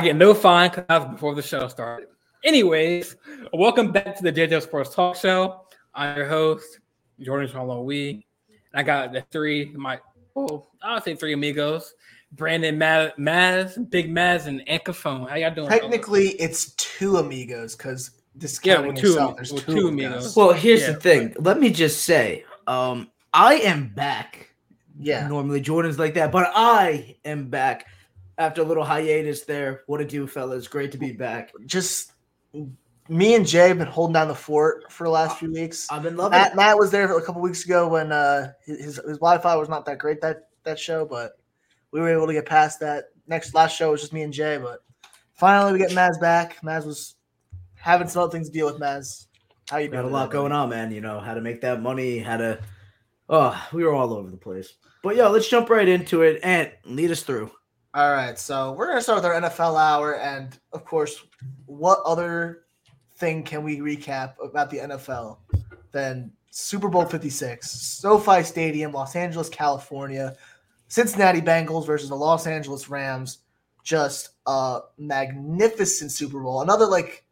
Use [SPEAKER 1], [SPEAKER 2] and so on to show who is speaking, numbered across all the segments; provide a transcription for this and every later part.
[SPEAKER 1] I get no fine because before the show started. Anyways, welcome back to the JJ Sports Talk Show. I'm your host, Jordan Charlo Wee. I got the three, my oh, I'll say three amigos. Brandon Maz, Maz Big Maz, and Ankaphone. How y'all doing?
[SPEAKER 2] Technically, it's two amigos because discounting
[SPEAKER 1] Yeah, two
[SPEAKER 2] yourself, there's
[SPEAKER 1] well,
[SPEAKER 2] two,
[SPEAKER 1] two
[SPEAKER 2] amigos.
[SPEAKER 1] amigos.
[SPEAKER 3] Well, here's
[SPEAKER 1] Yeah,
[SPEAKER 3] the thing. Let me just say, um, I am back.
[SPEAKER 2] Yeah,
[SPEAKER 3] Normally Jordan's like that, but I am back after a little hiatus there. What a do, fellas. Great to be back.
[SPEAKER 2] just me and Jay have been holding down the fort for the last few weeks.
[SPEAKER 3] I've been loving
[SPEAKER 2] Matt,
[SPEAKER 3] it.
[SPEAKER 2] Matt was there a couple weeks ago when uh, his his Wi-Fi was not that great that that show, but we were able to get past that. Next last show was just me and Jay, but finally we get Maz back. Maz was having some other things to deal with. Maz, how you doing?
[SPEAKER 3] Got a lot going on, man. You know, how to make that money, how to oh, we were all over the place. But yo, let's jump right into it and lead us through.
[SPEAKER 2] All right, so we're gonna start with our NFL hour, and of course, what other thing can we recap about the NFL than Super Bowl Fifty Six, SoFi Stadium, Los Angeles, California, Cincinnati Bengals versus the Los Angeles Rams. Just a magnificent Super Bowl. Another like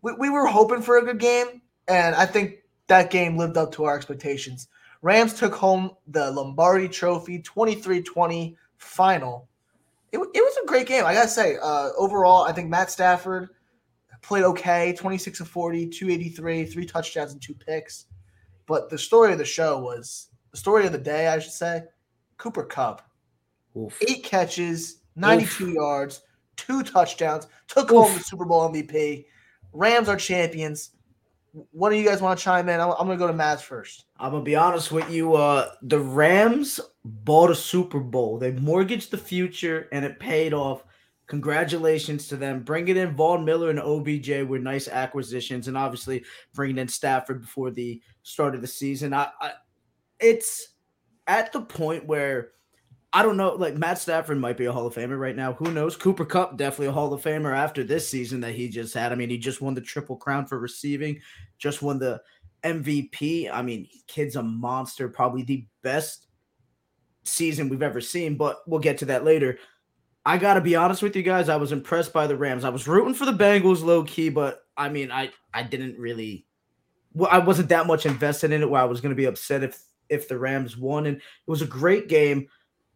[SPEAKER 2] we, we were hoping for a good game, and I think that game lived up to our expectations. Rams took home the Lombardi Trophy 23-20 final it, it was a great game. I gotta say, uh, overall, I think Matt Stafford played okay 26 of 40, 283, three touchdowns and two picks. But the story of the show was the story of the day, I should say. Cooper Kupp,
[SPEAKER 3] Oof.
[SPEAKER 2] eight catches, 92 yards, two touchdowns, took home the Super Bowl MVP. Rams are champions. What do you guys want to chime in? I'm, I'm gonna go to Matt first.
[SPEAKER 3] I'm gonna be honest with you. Uh, the Rams bought a Super Bowl. They mortgaged the future, and it paid off. Congratulations to them. Bringing in Von Miller and OBJ were nice acquisitions, and obviously bringing in Stafford before the start of the season. I, I it's at the point where I don't know. Like Matt Stafford might be a Hall of Famer right now. Who knows? Cooper Kupp definitely a Hall of Famer after this season that he just had. I mean, he just won the triple crown for receiving, just won the MVP. I mean, kid's a monster, probably the best season we've ever seen, but we'll get to that later. I got to be honest with you guys, I was impressed by the Rams. I was rooting for the Bengals low key, but I mean, I I didn't really well, I wasn't that much invested in it where I was going to be upset if if the Rams won and it was a great game.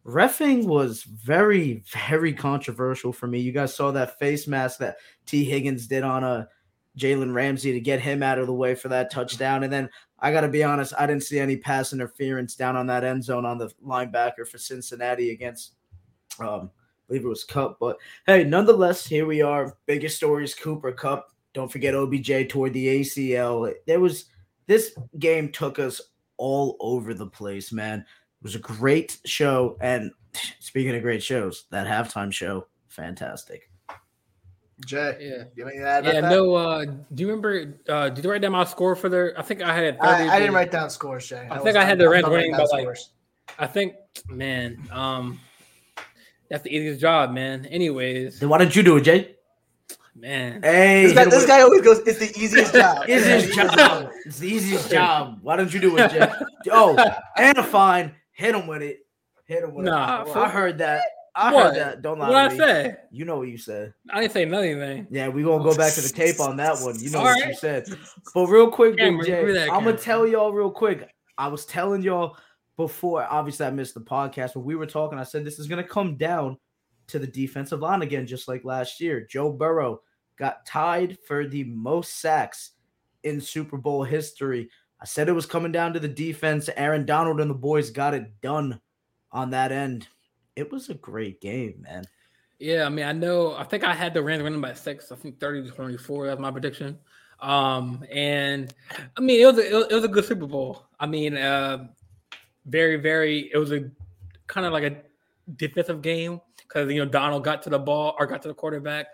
[SPEAKER 3] Refing was very very controversial for me. You guys saw that face mask that Tee Higgins did on a Jalen Ramsey to get him out of the way for that touchdown. And then I got to be honest, I didn't see any pass interference down on that end zone on the linebacker for Cincinnati against, um, I believe it was Kupp. But hey, nonetheless, here we are. Biggest stories Cooper Kupp. Don't forget OBJ toward the ACL. There was this game took us all over the place, man. It was a great show. And speaking of great shows, that halftime show, fantastic.
[SPEAKER 2] Jay,
[SPEAKER 1] Yeah.
[SPEAKER 2] you have anything to add about
[SPEAKER 1] Yeah, no. Uh, do you remember? Uh, did you write down my score for the? I think I had. 30
[SPEAKER 2] I, I didn't write down scores, Jay.
[SPEAKER 1] I
[SPEAKER 2] was-
[SPEAKER 1] think I had
[SPEAKER 2] I'm-
[SPEAKER 1] the
[SPEAKER 2] I'm
[SPEAKER 1] winning
[SPEAKER 2] writing down
[SPEAKER 1] by, like. I think, man. Um, that's the easiest job, man. Anyways,
[SPEAKER 3] Then why don't you do it, Jay?
[SPEAKER 1] man.
[SPEAKER 3] Hey,
[SPEAKER 2] This guy, this guy always goes, it's the easiest job.
[SPEAKER 3] Easiest
[SPEAKER 2] Yeah,
[SPEAKER 3] job. It's the easiest job. Why don't you do it, Jay? Oh, and a fine. Hit him with it. Hit him with
[SPEAKER 1] Nah,
[SPEAKER 3] it.
[SPEAKER 1] for-
[SPEAKER 3] I heard that. I
[SPEAKER 1] What?
[SPEAKER 3] heard that. Don't lie
[SPEAKER 1] What
[SPEAKER 3] to
[SPEAKER 1] I
[SPEAKER 3] me.
[SPEAKER 1] say?
[SPEAKER 3] You know what you said.
[SPEAKER 1] I didn't say nothing. Man.
[SPEAKER 3] Yeah, we gonna go back to the tape on that one. You know
[SPEAKER 1] All
[SPEAKER 3] what you said. But real quick, Big
[SPEAKER 1] Cameron, give me
[SPEAKER 3] J, I'm gonna tell y'all real quick. I was telling y'all before. Obviously, I missed the podcast, but we were talking. I said this is gonna come down to the defensive line again, just like last year. Joe Burrow got tied for the most sacks in Super Bowl history. I said it was coming down to the defense. Aaron Donald and the boys got it done on that end. It was a great game, man.
[SPEAKER 1] Yeah, I mean, I know. I think I had the Rams winning by six. I think thirty to twenty-four. That's my prediction. Um, and I mean, it was a, it was- a good Super Bowl. I mean, uh, very, very. It was a kind of like a defensive game because you know Donald got to the ball or got to the quarterback.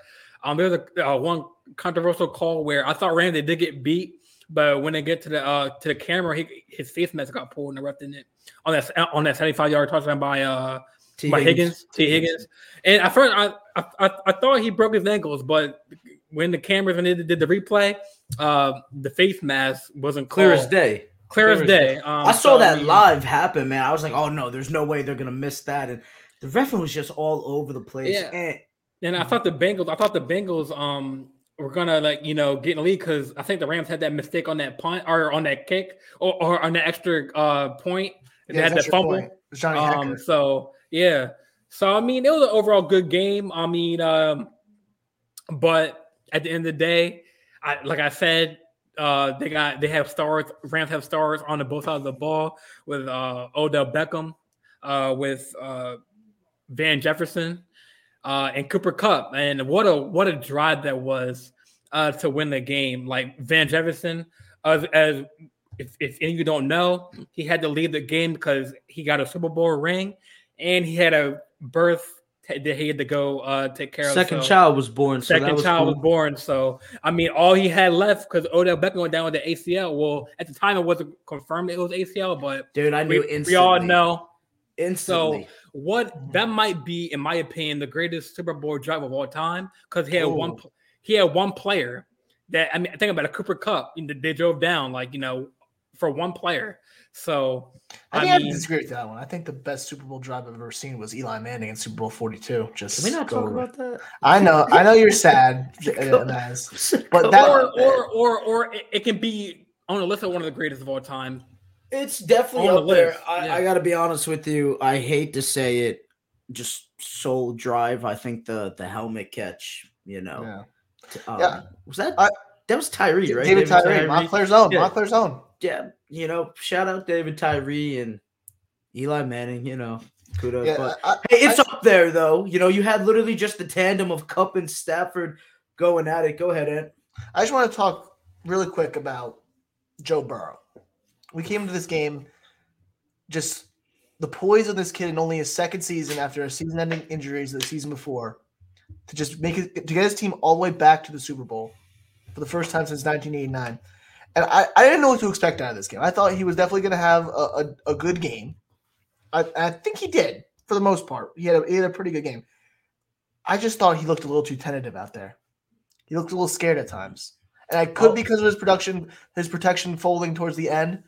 [SPEAKER 1] Um, there was a uh, one controversial call where I thought Ramsey did get beat, but when they get to the uh to the camera, he, his face mask got pulled and the it on that on that seventy-five yard touchdown by uh
[SPEAKER 3] T.
[SPEAKER 1] by Higgins, Tee Higgins. And at first, I, I I I thought he broke his ankles, but when the cameras when they did the replay, uh, the face mask wasn't
[SPEAKER 3] Clear as
[SPEAKER 1] called.
[SPEAKER 3] day.
[SPEAKER 1] Clear as day. Um,
[SPEAKER 3] I saw
[SPEAKER 1] so,
[SPEAKER 3] that
[SPEAKER 1] mean,
[SPEAKER 3] live happen, man. I was like, oh no, there's no way they're gonna miss that. And the referee was just all over the place.
[SPEAKER 1] Yeah.
[SPEAKER 3] And
[SPEAKER 1] And I thought the Bengals, I thought the Bengals um were gonna like you know get in the lead because I think the Rams had that mistake on that punt or on that kick or, or on that extra uh point. They
[SPEAKER 2] Yeah,
[SPEAKER 1] had that fumble.
[SPEAKER 2] point. Johnny
[SPEAKER 1] Um, so yeah. So I mean, it was an overall good game. I mean, um, but at the end of the day, I like I said, uh, they got they have stars. Rams have stars on the both sides of the ball with uh, Odell Beckham, uh, with uh, Van Jefferson, uh, and Cooper Kupp. And what a what a drive that was uh, to win the game. Like Van Jefferson, as, as if, if any of you don't know, he had to leave the game because he got a Super Bowl ring and he had a birth that he had to go uh, take care
[SPEAKER 3] Second
[SPEAKER 1] of. So-
[SPEAKER 3] child was born. So
[SPEAKER 1] second
[SPEAKER 3] was
[SPEAKER 1] child
[SPEAKER 3] cool.
[SPEAKER 1] was born. So I mean, all he had left because Odell Beckham went down with the ACL. Well, at the time it wasn't confirmed it was ACL, but
[SPEAKER 3] Dude, I
[SPEAKER 1] we,
[SPEAKER 3] knew
[SPEAKER 1] we
[SPEAKER 3] instantly.
[SPEAKER 1] all know
[SPEAKER 3] instantly.
[SPEAKER 1] So what that might be, in my opinion, the greatest Super Bowl drive of all time because he had one
[SPEAKER 2] Ooh.
[SPEAKER 1] pl- he had one player that I mean, think about a Cooper Kupp. you know, They drove down like you know for one player. So
[SPEAKER 2] I
[SPEAKER 1] I,
[SPEAKER 2] think I,
[SPEAKER 1] mean,
[SPEAKER 2] disagree with that one. I think the best Super Bowl drive I've ever seen was Eli Manning in Super Bowl 42. Just
[SPEAKER 3] Can we not talk
[SPEAKER 2] over-
[SPEAKER 3] about that?
[SPEAKER 2] I know, I know you're sad, uh, Naz. But that-
[SPEAKER 1] or or or or it, it can be on the list of one of the greatest of all time.
[SPEAKER 3] It's definitely
[SPEAKER 1] On the
[SPEAKER 3] up there.
[SPEAKER 1] list,
[SPEAKER 3] I,
[SPEAKER 1] yeah.
[SPEAKER 3] I got to be honest with you. I hate to say it, just soul drive. I think the the helmet catch. You know,
[SPEAKER 2] Yeah.
[SPEAKER 3] um,
[SPEAKER 2] Yeah.
[SPEAKER 3] was that
[SPEAKER 2] I-
[SPEAKER 3] that was Tyree, right?
[SPEAKER 2] David Tyree, Montclair's own,
[SPEAKER 3] Yeah.
[SPEAKER 2] Montclair's own.
[SPEAKER 3] Yeah, you know, shout out David Tyree and Eli Manning. You know, kudos.
[SPEAKER 2] Yeah,
[SPEAKER 3] but
[SPEAKER 2] I,
[SPEAKER 3] hey, it's
[SPEAKER 2] I-
[SPEAKER 3] up there though. You know, you had literally just the tandem of Kupp and Stafford going at it. Go ahead, Ant.
[SPEAKER 2] I just want to talk really quick about Joe Burrow. We came into this game just the poise of this kid in only his second season after a season-ending injuries the season before to just make it to get his team all the way back to the Super Bowl for the first time since 1989. And I, I didn't know what to expect out of this game. I thought he was definitely going to have a, a, a good game. I, I think he did for the most part. He had a, he had a pretty good game. I just thought he looked a little too tentative out there. He looked a little scared at times. And I could
[SPEAKER 3] Oh.
[SPEAKER 2] because of his production, his protection folding towards the end.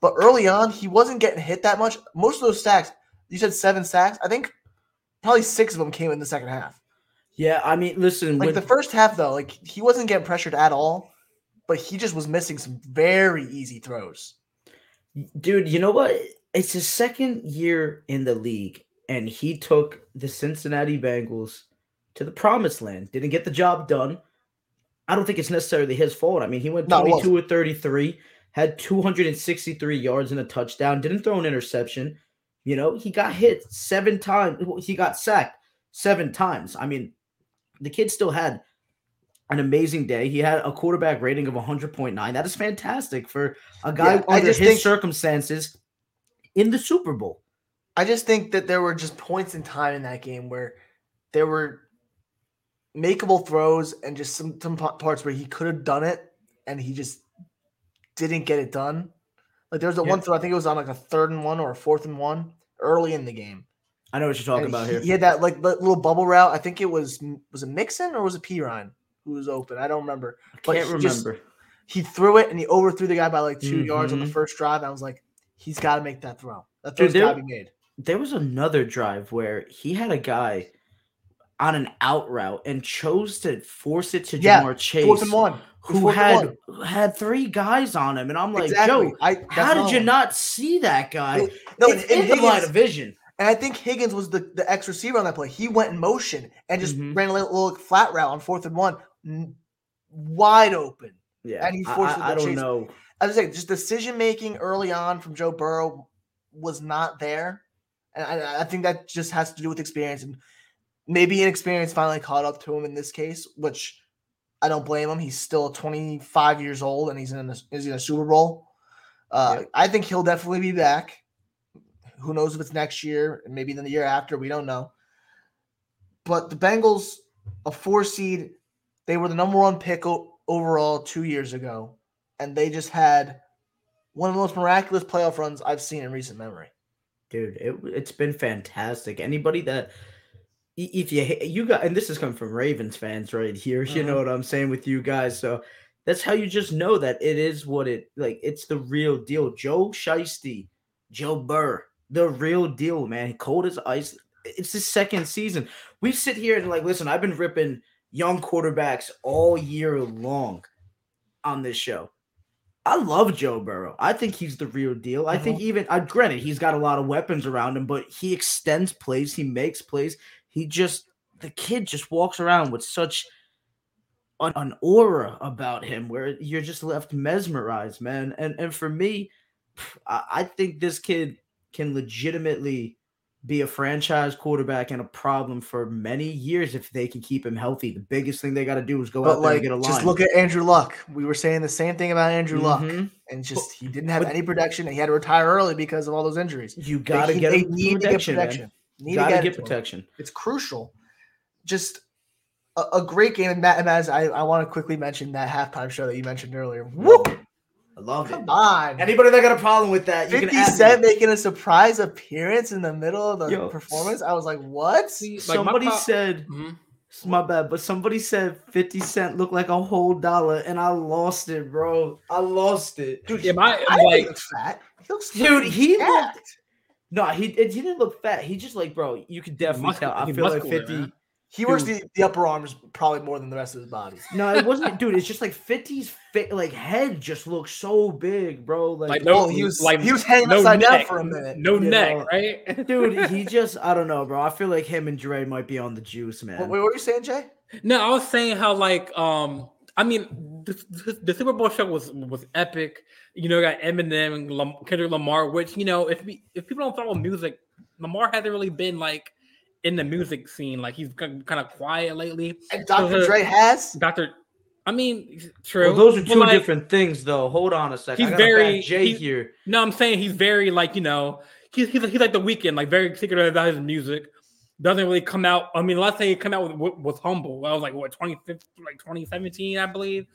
[SPEAKER 2] But early on, he wasn't getting hit that much. Most of those sacks, you said seven sacks. I think probably six of them came in the second half.
[SPEAKER 3] Yeah, I mean, listen,
[SPEAKER 2] Like
[SPEAKER 3] when,
[SPEAKER 2] the first half, though, like he wasn't getting pressured at all, but he just was missing some very easy throws.
[SPEAKER 3] dude, you know what? It's his second year in the league, and he took the Cincinnati Bengals to the promised land. Didn't get the job done. I don't think it's necessarily his fault. I mean, he went
[SPEAKER 2] No,
[SPEAKER 3] 22 or 33, had 263 yards and a touchdown, didn't throw an interception. You know, he got hit seven times. He got sacked seven times. I mean, the kid still had an amazing day. He had a quarterback rating of 100.9. That is fantastic for a guy
[SPEAKER 2] Yeah,
[SPEAKER 3] under his
[SPEAKER 2] think-
[SPEAKER 3] circumstances in the Super Bowl.
[SPEAKER 2] I just think that there were just points in time in that game where there were makeable throws and just some, some parts where he could have done it and he just didn't get it done. Like there was a
[SPEAKER 3] Yeah.
[SPEAKER 2] one throw, I think it was on like a third and one or a fourth and one early in the game.
[SPEAKER 3] I know what you're talking
[SPEAKER 2] And
[SPEAKER 3] about
[SPEAKER 2] he,
[SPEAKER 3] here.
[SPEAKER 2] he had that like little bubble route. I think it was was it Mixon or was it P Ryan who was open? I don't remember.
[SPEAKER 3] I can't
[SPEAKER 2] he just-
[SPEAKER 3] remember.
[SPEAKER 2] He threw it and he overthrew the guy by like 2 yards on the first drive. I was like, he's got to make that throw. That throw's got to
[SPEAKER 3] there-
[SPEAKER 2] be made.
[SPEAKER 3] there was another drive where he had a guy on an out route and chose to force it to
[SPEAKER 2] Yeah,
[SPEAKER 3] Ja'Marr Chase,
[SPEAKER 2] Fourth and one.
[SPEAKER 3] Who
[SPEAKER 2] fourth
[SPEAKER 3] had
[SPEAKER 2] one.
[SPEAKER 3] had three guys on him, and I'm like,
[SPEAKER 2] exactly.
[SPEAKER 3] Joe,
[SPEAKER 2] I,
[SPEAKER 3] how did you not see that guy?
[SPEAKER 2] It- No,
[SPEAKER 3] it's in the line of vision.
[SPEAKER 2] and I think Higgins was the, the X receiver on that play. He went in motion and just
[SPEAKER 3] Mhm.
[SPEAKER 2] ran a little, little flat route on fourth and one, wide open.
[SPEAKER 3] Yeah,
[SPEAKER 2] and he
[SPEAKER 3] I-
[SPEAKER 2] forced
[SPEAKER 3] I,
[SPEAKER 2] the
[SPEAKER 3] I don't
[SPEAKER 2] chase.
[SPEAKER 3] know.
[SPEAKER 2] I was saying, just decision making early on from Joe Burrow was not there, and I, I think that just has to do with experience and maybe inexperience finally caught up to him in this case, which I don't blame him. He's still 25 years old and he's in a, he's in a Super Bowl. Uh. I think he'll definitely be back. Who knows if it's next year and maybe then the year after? We don't know. But the Bengals, a four seed, they were the number one pick o- overall two years ago and they just had one of the most miraculous playoff runs I've seen in recent memory.
[SPEAKER 3] dude it, it's been fantastic. Anybody that if you you got and this is coming from ravens fans right here you know mm-hmm. what i'm saying with you guys so that's how you just know that it is what it like it's the real deal. Joe Shiesty, joe burr the real deal man. Cold as ice. It's his second season. We sit here and like, listen, I've been ripping young quarterbacks all year long on this show. I love Joe Burrow. I think he's the real deal. I think even I uh, granted he's got a lot of weapons around him, but he extends plays, he makes plays. He just the kid just walks around with such an, an aura about him where you're just left mesmerized, man. And and for me, I, I think this kid can legitimately be a franchise quarterback and a problem for many years if they can keep him healthy. The biggest thing they got to do is go
[SPEAKER 2] But
[SPEAKER 3] out there and get a line.
[SPEAKER 2] just look at Andrew Luck. We were saying the same thing about Andrew Luck,
[SPEAKER 3] Mhm.
[SPEAKER 2] and just he didn't have
[SPEAKER 3] but-
[SPEAKER 2] any production, and he had to retire early because of all those injuries.
[SPEAKER 3] You got to get
[SPEAKER 2] they need to get
[SPEAKER 3] protection.
[SPEAKER 2] Need
[SPEAKER 3] got to get
[SPEAKER 2] him.
[SPEAKER 3] protection.
[SPEAKER 2] It's crucial. Just a, a great game. And Matt, and as I, I want to quickly mention that halftime show that you mentioned earlier. Whoop!
[SPEAKER 3] I loved it.
[SPEAKER 2] Come on.
[SPEAKER 3] Anybody that got a problem with that, you
[SPEAKER 2] 50
[SPEAKER 3] can ask
[SPEAKER 2] Cent
[SPEAKER 3] me.
[SPEAKER 2] making a surprise appearance in the middle of the
[SPEAKER 3] Yo.
[SPEAKER 2] performance. I was like, what?
[SPEAKER 1] See, like, my
[SPEAKER 3] Somebody
[SPEAKER 1] pro-
[SPEAKER 3] said,
[SPEAKER 1] Mhm.
[SPEAKER 3] it's my bad, but somebody said 50 Cent looked like a whole dollar, and I lost it, bro. I lost it.
[SPEAKER 2] Dude,
[SPEAKER 1] Yeah, my
[SPEAKER 2] I he
[SPEAKER 1] like
[SPEAKER 2] looks fat. He looks
[SPEAKER 3] Dude, he
[SPEAKER 2] jacked.
[SPEAKER 3] looked. No, he he didn't look fat. He just like, bro, you could definitely
[SPEAKER 1] muscular-
[SPEAKER 3] tell. I
[SPEAKER 1] he
[SPEAKER 3] feel like 50.
[SPEAKER 1] man.
[SPEAKER 2] He works the, the upper arms probably more than the rest of his body.
[SPEAKER 3] No, it wasn't, dude. It's just like 50's fit, like head just looks so big, bro. Like,
[SPEAKER 1] Like, no-
[SPEAKER 2] Well, he was
[SPEAKER 1] like,
[SPEAKER 2] he was hanging
[SPEAKER 1] no
[SPEAKER 2] upside down
[SPEAKER 1] neck,
[SPEAKER 2] for a minute.
[SPEAKER 1] no neck,
[SPEAKER 3] know,
[SPEAKER 1] right?
[SPEAKER 3] dude, he just I don't know, bro. I feel like him and Dre might be on the juice, man.
[SPEAKER 2] What, what were you saying, Jay?
[SPEAKER 1] No, I was saying how like um I mean the, the, the Super Bowl show was was epic. You know, you got Eminem and Lam- Kendrick Lamar, which you know if we, if people don't follow music, Lamar hasn't really been like in the music scene. Like he's kind of quiet lately.
[SPEAKER 2] And Dr.
[SPEAKER 1] So,
[SPEAKER 2] Dre has.
[SPEAKER 1] Doctor, I mean, true.
[SPEAKER 3] Well, those are two
[SPEAKER 1] like,
[SPEAKER 3] different things, though. Hold on a second.
[SPEAKER 1] He's
[SPEAKER 3] I gotta
[SPEAKER 1] very-
[SPEAKER 3] back Jay
[SPEAKER 1] he's-
[SPEAKER 3] here.
[SPEAKER 1] No, I'm saying he's very like you know he's he's, he's like the Weeknd, like very secretive about his music. Doesn't really come out. I mean, last thing he come out with was, was humble. I was like what 2015, like 2017, I believe.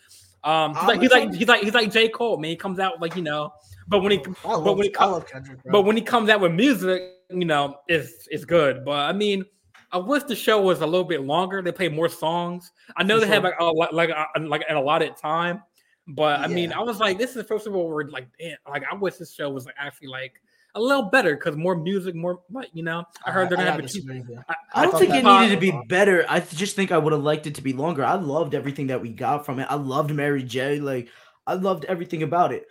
[SPEAKER 1] Um, he's like he's like he's like he's like J Cole. Man, he comes out like you know, but when he
[SPEAKER 2] I love,
[SPEAKER 1] but when he
[SPEAKER 2] I
[SPEAKER 1] comes
[SPEAKER 2] love Kendrick, bro.
[SPEAKER 1] but when he comes out with music, you know, it's it's good. But I mean, I wish the show was a little bit longer. They play more songs. I know
[SPEAKER 2] For
[SPEAKER 1] they have like a, lot- like uh, a, like an allotted time, but I mean, I was like, this is the first of all where like, damn, like I wish this show was like, actually like a little better because more music, more like you know. I heard they're gonna have a
[SPEAKER 2] gotta
[SPEAKER 1] cheap.
[SPEAKER 2] disagree with you.
[SPEAKER 1] I,
[SPEAKER 3] I don't think it needed to be better. I just think I would have liked it to be longer. I loved everything that we got from it. I loved Mary J. Like I loved everything about it.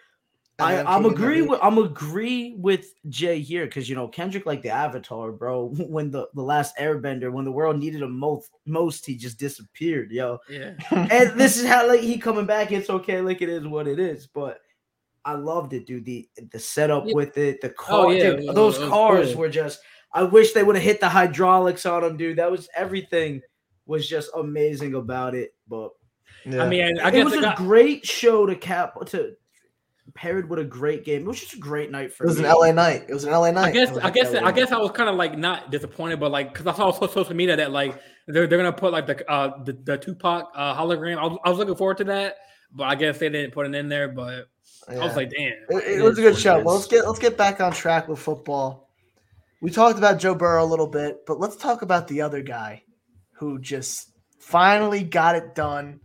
[SPEAKER 3] I,
[SPEAKER 2] And
[SPEAKER 3] I'm agree with I'm agree with Jay here because you know Kendrick like the Avatar, bro. When the the last Airbender, when the world needed him most, most he just disappeared, yo.
[SPEAKER 1] yeah,
[SPEAKER 3] and this is how like he coming back. It's okay, like it is what it is. But I loved it, dude. The the setup
[SPEAKER 1] Yeah.
[SPEAKER 3] with it, the oh, car,
[SPEAKER 1] Oh, yeah,
[SPEAKER 3] dude,
[SPEAKER 1] it
[SPEAKER 3] those cars
[SPEAKER 1] cool.
[SPEAKER 3] were just. I wish they would have hit the hydraulics on them, dude. That was everything. Was just amazing about it. But
[SPEAKER 2] Yeah.
[SPEAKER 1] I mean, I
[SPEAKER 3] it
[SPEAKER 1] guess
[SPEAKER 3] was a
[SPEAKER 1] got,
[SPEAKER 3] great show to cap to paired with a great game. It was just a great night for
[SPEAKER 2] it was
[SPEAKER 3] me.
[SPEAKER 2] an LA night. It was an LA night.
[SPEAKER 1] I guess I
[SPEAKER 2] an
[SPEAKER 1] guess
[SPEAKER 2] LA
[SPEAKER 1] I
[SPEAKER 2] night.
[SPEAKER 1] guess I was kind of like not disappointed, but like because I saw on social media that like they're, they're gonna put like the uh the, the Tupac uh, hologram. I was, I was looking forward to that, but I guess they didn't put it in there. But I was like, damn,
[SPEAKER 2] It, it
[SPEAKER 3] It
[SPEAKER 2] was a good show. Well, let's get let's get back on track with football. We talked about Joe Burrow a little bit, but let's talk about the other guy who just finally got it done.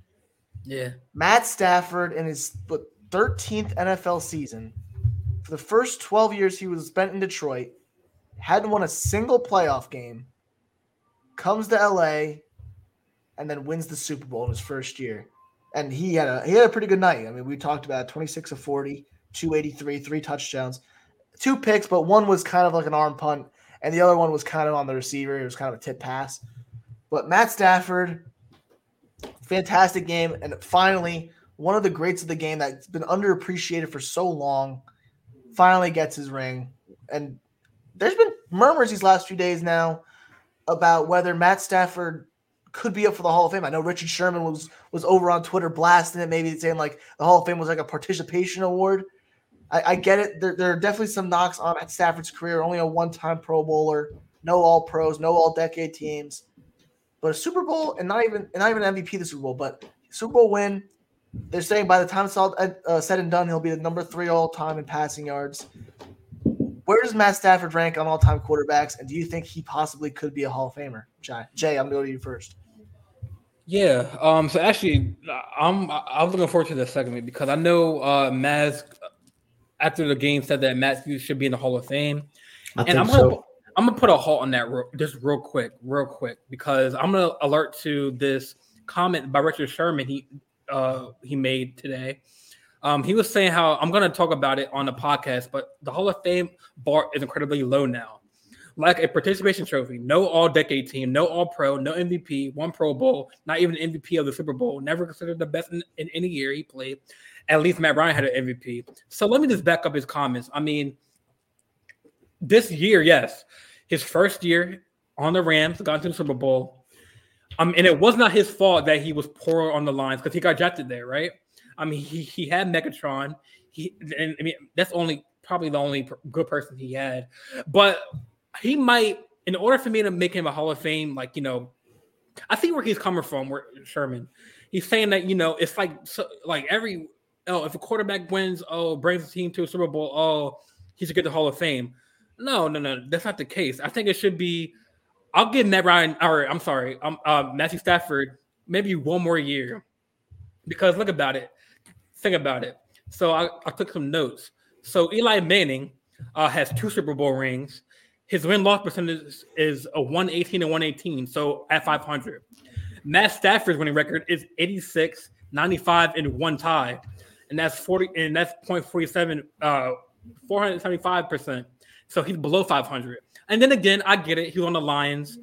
[SPEAKER 1] yeah,
[SPEAKER 2] Matt Stafford and his what, 13th NFL season. For the first 12 years he was spent in Detroit, hadn't won a single playoff game. Comes to LA and then wins the Super Bowl in his first year. And he had a he had a pretty good night. I mean, we talked about it, 26 of 40, 283, three touchdowns, two picks, but one was kind of like an arm punt, and the other one was kind of on the receiver. It was kind of a tip pass. But Matt Stafford, fantastic game, and finally one of the greats of the game that's been underappreciated for so long, finally gets his ring. And there's been murmurs these last few days now about whether Matt Stafford could be up for the Hall of Fame. I know Richard Sherman was was over on Twitter blasting it, maybe saying like the Hall of Fame was like a participation award. I, I get it. There, there are definitely some knocks on Matt Stafford's career. Only a one-time Pro Bowler, no All Pros, no All-Decade teams, but a Super Bowl and not even and not even MVP the Super Bowl, but Super Bowl win. They're saying by the time it's all uh, said and done, he'll be the number three all time in passing yards. Where does Matt Stafford rank on all-time quarterbacks, and do you think he possibly could be a Hall of Famer? Jay, Jay I'm going to go to you first.
[SPEAKER 1] yeah. Um, so actually, I'm I'm looking forward to this segment because I know uh Maz after the game said that Matt should be in the Hall of Fame.
[SPEAKER 3] I
[SPEAKER 1] and I'm gonna, I'm gonna put a halt on that real, just real quick, real quick, because I'm gonna alert to this comment by Richard Sherman he uh he made today. Um, he was saying how I'm gonna talk about it on the podcast, but the Hall of Fame bar is incredibly low now. Like a participation trophy, no all decade team, no all pro, no MVP, one Pro Bowl, not even MVP of the Super Bowl, never considered the best in, in any year he played. At least Matt Ryan had an MVP. So let me just back up his comments. I mean, this year, yes, his first year on the Rams, got to the Super Bowl. Um, and it was not his fault that he was poor on the lines because he got drafted there, right? I mean, he he had Megatron. He and I mean that's only probably the only good person he had, but he might. In order for me to make him a Hall of Fame, like you know, I see where he's coming from. Where Sherman, he's saying that you know it's like so, like every oh if a quarterback wins oh brings the team to a Super Bowl oh he should get the Hall of Fame. No, no, no, that's not the case. I think it should be. I'll give Matt Ryan, or I'm sorry, um, uh, Matthew Stafford, maybe one more year, because look about it, think about it. So I, I took some notes. So Eli Manning uh, has two Super Bowl rings. His win loss percentage is a 118 and 118, so at 500. Matt Stafford's winning record is 86, 95, and one tie, and that's 40, and that's 0.47, uh, 475 percent. So he's below 500. And then again, I get it. He's on the Lions,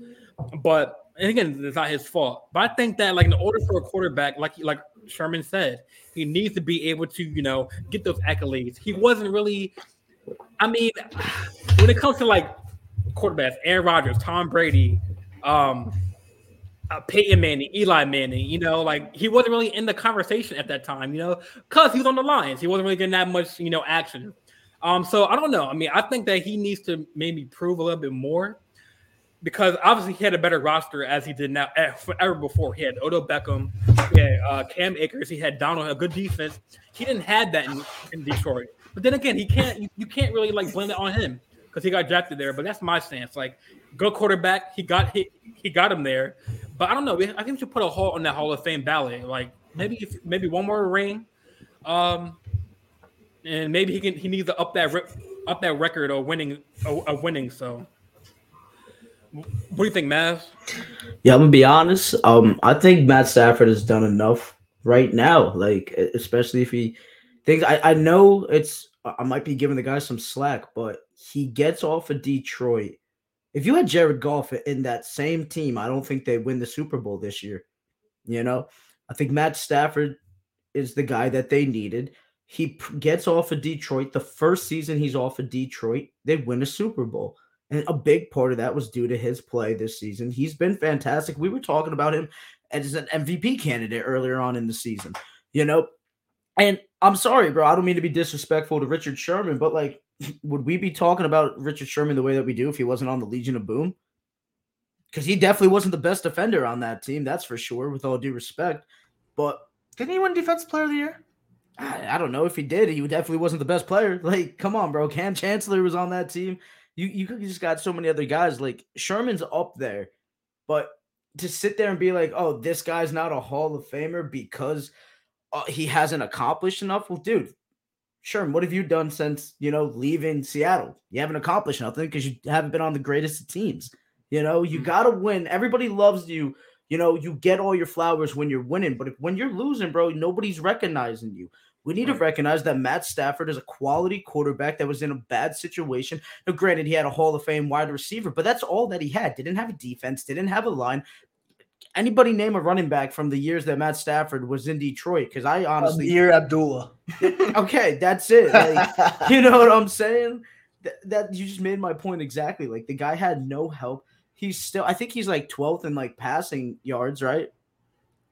[SPEAKER 1] but and again, it's not his fault. But I think that like in order for a quarterback, like like Sherman said, he needs to be able to you know get those accolades. He wasn't really. I mean, when it comes to like quarterbacks, Aaron Rodgers, Tom Brady, um, uh, Peyton Manning, Eli Manning, you know, like he wasn't really in the conversation at that time, you know, because he was on the Lions. He wasn't really getting that much, you know, action. Um, so I don't know. I mean, I think that he needs to maybe prove a little bit more because obviously he had a better roster as he did now eh, ever before. He had Odell Beckham, he had uh, Cam Akers, he had Donald, a good defense. He didn't have that in, in Detroit. But then again, he can't. You, you can't really like blame it on him because he got drafted there. But that's my stance. Like, good quarterback. He got he, he got him there. But I don't know. I think we should put a halt on that Hall of Fame ballot. Like maybe if, maybe one more ring. Um, and maybe he can he needs to up that up that record of winning of winning. So, what do you think, Matt?
[SPEAKER 3] Yeah, I'm gonna be honest. Um, I think Matt Stafford has done enough right now. Like, especially if he thinks I, I know it's I might be giving the guy some slack, but he gets off of Detroit. If you had Jared Goff in that same team, I don't think they win the Super Bowl this year. You know, I think Matt Stafford is the guy that they needed. He gets off of Detroit. The first season he's off of Detroit, they win a Super Bowl. And a big part of that was due to his play this season. He's been fantastic. We were talking about him as an MVP candidate earlier on in the season, you know. And I'm sorry, bro. I don't mean to be disrespectful to Richard Sherman, but like, would we be talking about Richard Sherman the way that we do if he wasn't on the Legion of Boom? Because he definitely wasn't the best defender on that team, that's for sure, with all due respect. But
[SPEAKER 2] didn't he win Defensive Player of the Year?
[SPEAKER 3] I, I, don't know if he did. He definitely wasn't the best player. Like, come on, bro. Kam Chancellor was on that team. You you just got so many other guys. Like Sherman's up there, but to sit there and be like, oh, this guy's not a Hall of Famer because uh, he hasn't accomplished enough. Well, dude, Sherman, what have you done since you know leaving Seattle? You haven't accomplished nothing because you haven't been on the greatest of teams. You know, you mm-hmm. got to win. Everybody loves you you know, you get all your flowers when you're winning, but if, when you're losing, bro, nobody's recognizing you. We need right. to recognize that Matt Stafford is a quality quarterback that was in a bad situation. Now, granted, he had a Hall of Fame wide receiver, but that's all that he had. Didn't have a defense, didn't have a line. Anybody name a running back from the years that Matt Stafford was in Detroit? Because I honestly,
[SPEAKER 2] Ameer Abdullah.
[SPEAKER 3] okay, that's it. Like, you know what I'm saying? That, that you just made my point exactly. Like the guy had no help he's still I think he's like 12th in like passing yards, right?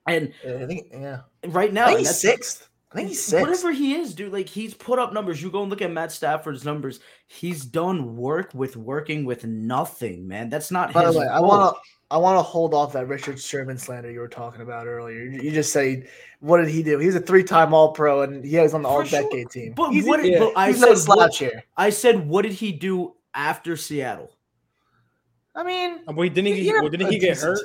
[SPEAKER 3] And
[SPEAKER 2] I think yeah.
[SPEAKER 3] Right now,
[SPEAKER 2] he's sixth. I think he's sixth.
[SPEAKER 3] Whatever he is, dude, like he's put up numbers. You go and look at Matt Stafford's numbers. He's done work with working with nothing, man. That's not.
[SPEAKER 2] By the way, I want to I want to hold off that Richard Sherman slander you were talking about earlier. You just say, what did he do? He's a three-time All-Pro, and he was on the All-Decade sure. team.
[SPEAKER 3] But
[SPEAKER 2] he's,
[SPEAKER 3] what?
[SPEAKER 2] Yeah,
[SPEAKER 3] but I said what, here. I said, what did he do after Seattle?
[SPEAKER 2] I mean,
[SPEAKER 1] wait, didn't he? Well, didn't he get hurt?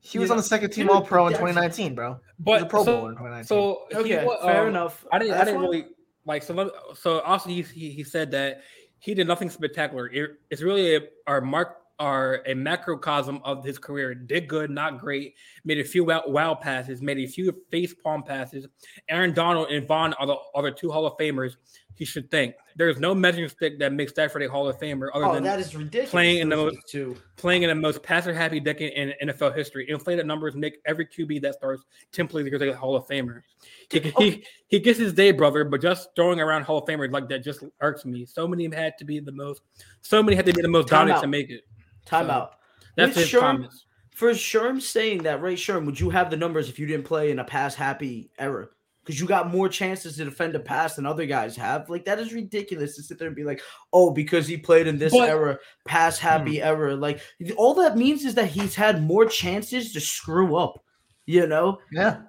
[SPEAKER 2] He was on the second team All Pro in 2019, bro.
[SPEAKER 1] But
[SPEAKER 2] Pro
[SPEAKER 1] so, in 2019. So
[SPEAKER 3] okay, was, fair um, enough.
[SPEAKER 1] I didn't. I didn't really like. So so also he, he he said that he did nothing spectacular. It, it's really a, our mark are a macrocosm of his career. Did good, not great. Made a few wow, wow passes, made a few face palm passes. Aaron Donald and Von are the other two Hall of Famers. He should think there is no measuring stick that makes Stafford a Hall of Famer other
[SPEAKER 3] Oh,
[SPEAKER 1] than
[SPEAKER 3] that is ridiculous.
[SPEAKER 1] playing in the most-
[SPEAKER 3] two.
[SPEAKER 1] playing in the most passer happy decade in NFL history. Inflated numbers make every QB that starts 10 plays because a Hall of Famer. He, he, oh. he gets his day, brother, but just throwing around Hall of Famers like that just irks me. So many had to be the most, so many had to be the most dominant to make it.
[SPEAKER 3] Timeout.
[SPEAKER 1] That's
[SPEAKER 3] With
[SPEAKER 1] his
[SPEAKER 3] Sherm-
[SPEAKER 1] comments.
[SPEAKER 3] For Sherm saying that, right, Sherm, would you have the numbers if you didn't play in a pass happy era? Because you got more chances to defend a pass than other guys have. Like that is ridiculous to sit there and be like, oh, because he played in this
[SPEAKER 1] But-
[SPEAKER 3] era, pass hmm. happy era. Like all that means is that he's had more chances to screw up. You know,
[SPEAKER 2] Yeah.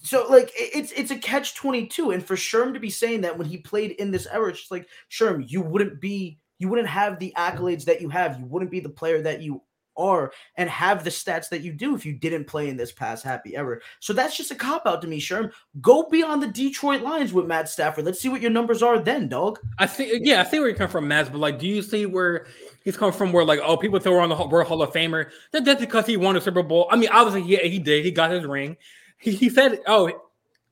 [SPEAKER 3] so like it's it's a catch 22 and for Sherm to be saying that when he played in this era it's just like Sherm you wouldn't be you wouldn't have the accolades that you have you wouldn't be the player that you are and have the stats that you do if you didn't play in this past happy ever. so that's just a cop out to me Sherm go be on the Detroit Lions with Matt Stafford let's see what your numbers are then dog
[SPEAKER 1] I see. Yeah, I see where you come from, Matt. But like, do you see where he's come from? Where like, oh, people throw on the World Hall of Famer. That, that's because he won a Super Bowl. I mean, obviously, yeah, he did. He got his ring. He, he said, "Oh,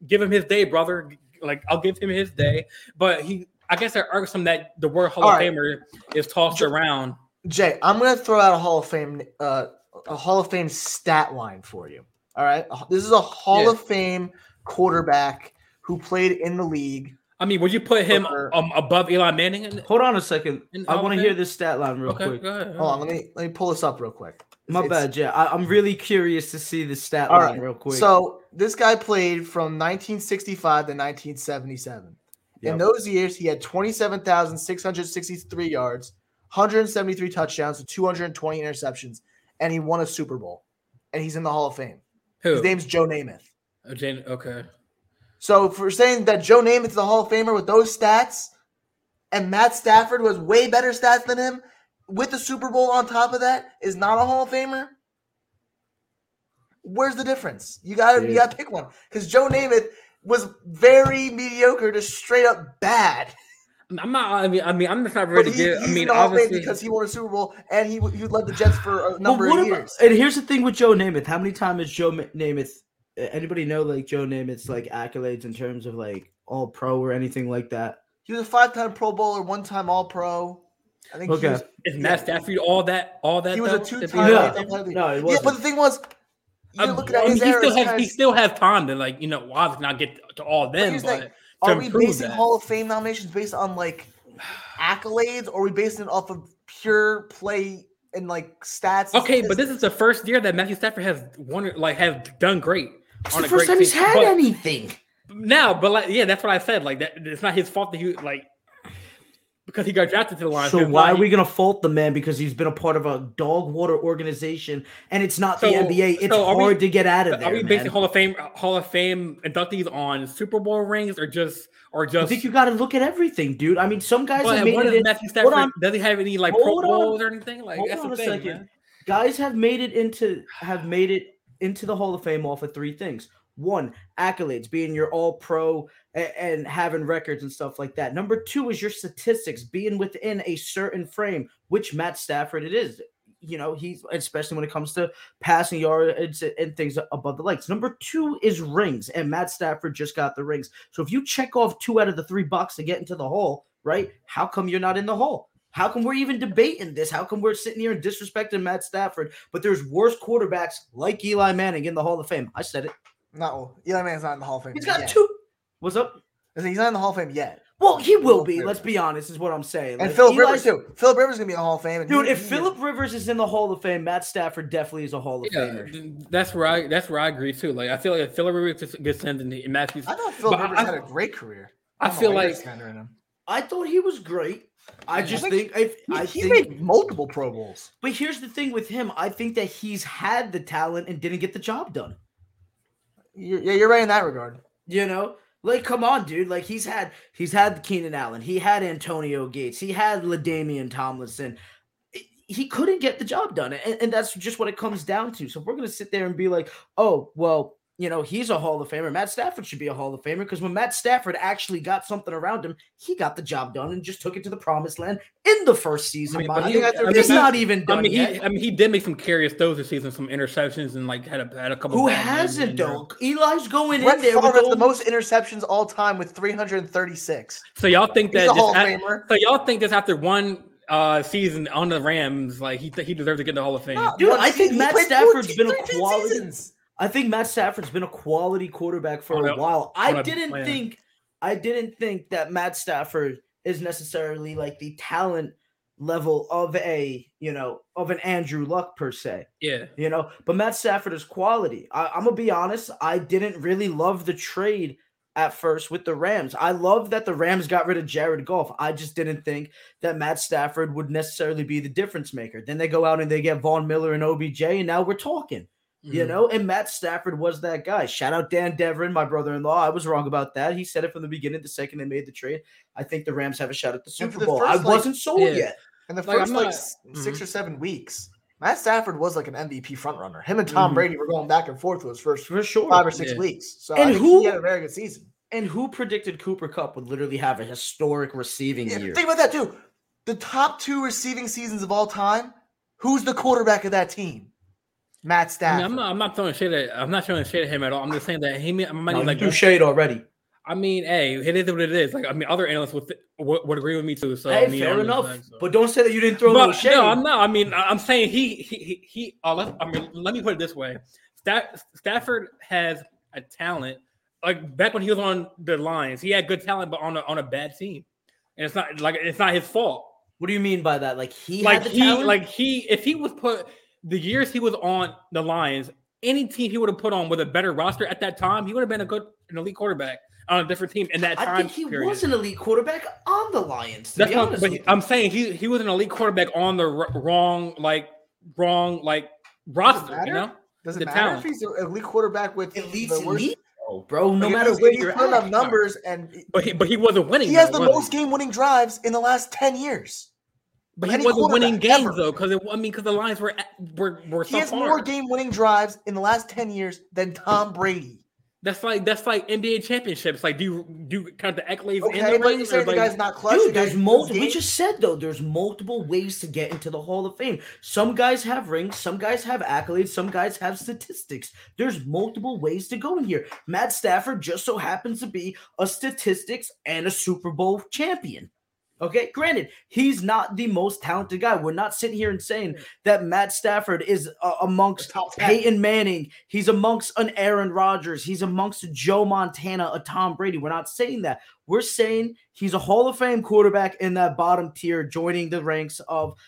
[SPEAKER 1] give him his day, brother. Like, I'll give him his day." But he, I guess, it irks him that the word Hall
[SPEAKER 2] All
[SPEAKER 1] of
[SPEAKER 2] right.
[SPEAKER 1] Famer is tossed
[SPEAKER 2] Ju-
[SPEAKER 1] around.
[SPEAKER 2] Jay, I'm gonna throw out a Hall of Fame, uh, a Hall of Fame stat line for you. All right, this is a Hall
[SPEAKER 1] Yeah.
[SPEAKER 2] of Fame quarterback who played in the league.
[SPEAKER 1] I mean, would you put him
[SPEAKER 2] Over-
[SPEAKER 1] um, above Eli Manning? In,
[SPEAKER 3] hold on a second I want to hear this stat line real
[SPEAKER 1] okay,
[SPEAKER 3] quick
[SPEAKER 1] go ahead.
[SPEAKER 2] Hold on, let me let me pull this up real quick.
[SPEAKER 3] my
[SPEAKER 2] It's-
[SPEAKER 3] bad yeah I, I'm really curious to see the stat line
[SPEAKER 2] right,
[SPEAKER 3] real quick
[SPEAKER 2] So this guy played from 1965 to 1977. In
[SPEAKER 3] Yep.
[SPEAKER 2] those years, he had 27,663 yards, 173 touchdowns, and 220 interceptions, and he won a Super Bowl. And he's in the Hall of Fame.
[SPEAKER 1] Who?
[SPEAKER 2] His name's Joe Namath.
[SPEAKER 1] Oh, Jane, okay.
[SPEAKER 2] So for saying that Joe Namath is the Hall of Famer with those stats, and Matt Stafford was way better stats than him, with the Super Bowl on top of that, is not a Hall of Famer. Where's the difference? You got to you got to pick one because Joe Namath was very mediocre to straight up bad.
[SPEAKER 1] I'm not. I mean, I mean, I'm just not ready
[SPEAKER 2] he,
[SPEAKER 1] to get.
[SPEAKER 2] he's
[SPEAKER 1] I mean,
[SPEAKER 2] in the Hall of
[SPEAKER 1] obviously,
[SPEAKER 2] because he won a Super Bowl and he he led the Jets for a number
[SPEAKER 3] what
[SPEAKER 2] of
[SPEAKER 3] about-
[SPEAKER 2] years.
[SPEAKER 3] and here's the thing with Joe Namath. How many times has Joe Ma- Namath? Anybody know like Joe Namath's like accolades in terms of like All Pro or anything like that?
[SPEAKER 2] He was a five-time Pro Bowler, one-time All-Pro. I think he
[SPEAKER 3] Okay.
[SPEAKER 2] was,
[SPEAKER 1] is Matt Stafford all that? All that?
[SPEAKER 2] he was a
[SPEAKER 1] though, be
[SPEAKER 2] two-time.
[SPEAKER 3] No.
[SPEAKER 1] like-
[SPEAKER 2] NFL player of the
[SPEAKER 3] No, it
[SPEAKER 2] Yeah,
[SPEAKER 3] wasn't.
[SPEAKER 2] but the thing was, you're
[SPEAKER 1] Um,
[SPEAKER 2] looking at
[SPEAKER 1] I mean,
[SPEAKER 2] his
[SPEAKER 1] he still has he still has time to like you know obviously not get to all them,
[SPEAKER 2] here's the
[SPEAKER 1] but
[SPEAKER 2] thing,
[SPEAKER 1] to
[SPEAKER 2] Are we basing
[SPEAKER 1] that.
[SPEAKER 2] Hall of Fame nominations based on like accolades, or are we basing it off of pure play and like stats?
[SPEAKER 1] Okay, but this is the first year that Matthew Stafford has won, like has done great.
[SPEAKER 3] It's
[SPEAKER 1] on
[SPEAKER 3] the
[SPEAKER 1] a
[SPEAKER 3] first time he's had
[SPEAKER 1] But
[SPEAKER 3] anything.
[SPEAKER 1] Now, but like yeah, that's what I said. Like that, it's not his fault that he like because he got drafted to the Lions.
[SPEAKER 3] So why are we gonna fault the man because he's been a part of a dog water organization and it's not the NBA? It's
[SPEAKER 1] so are we-
[SPEAKER 3] hard to get out of
[SPEAKER 1] Are
[SPEAKER 3] there.
[SPEAKER 1] we basing
[SPEAKER 3] man.
[SPEAKER 1] Hall of Fame Hall of Fame inductees on Super Bowl rings or just or
[SPEAKER 3] I
[SPEAKER 1] just?
[SPEAKER 3] think you got to look at everything, dude. I mean, some guys
[SPEAKER 1] But
[SPEAKER 3] have made it.
[SPEAKER 1] does
[SPEAKER 3] in-
[SPEAKER 1] Matthew
[SPEAKER 3] hold
[SPEAKER 1] Stafford?
[SPEAKER 3] on.
[SPEAKER 1] Does he have any like Pro. Bowls or anything? Like
[SPEAKER 3] Hold
[SPEAKER 1] that's
[SPEAKER 3] on
[SPEAKER 1] the
[SPEAKER 3] a
[SPEAKER 1] thing,
[SPEAKER 3] guys have made it into have made it into the Hall of Fame off of three things. One, accolades, being your all pro and having records and stuff like that. Number two is your statistics, being within a certain frame, which Matt Stafford it is. You know, he's especially when it comes to passing yards and things above the legs. Number two is rings, and Matt Stafford just got the rings. So if you check off two out of the three boxes to get into the hall, right? How come you're not in the hall? How come we're even debating this? How come we're sitting here and disrespecting Matt Stafford? But there's worse quarterbacks like Eli Manning in the Hall of Fame. I said it.
[SPEAKER 2] No. Eli Manning's not in the Hall of Fame.
[SPEAKER 3] He's got
[SPEAKER 2] yet.
[SPEAKER 3] two. What's up?
[SPEAKER 2] He's not in the Hall of Fame yet.
[SPEAKER 3] Well, he will
[SPEAKER 2] Philip
[SPEAKER 3] be.
[SPEAKER 2] Rivers.
[SPEAKER 3] Let's be honest. Is what I'm saying.
[SPEAKER 2] And
[SPEAKER 3] Like,
[SPEAKER 2] Philip Rivers too. Philip Rivers is gonna be in the Hall of Fame. and
[SPEAKER 3] Dude, if
[SPEAKER 2] he-
[SPEAKER 3] Philip Rivers is in the Hall of Fame, Matt Stafford definitely is a Hall of
[SPEAKER 1] Yeah,
[SPEAKER 3] Famer.
[SPEAKER 1] that's where I that's where I agree too. Like I feel like if Philip Rivers just gets sent in the Matthews.
[SPEAKER 2] I thought Philip Rivers
[SPEAKER 1] I-
[SPEAKER 2] had a great career.
[SPEAKER 1] I
[SPEAKER 2] don't
[SPEAKER 1] feel like
[SPEAKER 2] him.
[SPEAKER 3] I thought he was great. I just
[SPEAKER 2] think
[SPEAKER 3] think, if
[SPEAKER 2] He,
[SPEAKER 3] I
[SPEAKER 2] he
[SPEAKER 3] think,
[SPEAKER 2] made multiple Pro Bowls.
[SPEAKER 3] but here's the thing with him. I think that he's had the talent and didn't get the job done.
[SPEAKER 2] Yeah, you're right in that regard.
[SPEAKER 3] You know, like come on, dude. Like he's had he's had Keenan Allen, he had Antonio Gates, he had LaDainian Tomlinson. He couldn't get the job done, and, and that's just what it comes down to. So we're gonna sit there and be like, oh, well, you know, he's a Hall of Famer. Matt Stafford should be a Hall of Famer because when Matt Stafford actually got something around him, he got the job done and just took it to the promised land in the first season.
[SPEAKER 1] I mean, but
[SPEAKER 3] you.
[SPEAKER 1] he- I mean,
[SPEAKER 3] it's
[SPEAKER 1] he-
[SPEAKER 3] not even done
[SPEAKER 1] I mean,
[SPEAKER 3] yet.
[SPEAKER 1] he, I mean, he did make some curious throws this season, some interceptions, and like had a had a couple.
[SPEAKER 3] Who
[SPEAKER 1] bad games
[SPEAKER 3] hasn't
[SPEAKER 1] in
[SPEAKER 3] though? Eli's going
[SPEAKER 2] Brett
[SPEAKER 3] in there
[SPEAKER 2] Favre
[SPEAKER 3] with
[SPEAKER 2] has
[SPEAKER 3] the
[SPEAKER 2] the most interceptions all time with 336.
[SPEAKER 1] So y'all think
[SPEAKER 2] He's
[SPEAKER 1] that
[SPEAKER 2] a Hall of
[SPEAKER 1] at-
[SPEAKER 2] Famer.
[SPEAKER 1] so y'all think this after one uh season on the Rams, like he he deserves to get in the Hall of Fame.
[SPEAKER 2] No,
[SPEAKER 3] Dude, I think Matt Stafford's been a quality-
[SPEAKER 2] seasons.
[SPEAKER 3] I think Matt Stafford's been a quality quarterback for
[SPEAKER 1] On
[SPEAKER 3] a while. I didn't
[SPEAKER 1] plan.
[SPEAKER 3] think I didn't think that Matt Stafford is necessarily like the talent level of a, you know, of an Andrew Luck per se.
[SPEAKER 1] Yeah,
[SPEAKER 3] You know, but Matt Stafford is quality. I, I'm gonna be honest, I didn't really love the trade at first with the Rams. I love that the Rams got rid of Jared Goff. I just didn't think that Matt Stafford would necessarily be the difference maker. Then they go out and they get Von Miller and OBJ, and now we're talking you
[SPEAKER 1] Mhm.
[SPEAKER 3] know, and Matt Stafford was that guy. Shout out Dan Devrin, my brother-in-law. I was wrong about that. He said it from the beginning. The second they made the trade, I think the Rams have a shot at the Super
[SPEAKER 2] for the
[SPEAKER 3] Bowl. I
[SPEAKER 2] like,
[SPEAKER 3] wasn't sold
[SPEAKER 1] Yeah.
[SPEAKER 3] yet.
[SPEAKER 2] In the
[SPEAKER 1] Like,
[SPEAKER 2] first
[SPEAKER 1] I'm
[SPEAKER 2] like
[SPEAKER 1] not-
[SPEAKER 2] s-
[SPEAKER 3] mm-hmm.
[SPEAKER 2] six or seven weeks, Matt Stafford was like an MVP frontrunner. Him and Tom
[SPEAKER 3] Mhm.
[SPEAKER 2] Brady were going back and forth those first
[SPEAKER 3] For sure.
[SPEAKER 2] five or six
[SPEAKER 1] Yeah.
[SPEAKER 2] weeks. So
[SPEAKER 3] And who-
[SPEAKER 2] he had a very good season.
[SPEAKER 3] And who predicted Cooper Kupp would literally have a historic receiving
[SPEAKER 2] Yeah,
[SPEAKER 3] year?
[SPEAKER 2] think about that too. The top two receiving seasons of all time. Who's the quarterback of that team? Matt
[SPEAKER 1] I mean,
[SPEAKER 2] Stafford.
[SPEAKER 1] I'm not I'm not throwing shade at I'm not throwing shade at him at all. I'm just saying that he I might
[SPEAKER 3] No, you
[SPEAKER 1] like
[SPEAKER 3] do shade already.
[SPEAKER 1] I mean, hey, it is what it is. Like I mean, other analysts would would, would agree with me too. So
[SPEAKER 3] hey,
[SPEAKER 1] I mean,
[SPEAKER 3] fair enough.
[SPEAKER 1] saying, so.
[SPEAKER 3] But don't say that you didn't throw
[SPEAKER 1] But
[SPEAKER 3] no shade.
[SPEAKER 1] no, I'm not. I mean, I- I'm saying he he he. he uh, let, I mean, let me put it this way: Stat, Stafford has a talent. Like back when he was on the Lions, he had good talent, but on a on a bad team, and it's not like it's not his fault.
[SPEAKER 3] what do you mean by that? Like he
[SPEAKER 1] like
[SPEAKER 3] had the
[SPEAKER 1] he
[SPEAKER 3] talent?
[SPEAKER 1] like he if he was put the years he was on the Lions, any team he would have put on with a better roster at that time, he would have been a good an elite quarterback on a different team in that time
[SPEAKER 3] I think he
[SPEAKER 1] period.
[SPEAKER 3] was an elite quarterback on the Lions. To
[SPEAKER 1] That's
[SPEAKER 3] be
[SPEAKER 1] what,
[SPEAKER 3] honest
[SPEAKER 1] but
[SPEAKER 3] with.
[SPEAKER 1] I'm saying he he was an elite quarterback on the r- wrong like wrong like roster. You know,
[SPEAKER 2] Does it
[SPEAKER 1] the
[SPEAKER 2] matter
[SPEAKER 1] talent.
[SPEAKER 2] if he's an elite quarterback with
[SPEAKER 3] Elite's
[SPEAKER 2] the worst?
[SPEAKER 3] elite, though, bro. No
[SPEAKER 2] Like,
[SPEAKER 3] matter
[SPEAKER 2] he's-
[SPEAKER 3] where you're
[SPEAKER 2] putting up numbers, and
[SPEAKER 1] but he but he wasn't winning.
[SPEAKER 2] he has
[SPEAKER 1] though,
[SPEAKER 2] the
[SPEAKER 1] was
[SPEAKER 2] most game-winning drives in the last ten years.
[SPEAKER 1] But he wasn't winning games
[SPEAKER 2] ever.
[SPEAKER 1] though, because I mean, because the Lions were were were
[SPEAKER 2] He
[SPEAKER 1] so
[SPEAKER 2] has
[SPEAKER 1] far.
[SPEAKER 2] more game-winning drives in the last ten years than Tom Brady.
[SPEAKER 1] That's like that's like NBA championships. Like, do you do you count the accolades in
[SPEAKER 2] Okay,
[SPEAKER 1] the
[SPEAKER 2] but
[SPEAKER 1] ring?
[SPEAKER 2] you're saying the
[SPEAKER 1] like-
[SPEAKER 2] guy's not clutch.
[SPEAKER 3] Dude,
[SPEAKER 2] the
[SPEAKER 3] there's multiple. We just said though, there's multiple ways to get into the Hall of Fame. Some guys have rings, some guys have accolades, some guys have statistics. There's multiple ways to go in here. Matt Stafford just so happens to be a statistics and a Super Bowl champion. Okay, granted, he's not the most talented guy. We're not sitting here and saying that Matt Stafford is uh, amongst Peyton Manning. He's amongst an Aaron Rodgers. He's amongst Joe Montana, a Tom Brady. We're not saying that. We're saying he's a Hall of Fame quarterback in that bottom tier, joining the ranks of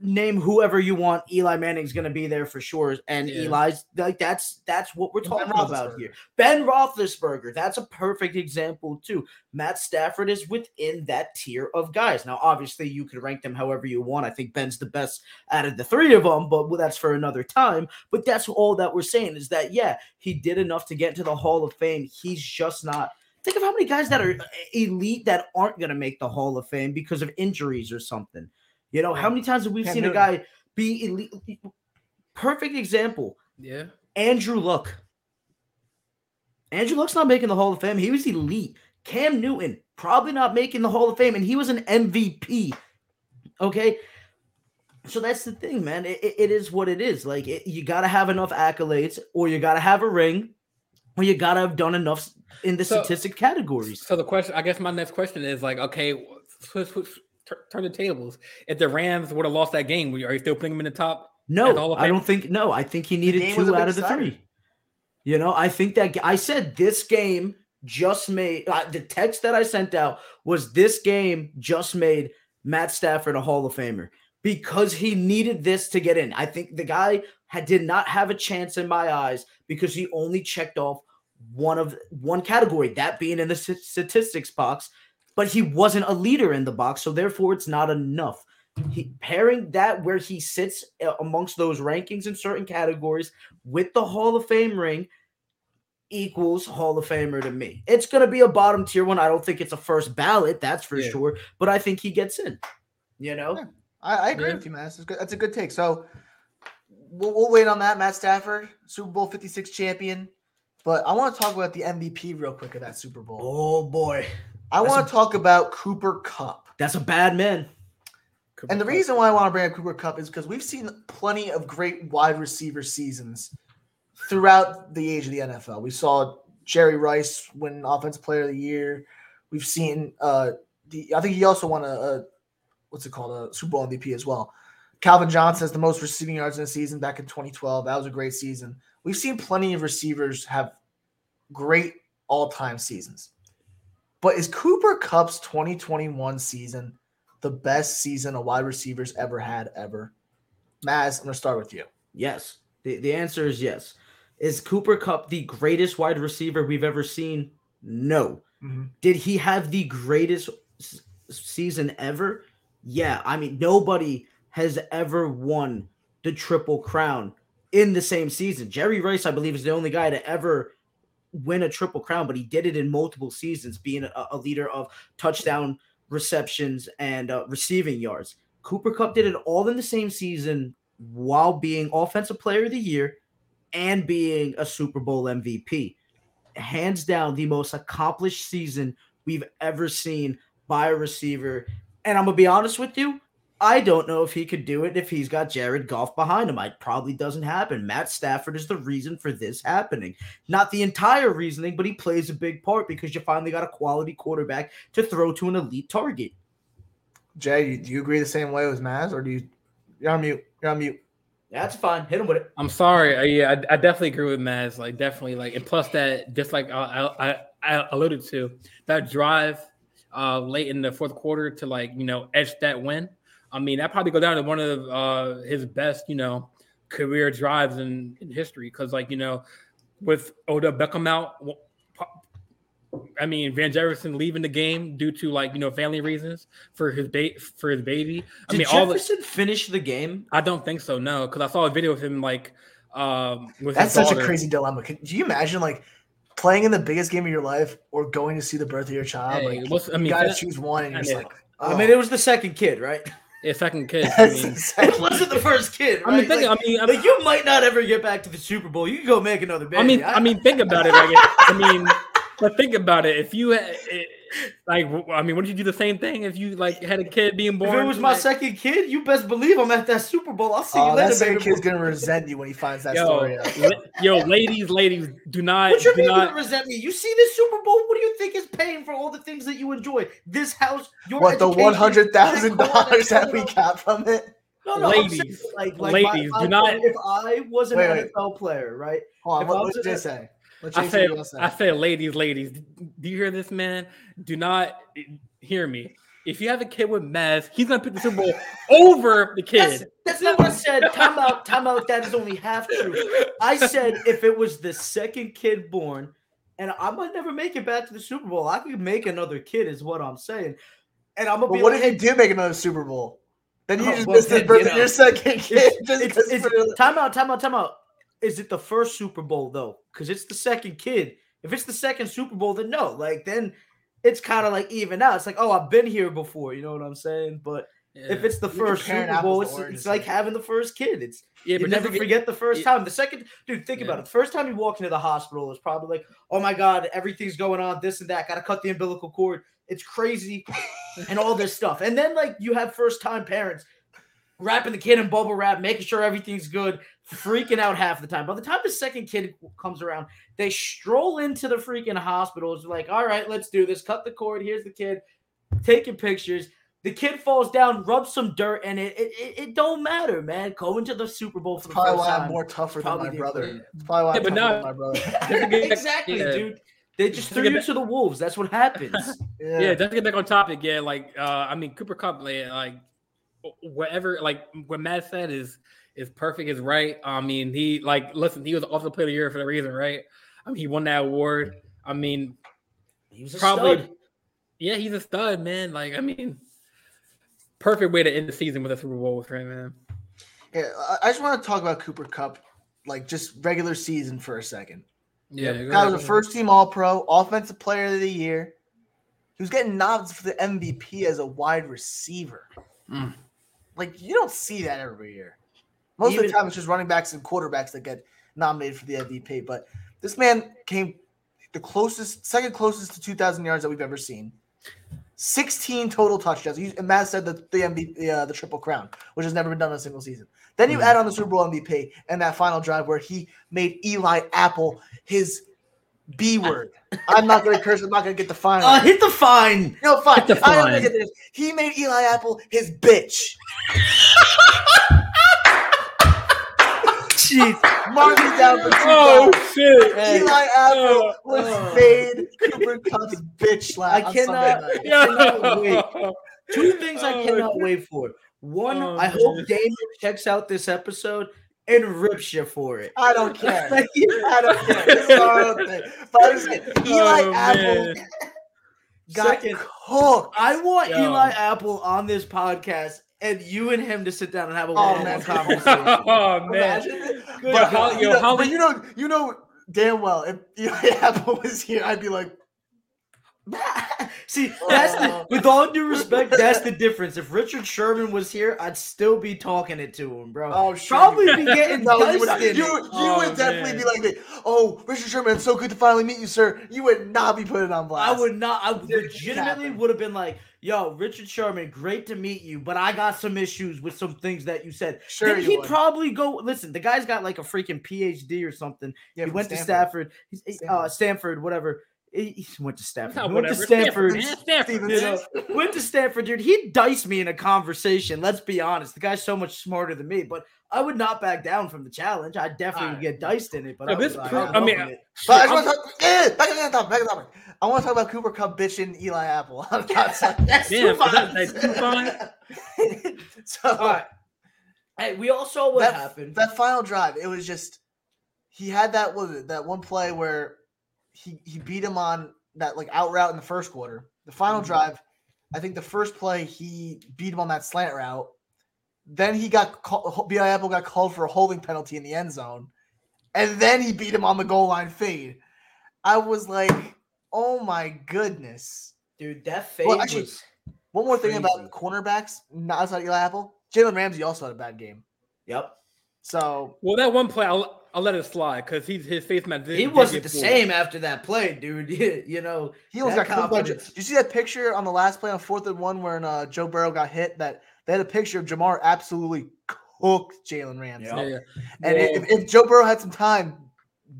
[SPEAKER 3] name whoever you want. Eli Manning's going to be there for sure, and
[SPEAKER 1] Yeah.
[SPEAKER 3] Eli's like that's that's what we're
[SPEAKER 2] Ben
[SPEAKER 3] talking about here. Ben Roethlisberger, that's a perfect example too. Matt Stafford is within that tier of guys. Now, obviously, you could rank them however you want. I think Ben's the best out of the three of them, but well, that's for another time. But that's all that we're saying is that yeah, he did enough to get into the Hall of Fame. He's just not. Think of how many guys that are uh, elite that aren't going to make the Hall of Fame because of injuries or something. You know, how many times have we seen a guy be elite? Perfect example.
[SPEAKER 1] yeah.
[SPEAKER 3] Andrew Luck. Andrew Luck's not making the Hall of Fame. He was elite. Cam Newton probably not making the Hall of Fame, and he was an MVP. Okay. So that's the thing, man. It, it- it is what it is. Like it, you got to have enough accolades, or you got to have a ring, or you got to have done enough in the
[SPEAKER 1] So-
[SPEAKER 3] statistic categories.
[SPEAKER 1] So the question, I guess, my next question is like, okay, switch, switch, turn the tables. If the Rams would have lost that game, are you still putting them in the top?
[SPEAKER 3] No,
[SPEAKER 1] of
[SPEAKER 3] I don't think. No, I think he needed
[SPEAKER 2] game was a
[SPEAKER 3] two out of the
[SPEAKER 2] decider.
[SPEAKER 3] three. You know, I think that I said this game just made uh, the text that I sent out was this game just made Matt Stafford a Hall of Famer because he needed this to get in. I think the guy had, did not have a chance in my eyes because he only checked off one of one category, that being in the statistics box, but he wasn't a leader in the box, so therefore it's not enough. He, pairing that where he sits uh, amongst those rankings in certain categories with the Hall of Fame ring equals Hall of Famer to me. It's going to be a bottom tier one. I don't think it's a first ballot, that's for
[SPEAKER 1] Yeah.
[SPEAKER 3] sure, but I think he gets in. You know?
[SPEAKER 2] Yeah. I, I agree
[SPEAKER 1] Yeah.
[SPEAKER 2] with you, man. That's a good, that's a good take. So we'll, we'll wait on that. Matt Stafford, Super Bowl 56 champion. But I want to talk about the MVP real quick of that Super Bowl.
[SPEAKER 3] Oh boy,
[SPEAKER 2] I want to talk about Cooper Kupp.
[SPEAKER 3] that's a bad man.
[SPEAKER 2] And the reason why I want to bring up Cooper Kupp is because we've seen plenty of great wide receiver seasons throughout the age of the NFL. We saw Jerry Rice win Offensive Player of the Year. We've seen uh the I think he also won a, a what's it called a Super Bowl MVP as well. Calvin Johnson has the most receiving yards in a season back in 2012. That was a great season. We've seen plenty of receivers have great all-time seasons. But is Cooper Kupp's 2021 season the best season a wide receivers ever had ever? Maz, I'm gonna start with you.
[SPEAKER 3] Yes. The, the answer is yes. Is Cooper Kupp the greatest wide receiver we've ever seen? No. Mm-hmm. Did he have the greatest s- season ever? Yeah. I mean, nobody has ever won the Triple Crown in the same season. Jerry Rice, I believe, is the only guy to ever win a Triple Crown, but he did it in multiple seasons, being a, a leader of touchdown receptions and uh, receiving yards. Cooper Kupp did it all in the same season while being Offensive Player of the Year and being a Super Bowl MVP. Hands down, the most accomplished season we've ever seen by a receiver. And I'm gonna be honest with you, I don't know if he could do it if he's got Jared Goff behind him. It probably doesn't happen. Matt Stafford is the reason for this happening. Not the entire reasoning, but he plays a big part because you finally got a quality quarterback to throw to an elite target.
[SPEAKER 2] Jay, do you agree the same way with Maz, or do you? You're on mute. You're on mute.
[SPEAKER 3] That's fine. Hit him with it.
[SPEAKER 1] I'm sorry. Uh, yeah, I, I definitely agree with Maz. Like, definitely. Like, and plus that, just like I, I, I alluded to, that drive uh, late in the fourth quarter to like you know edge that win. I mean, that probably go down to one of uh, his best you know career drives in, in history. Because like you know, with Odell Beckham out, I mean Van Jefferson leaving the game due to like you know family reasons for his ba- for his baby. I
[SPEAKER 3] Did
[SPEAKER 1] mean, all the,
[SPEAKER 3] Jefferson finish the game?
[SPEAKER 1] I don't think so. No, because I saw a video of him like um with
[SPEAKER 2] That's
[SPEAKER 1] his
[SPEAKER 2] such a crazy dilemma. Can, do you imagine like playing in the biggest game of your life or going to see the birth of your child?
[SPEAKER 1] Hey,
[SPEAKER 2] like,
[SPEAKER 1] what's- I
[SPEAKER 2] you
[SPEAKER 1] mean,
[SPEAKER 2] gotta
[SPEAKER 1] that-
[SPEAKER 2] choose one, and you're
[SPEAKER 1] I
[SPEAKER 2] just
[SPEAKER 1] mean,
[SPEAKER 2] like,
[SPEAKER 3] I mean, it was the second kid, right?
[SPEAKER 1] Yeah, second kid. I
[SPEAKER 2] That's
[SPEAKER 1] mean,
[SPEAKER 2] exactly-
[SPEAKER 3] It wasn't the first kid,
[SPEAKER 1] I mean, think,
[SPEAKER 3] like,
[SPEAKER 1] I mean, I,
[SPEAKER 3] like, you might not ever get back to the Super Bowl. You can go make another baby.
[SPEAKER 1] I mean, I mean, think about it. Like, I mean, but think about it. If you, had- it, like, I mean, wouldn't you do the same thing if you like had a kid being born?
[SPEAKER 3] if
[SPEAKER 1] born?
[SPEAKER 3] it was my
[SPEAKER 1] like,
[SPEAKER 3] second kid, you best believe I'm at that Super Bowl. I'll see you
[SPEAKER 2] Oh, that
[SPEAKER 3] later,
[SPEAKER 2] second
[SPEAKER 3] baby.
[SPEAKER 2] kid's gonna resent you when he finds that
[SPEAKER 1] Yo,
[SPEAKER 2] story out.
[SPEAKER 1] yo, ladies, ladies, do not,
[SPEAKER 3] What you
[SPEAKER 1] do
[SPEAKER 3] mean you
[SPEAKER 1] not.
[SPEAKER 3] resent me? You see this Super Bowl? What do you think is paying for all the things that you enjoy? This house, your
[SPEAKER 2] What the one hundred thousand dollars that we got from it?
[SPEAKER 3] No, no, I'm saying,
[SPEAKER 1] Ladies,
[SPEAKER 3] like, like
[SPEAKER 1] ladies,
[SPEAKER 3] my,
[SPEAKER 1] do
[SPEAKER 3] my
[SPEAKER 1] not-
[SPEAKER 3] If I was an
[SPEAKER 2] Wait, wait.
[SPEAKER 3] NFL player, right?
[SPEAKER 2] Hold on,
[SPEAKER 3] If
[SPEAKER 2] what,
[SPEAKER 3] I
[SPEAKER 2] what
[SPEAKER 3] was
[SPEAKER 2] did you
[SPEAKER 3] a-
[SPEAKER 2] say? What
[SPEAKER 1] I said,
[SPEAKER 2] say?
[SPEAKER 1] I said, ladies, ladies, do you hear this, man? Do not eh, hear me. If you have a kid with Maz, he's gonna pick the Super Bowl over the kid.
[SPEAKER 3] that's not what I said. Time out, time out. That is only half true. I said if it was the second kid born, and I might never make it back to the Super Bowl, I could make another kid, is what I'm saying. And I'm gonna
[SPEAKER 2] But
[SPEAKER 3] be
[SPEAKER 2] what
[SPEAKER 3] like,
[SPEAKER 2] if you do make another Super Bowl? Then you
[SPEAKER 3] Oh,
[SPEAKER 2] just
[SPEAKER 3] well,
[SPEAKER 2] missed the birth
[SPEAKER 3] you
[SPEAKER 2] of your second kid.
[SPEAKER 3] it's,
[SPEAKER 2] just
[SPEAKER 3] it's,
[SPEAKER 2] 'cause
[SPEAKER 3] it's, time out, time out, time out. Is it the first Super Bowl though? Because it's the second kid. If it's the second Super Bowl, then no. Like then it's kind of like even out. It's like, oh, I've been here before. You know what I'm saying? But if it's the
[SPEAKER 2] You're
[SPEAKER 3] first
[SPEAKER 2] comparing
[SPEAKER 3] Super Bowl, it's, it's like having the first kid. It's
[SPEAKER 1] yeah,
[SPEAKER 3] you
[SPEAKER 1] but
[SPEAKER 3] never
[SPEAKER 1] never
[SPEAKER 3] forget the first
[SPEAKER 1] yeah.
[SPEAKER 3] time. The second, dude, think
[SPEAKER 1] Yeah.
[SPEAKER 3] about it. The first time you walk into the hospital is probably like, oh my god, everything's going on, this and that. Got to cut the umbilical cord. It's crazy, and all this stuff. And then like you have first time parents wrapping the kid in bubble wrap, making sure everything's good, freaking out half the time. By the time the second kid comes around, they stroll into the freaking hospital. It's like, all right, let's do this. Cut the cord. Here's the kid taking pictures. The kid falls down, rubs some dirt, and it it, it, it don't matter, man. Going to the Super Bowl for the
[SPEAKER 2] probably
[SPEAKER 3] first
[SPEAKER 2] why I'm more tougher than my brother. It's probably why
[SPEAKER 1] Yeah,
[SPEAKER 2] I'm
[SPEAKER 1] but
[SPEAKER 2] tougher than my brother.
[SPEAKER 1] Just to get back-
[SPEAKER 3] exactly,
[SPEAKER 1] yeah.
[SPEAKER 3] dude. They just
[SPEAKER 1] Just
[SPEAKER 3] threw you
[SPEAKER 1] back-
[SPEAKER 3] to the wolves. That's what happens.
[SPEAKER 2] Yeah.
[SPEAKER 1] Yeah, just to get back on topic. Yeah, like uh, I mean, Cooper Kupp, like, whatever, like what Matt said is is perfect, is right. I mean, he like listen, he was also player of the year for the reason, right? I mean, he won that award. I mean,
[SPEAKER 3] He was a
[SPEAKER 1] probably,
[SPEAKER 3] stud.
[SPEAKER 1] yeah, he's a stud, man. Like, I mean, perfect way to end the season with a Super Bowl with him, man.
[SPEAKER 2] Yeah, I- just want to talk about Cooper Kupp, like just regular season for a second.
[SPEAKER 1] Yeah,
[SPEAKER 2] Guy was a first team All Pro, Offensive Player of the Year. He was getting nods for the MVP as a wide receiver.
[SPEAKER 1] Mm.
[SPEAKER 2] Like you don't see that every year. Most of the time, it's just running backs and quarterbacks that get nominated for the MVP. But this man came the closest, second closest to 2,000 yards that we've ever seen. 16 total touchdowns. He, and Matt said that the MVP, the, uh, the triple crown, which has never been done in a single season. Then you
[SPEAKER 3] Mhm.
[SPEAKER 2] add on the Super Bowl MVP and that final drive where he made Eli Apple his B word. I'm not going to curse. I'm not going to get the final.
[SPEAKER 3] Uh, hit the fine.
[SPEAKER 2] No, fine.
[SPEAKER 1] Hit the
[SPEAKER 2] I am
[SPEAKER 1] fine.
[SPEAKER 2] gonna get this. He made Eli Apple his bitch.
[SPEAKER 3] Jeez.
[SPEAKER 2] Mark me down for two
[SPEAKER 1] Oh
[SPEAKER 2] dollars.
[SPEAKER 1] shit!
[SPEAKER 3] Hey.
[SPEAKER 2] Eli Apple
[SPEAKER 1] Oh,
[SPEAKER 2] was
[SPEAKER 3] oh.
[SPEAKER 2] made Cooper Kupp's bitch slap.
[SPEAKER 3] I cannot-
[SPEAKER 2] Sunday night.
[SPEAKER 1] Yeah.
[SPEAKER 3] cannot wait. Two things I
[SPEAKER 1] Oh,
[SPEAKER 3] cannot wait for. One,
[SPEAKER 1] Oh,
[SPEAKER 3] I hope
[SPEAKER 1] man.
[SPEAKER 3] Daniel checks out this episode and rips you for it.
[SPEAKER 2] I don't care.
[SPEAKER 3] Like,
[SPEAKER 2] I don't care. This our own thing. But I'm just saying, Eli
[SPEAKER 1] Oh,
[SPEAKER 2] Apple
[SPEAKER 1] man.
[SPEAKER 2] got
[SPEAKER 3] Second,
[SPEAKER 2] cooked.
[SPEAKER 3] I want
[SPEAKER 1] Yo.
[SPEAKER 3] Eli Apple on this podcast and you and him to sit down and have a
[SPEAKER 2] Oh,
[SPEAKER 3] one-on-one
[SPEAKER 2] man.
[SPEAKER 3] conversation.
[SPEAKER 1] oh man!
[SPEAKER 2] Imagine.
[SPEAKER 1] Yo,
[SPEAKER 2] But,
[SPEAKER 1] Holly-
[SPEAKER 2] you
[SPEAKER 1] yo,
[SPEAKER 2] know,
[SPEAKER 1] Holly-
[SPEAKER 2] but you know, you know damn well if Eli Apple was here, I'd be like,
[SPEAKER 3] See, that's the,
[SPEAKER 2] Oh.
[SPEAKER 3] with all due respect, that's the difference. If Richard Sherman was here, I'd still be talking it to him, bro.
[SPEAKER 2] oh, sure.
[SPEAKER 3] Probably be getting
[SPEAKER 2] No, you would, you, you
[SPEAKER 1] Oh,
[SPEAKER 2] would definitely
[SPEAKER 1] man.
[SPEAKER 2] be like, "Oh, Richard Sherman, it's so good to finally meet you, sir." You would not be putting on blast.
[SPEAKER 3] I would not. I
[SPEAKER 2] Didn't
[SPEAKER 3] legitimately would have been like, "Yo, Richard Sherman, great to meet you, but I got some issues with some things that you said."
[SPEAKER 2] Sure,
[SPEAKER 3] he'd probably go. Listen, the guy's got like a freaking PhD or something.
[SPEAKER 2] Yeah,
[SPEAKER 3] he
[SPEAKER 2] from
[SPEAKER 3] went to
[SPEAKER 2] Stanford.
[SPEAKER 3] Stafford. He's, uh,
[SPEAKER 2] Stanford.
[SPEAKER 3] Stanford, whatever. He, he went to Stanford.
[SPEAKER 1] Not
[SPEAKER 3] He went to
[SPEAKER 1] whatever.
[SPEAKER 3] Stanford.
[SPEAKER 1] man. Stanford.
[SPEAKER 2] Steven
[SPEAKER 3] You know, went to Stanford, dude. He'd dice me in a conversation. Let's be honest. The guy's so much smarter than me, but I would not back down from the challenge. I definitely would get diced in it. But
[SPEAKER 1] Yo,
[SPEAKER 3] I,
[SPEAKER 1] this
[SPEAKER 3] like,
[SPEAKER 1] pro-
[SPEAKER 3] I'm
[SPEAKER 1] I mean,
[SPEAKER 3] loving.
[SPEAKER 2] But I just want to talk. Yeah, back on the topic. Back on the topic. I want to talk about Cooper Kupp bitching Eli Apple. I'm not saying-
[SPEAKER 3] That's
[SPEAKER 1] Damn,
[SPEAKER 3] too
[SPEAKER 1] is that-
[SPEAKER 3] fine.
[SPEAKER 1] that's too fine?
[SPEAKER 2] so
[SPEAKER 3] All right. Hey, we all saw what
[SPEAKER 2] that,
[SPEAKER 3] happened.
[SPEAKER 2] that final drive, it was just he had that was it that one play where he he beat him on that like out route in the first quarter. The final
[SPEAKER 3] Mhm.
[SPEAKER 2] drive, I think the first play he beat him on that slant route. Then he got called, Bi Apple got called for a holding penalty in the end zone, and then he beat him on the goal line fade. I was like, oh my goodness.
[SPEAKER 3] Dude, that fade
[SPEAKER 2] Well, actually,
[SPEAKER 3] was.
[SPEAKER 2] One more thing
[SPEAKER 3] Crazy.
[SPEAKER 2] about cornerbacks, not outside Eli Apple. Jalen Ramsey also had a bad game.
[SPEAKER 3] Yep.
[SPEAKER 2] So
[SPEAKER 1] Well, that one play, I'll, I'll let it slide because he's his face man.
[SPEAKER 3] He wasn't the
[SPEAKER 1] fooled.
[SPEAKER 3] same after that play, dude. you know,
[SPEAKER 2] he almost
[SPEAKER 3] That
[SPEAKER 2] got cooked. Did
[SPEAKER 3] confidence.
[SPEAKER 2] you see that picture on the last play on fourth and one when uh, Joe Burrow got hit? That they had a picture of Ja'Marr absolutely cooked Jalen Ramsey.
[SPEAKER 3] Yeah.
[SPEAKER 1] Yeah, yeah.
[SPEAKER 2] And
[SPEAKER 1] Well-
[SPEAKER 2] if, if Joe Burrow had some time,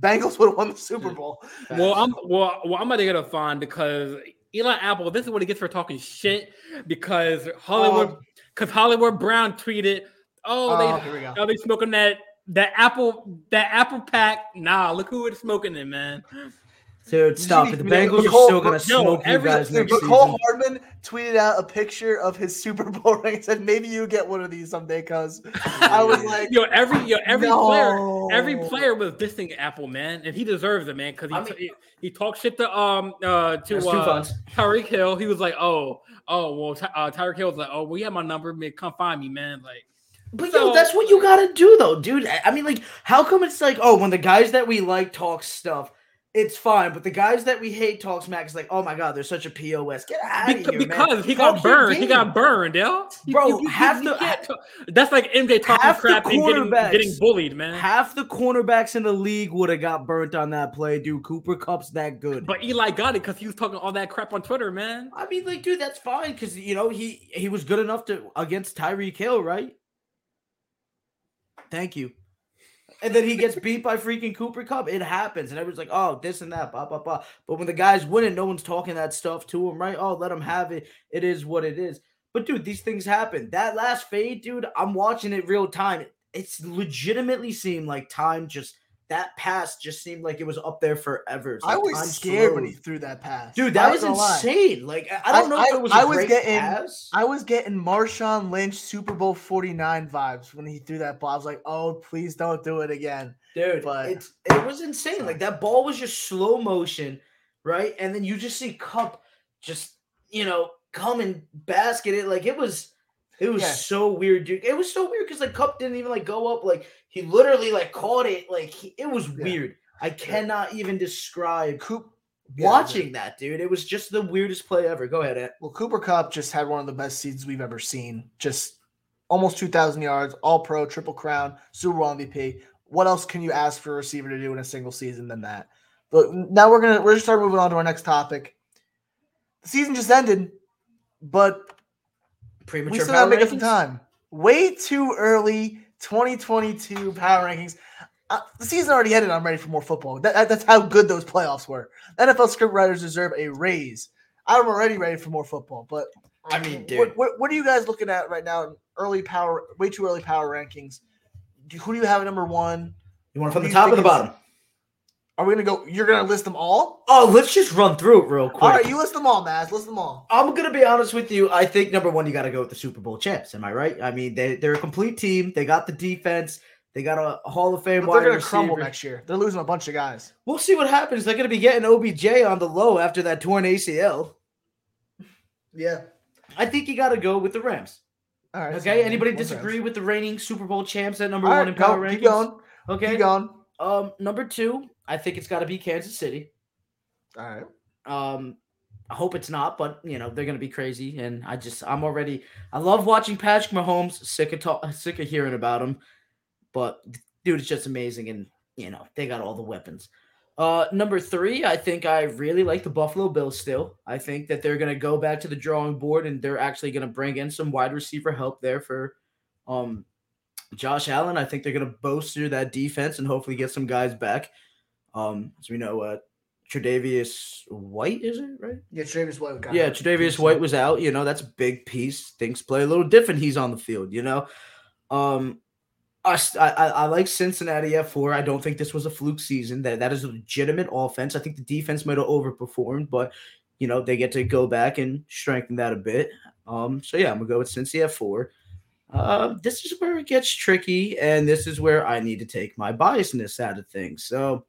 [SPEAKER 2] Bengals would have won the Super Bowl.
[SPEAKER 1] Well, I'm well, well, I'm gonna get a fine because Eli Apple. This is what he gets for talking shit because Hollywood,
[SPEAKER 2] Um,
[SPEAKER 1] because Hollywood Brown tweeted, "Oh,
[SPEAKER 2] Oh,
[SPEAKER 1] they,
[SPEAKER 2] here we go.
[SPEAKER 1] are they smoking that that apple that apple pack? Nah, look who it's smoking it, man.
[SPEAKER 3] dude, stop it. The
[SPEAKER 2] the-
[SPEAKER 3] Bengals are still gonna
[SPEAKER 1] no,
[SPEAKER 3] smoke you guys
[SPEAKER 2] Dude,
[SPEAKER 3] next
[SPEAKER 2] but
[SPEAKER 3] season.
[SPEAKER 2] Cole Hardman tweeted out a picture of his Super Bowl ring and said, "Maybe you get one of these someday." Cause I was like,
[SPEAKER 1] Yo, every yo, every player, every
[SPEAKER 2] "No."
[SPEAKER 1] player was dissing Apple, man, and he deserves it, man, because he,
[SPEAKER 3] I mean-
[SPEAKER 1] he he talked shit to um uh to
[SPEAKER 3] That's
[SPEAKER 1] uh. Tyreek Hill. He was like, oh oh well, Ty- uh, Tyreek Hill was like, oh, well, you have my number, man, come find me, man. Like,
[SPEAKER 3] But
[SPEAKER 1] So-
[SPEAKER 3] yo, that's what you gotta do, though, dude. I mean, like, how come it's like, oh, when the guys that we like talk stuff, it's fine, but the guys that we hate talk smack is like, oh my god, they're such a pos. Get out of
[SPEAKER 1] beca-
[SPEAKER 3] here,
[SPEAKER 1] because
[SPEAKER 3] man.
[SPEAKER 1] he
[SPEAKER 3] Talk
[SPEAKER 1] got
[SPEAKER 3] your
[SPEAKER 1] burned, he
[SPEAKER 3] game.
[SPEAKER 1] got burned, yo. You-
[SPEAKER 3] Bro,
[SPEAKER 1] you- you-
[SPEAKER 3] half
[SPEAKER 1] you
[SPEAKER 3] the-
[SPEAKER 1] can't talk- that's like MJ talking
[SPEAKER 3] half the
[SPEAKER 1] crap and getting,
[SPEAKER 3] quarterbacks-
[SPEAKER 1] getting bullied, man.
[SPEAKER 3] Half the cornerbacks in the league would have got burnt on that play, dude. Cooper Kupp's that good.
[SPEAKER 1] But Eli got it because he was talking all that crap on Twitter, man.
[SPEAKER 3] I mean, like, dude, that's fine because you know he he was good enough to against Tyreek Hill, right? Thank you. And then he gets beat by freaking Cooper Kupp. It happens, and everyone's like, "Oh, this and that, blah blah blah." But when the guy's winning, no one's talking that stuff to him, right? Oh, let him have it. It is what it is. But dude, these things happen. That last fade, dude, I'm watching it real time. It's legitimately seemed like time just that pass just seemed like it was up there forever. It's
[SPEAKER 2] I was scared when he threw that pass.
[SPEAKER 3] Dude, that was
[SPEAKER 2] gonna lie.
[SPEAKER 3] insane. Like I, I don't know
[SPEAKER 2] I-
[SPEAKER 3] if it was.
[SPEAKER 2] I was getting-
[SPEAKER 3] pass.
[SPEAKER 2] I was getting Marshawn Lynch Super Bowl 49 vibes when he threw that ball. I was like, oh, please don't do it again.
[SPEAKER 3] dude.
[SPEAKER 2] but-
[SPEAKER 3] it's it was insane. Like that ball was just slow motion, right? And then you just see Kupp just you know come and basket it. Like it was, it was
[SPEAKER 2] Yeah.
[SPEAKER 3] so weird, dude. It was so weird because like Kupp didn't even like go up. Like he literally like caught it. Like he, it was
[SPEAKER 2] Yeah.
[SPEAKER 3] weird. I cannot even describe
[SPEAKER 2] Coop yeah,
[SPEAKER 3] watching that, dude. It was just the weirdest play ever. Go ahead.
[SPEAKER 2] Well, Cooper Kupp just had one of the best seasons we've ever seen. Just almost 2,000 yards, all pro, triple crown, Super Bowl MVP. What else can you ask for a receiver to do in a single season than that? But now we're gonna we're gonna start moving on to our next topic. The season just ended, but
[SPEAKER 3] Premature
[SPEAKER 2] we
[SPEAKER 3] still
[SPEAKER 2] to make up
[SPEAKER 3] rankings?
[SPEAKER 2] time. Way too early. 2022 power rankings. Uh, the season already ended. I'm ready for more football. That, that- that's how good those playoffs were. NFL script writers deserve a raise. I'm already ready for more football. But
[SPEAKER 3] I mean,
[SPEAKER 2] what,
[SPEAKER 3] dude.
[SPEAKER 2] what, what are you guys looking at right now? in Early power, way too early power rankings. Do- Who do you have at number one?
[SPEAKER 3] You want
[SPEAKER 2] Who
[SPEAKER 3] from the top or the bottom?
[SPEAKER 2] Are we gonna go? You're gonna list them all?
[SPEAKER 3] Oh, let's just run through it real quick.
[SPEAKER 2] All right, you list them all, Maz. List them all.
[SPEAKER 3] I'm gonna be honest with you. I think number one, you got to go with the Super Bowl champs. Am I right? I mean, they they're a complete team. They got the defense. They got a Hall of Fame
[SPEAKER 2] But
[SPEAKER 3] wide
[SPEAKER 2] they're gonna crumble next year. They're losing a bunch of guys.
[SPEAKER 3] We'll see what happens. They're gonna be getting OBJ on the low after that torn ACL.
[SPEAKER 2] Yeah.
[SPEAKER 3] I think you got to go with the Rams.
[SPEAKER 2] All right.
[SPEAKER 3] Okay.
[SPEAKER 2] so
[SPEAKER 3] Anybody
[SPEAKER 2] one
[SPEAKER 3] disagree with the reigning Super Bowl champs at number
[SPEAKER 2] All
[SPEAKER 3] one
[SPEAKER 2] right,
[SPEAKER 3] in power
[SPEAKER 2] go,
[SPEAKER 3] rankings?
[SPEAKER 2] keep going.
[SPEAKER 3] Okay.
[SPEAKER 2] Keep going.
[SPEAKER 3] Um, number two, I think it's got to be Kansas City.
[SPEAKER 2] All right.
[SPEAKER 3] Um, I hope it's not, but you know they're gonna be crazy, and I just I'm already I love watching Patrick Mahomes. Sick of talk, sick of hearing about him, but dude, it's just amazing, and you know they got all the weapons. Uh, number three, I think I really like the Buffalo Bills. Still, I think that they're gonna go back to the drawing board, and they're actually gonna bring in some wide receiver help there for, um, Josh Allen. I think they're gonna bolster that defense and hopefully get some guys back. Um, as we know, uh, Tre'Davious White is it right?
[SPEAKER 2] Yeah, Travis White. got
[SPEAKER 3] Yeah. Tre'Davious White was out. You know, that's a big piece. Things play a little different. He's on the field. You know, um, I I, I I like Cincinnati at four. I don't think this was a fluke season. That that is a legitimate offense. I think the defense might have overperformed, but you know they get to go back and strengthen that a bit. Um, so yeah, I'm gonna go with Cincy at four. Uh, this is where it gets tricky, and this is where I need to take my biasness out of things. So,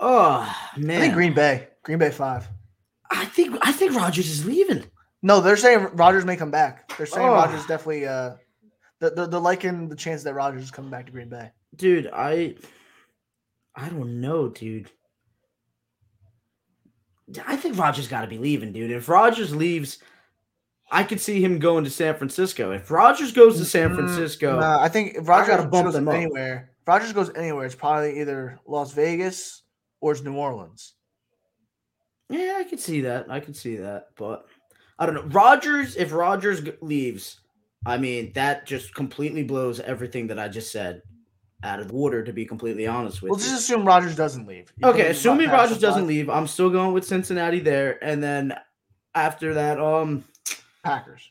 [SPEAKER 3] oh man,
[SPEAKER 2] I think Green Bay. Green Bay five.
[SPEAKER 3] I think I think Rodgers is leaving.
[SPEAKER 2] No, they're saying Rodgers may come back. They're saying
[SPEAKER 3] Oh.
[SPEAKER 2] Rodgers definitely. Uh, they're, liking the chance that Rodgers is coming back to Green Bay.
[SPEAKER 3] dude i i don't know dude i think rodgers got to be leaving dude if rodgers leaves i could see him going to san francisco if rodgers goes to san
[SPEAKER 2] Mm,
[SPEAKER 3] francisco
[SPEAKER 2] Nah, I think if
[SPEAKER 3] Rodgers
[SPEAKER 2] goes
[SPEAKER 3] them up.
[SPEAKER 2] anywhere, if Rodgers goes anywhere, it's probably either Las Vegas or it's New Orleans.
[SPEAKER 3] yeah i could see that i could see that but i don't know rodgers if rodgers leaves i mean that just completely blows everything that i just said out of the water to be completely honest with
[SPEAKER 2] We'll
[SPEAKER 3] you.
[SPEAKER 2] just assume Rodgers doesn't leave. You
[SPEAKER 3] Okay, assuming
[SPEAKER 2] Rodgers
[SPEAKER 3] doesn't
[SPEAKER 2] five
[SPEAKER 3] leave, I'm still going with Cincinnati there, and then after that, um,
[SPEAKER 2] Packers.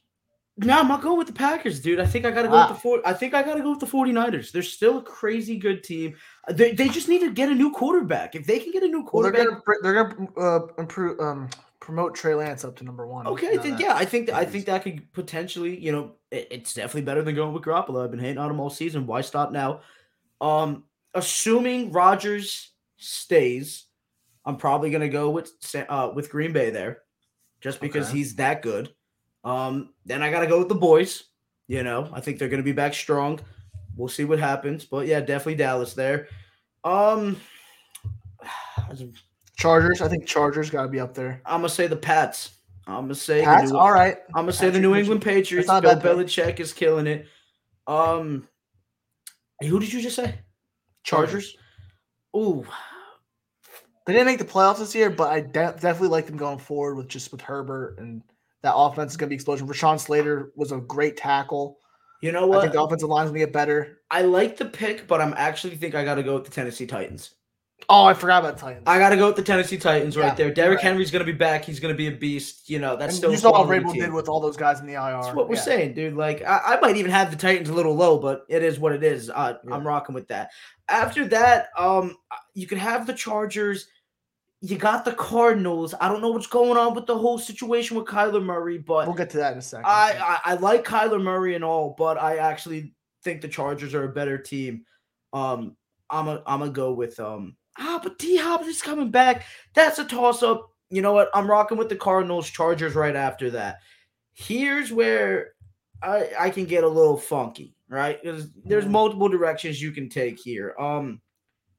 [SPEAKER 3] No, I'm not going with the Packers, dude. I think I gotta go
[SPEAKER 2] Wow.
[SPEAKER 3] with the four. I think I gotta go with the 49ers. They're still a crazy good team. Uh, They, they just need to get a new quarterback. If they can get a new
[SPEAKER 2] Well, they're
[SPEAKER 3] quarterback,
[SPEAKER 2] gonna they're gonna uh, improve um promote Trey Lance up to number one.
[SPEAKER 3] okay, then yeah, I think that, I think that could potentially, you know, it- it's definitely better than going with Garoppolo. I've been hating on him all season. Why stop now? Um, assuming Rodgers stays, I'm probably gonna go with uh with Green Bay there, just because
[SPEAKER 2] Okay.
[SPEAKER 3] he's that good. Um, then I gotta go with the boys. You know, I think they're gonna be back strong. We'll see what happens, but yeah, definitely Dallas there. Um,
[SPEAKER 2] Chargers. I think Chargers got to be up there.
[SPEAKER 3] I'm gonna say the Pats. I'm gonna say
[SPEAKER 2] Pats.
[SPEAKER 3] New-
[SPEAKER 2] All right.
[SPEAKER 3] I'm gonna say the New England Patriots. Bill. Belichick is killing it. Um, who did you just say?
[SPEAKER 2] Chargers.
[SPEAKER 3] Ooh,
[SPEAKER 2] They didn't make the playoffs this year, but I de- definitely like them going forward with just with Herbert and that offense is going to be explosion. Rashawn Slater was a great tackle.
[SPEAKER 3] you know what?
[SPEAKER 2] I think the offensive line is going to get better.
[SPEAKER 3] I like the pick, but I'm actually think I gotta go with the Tennessee Titans.
[SPEAKER 2] Oh, I forgot about Titans.
[SPEAKER 3] I gotta go with the Tennessee Titans right
[SPEAKER 2] Yeah,
[SPEAKER 3] there. Derrick
[SPEAKER 2] right.
[SPEAKER 3] Henry's gonna be back. He's gonna be a beast. You know that's
[SPEAKER 2] and
[SPEAKER 3] still
[SPEAKER 2] you saw what
[SPEAKER 3] team.
[SPEAKER 2] did with all those guys in the IR.
[SPEAKER 3] That's what we're
[SPEAKER 2] Yeah.
[SPEAKER 3] saying, dude. Like I, I might even have the Titans a little low, but it is what it is. Uh,
[SPEAKER 2] Yeah.
[SPEAKER 3] I'm rocking with that. After that, um, you could have the Chargers. You got the Cardinals. I don't know what's going on with the whole situation with Kyler Murray, but
[SPEAKER 2] We'll get to that in a second.
[SPEAKER 3] I, I I like Kyler Murray and all, but I actually think the Chargers are a better team. Um, I'm a I'm gonna go with um ah, but D Hop is coming back. That's a toss up. You know what? I'm rocking with the Cardinals, Chargers right after that. Here's where I I can get a little funky, right? There's there's
[SPEAKER 2] Mhm.
[SPEAKER 3] multiple directions you can take here. Um,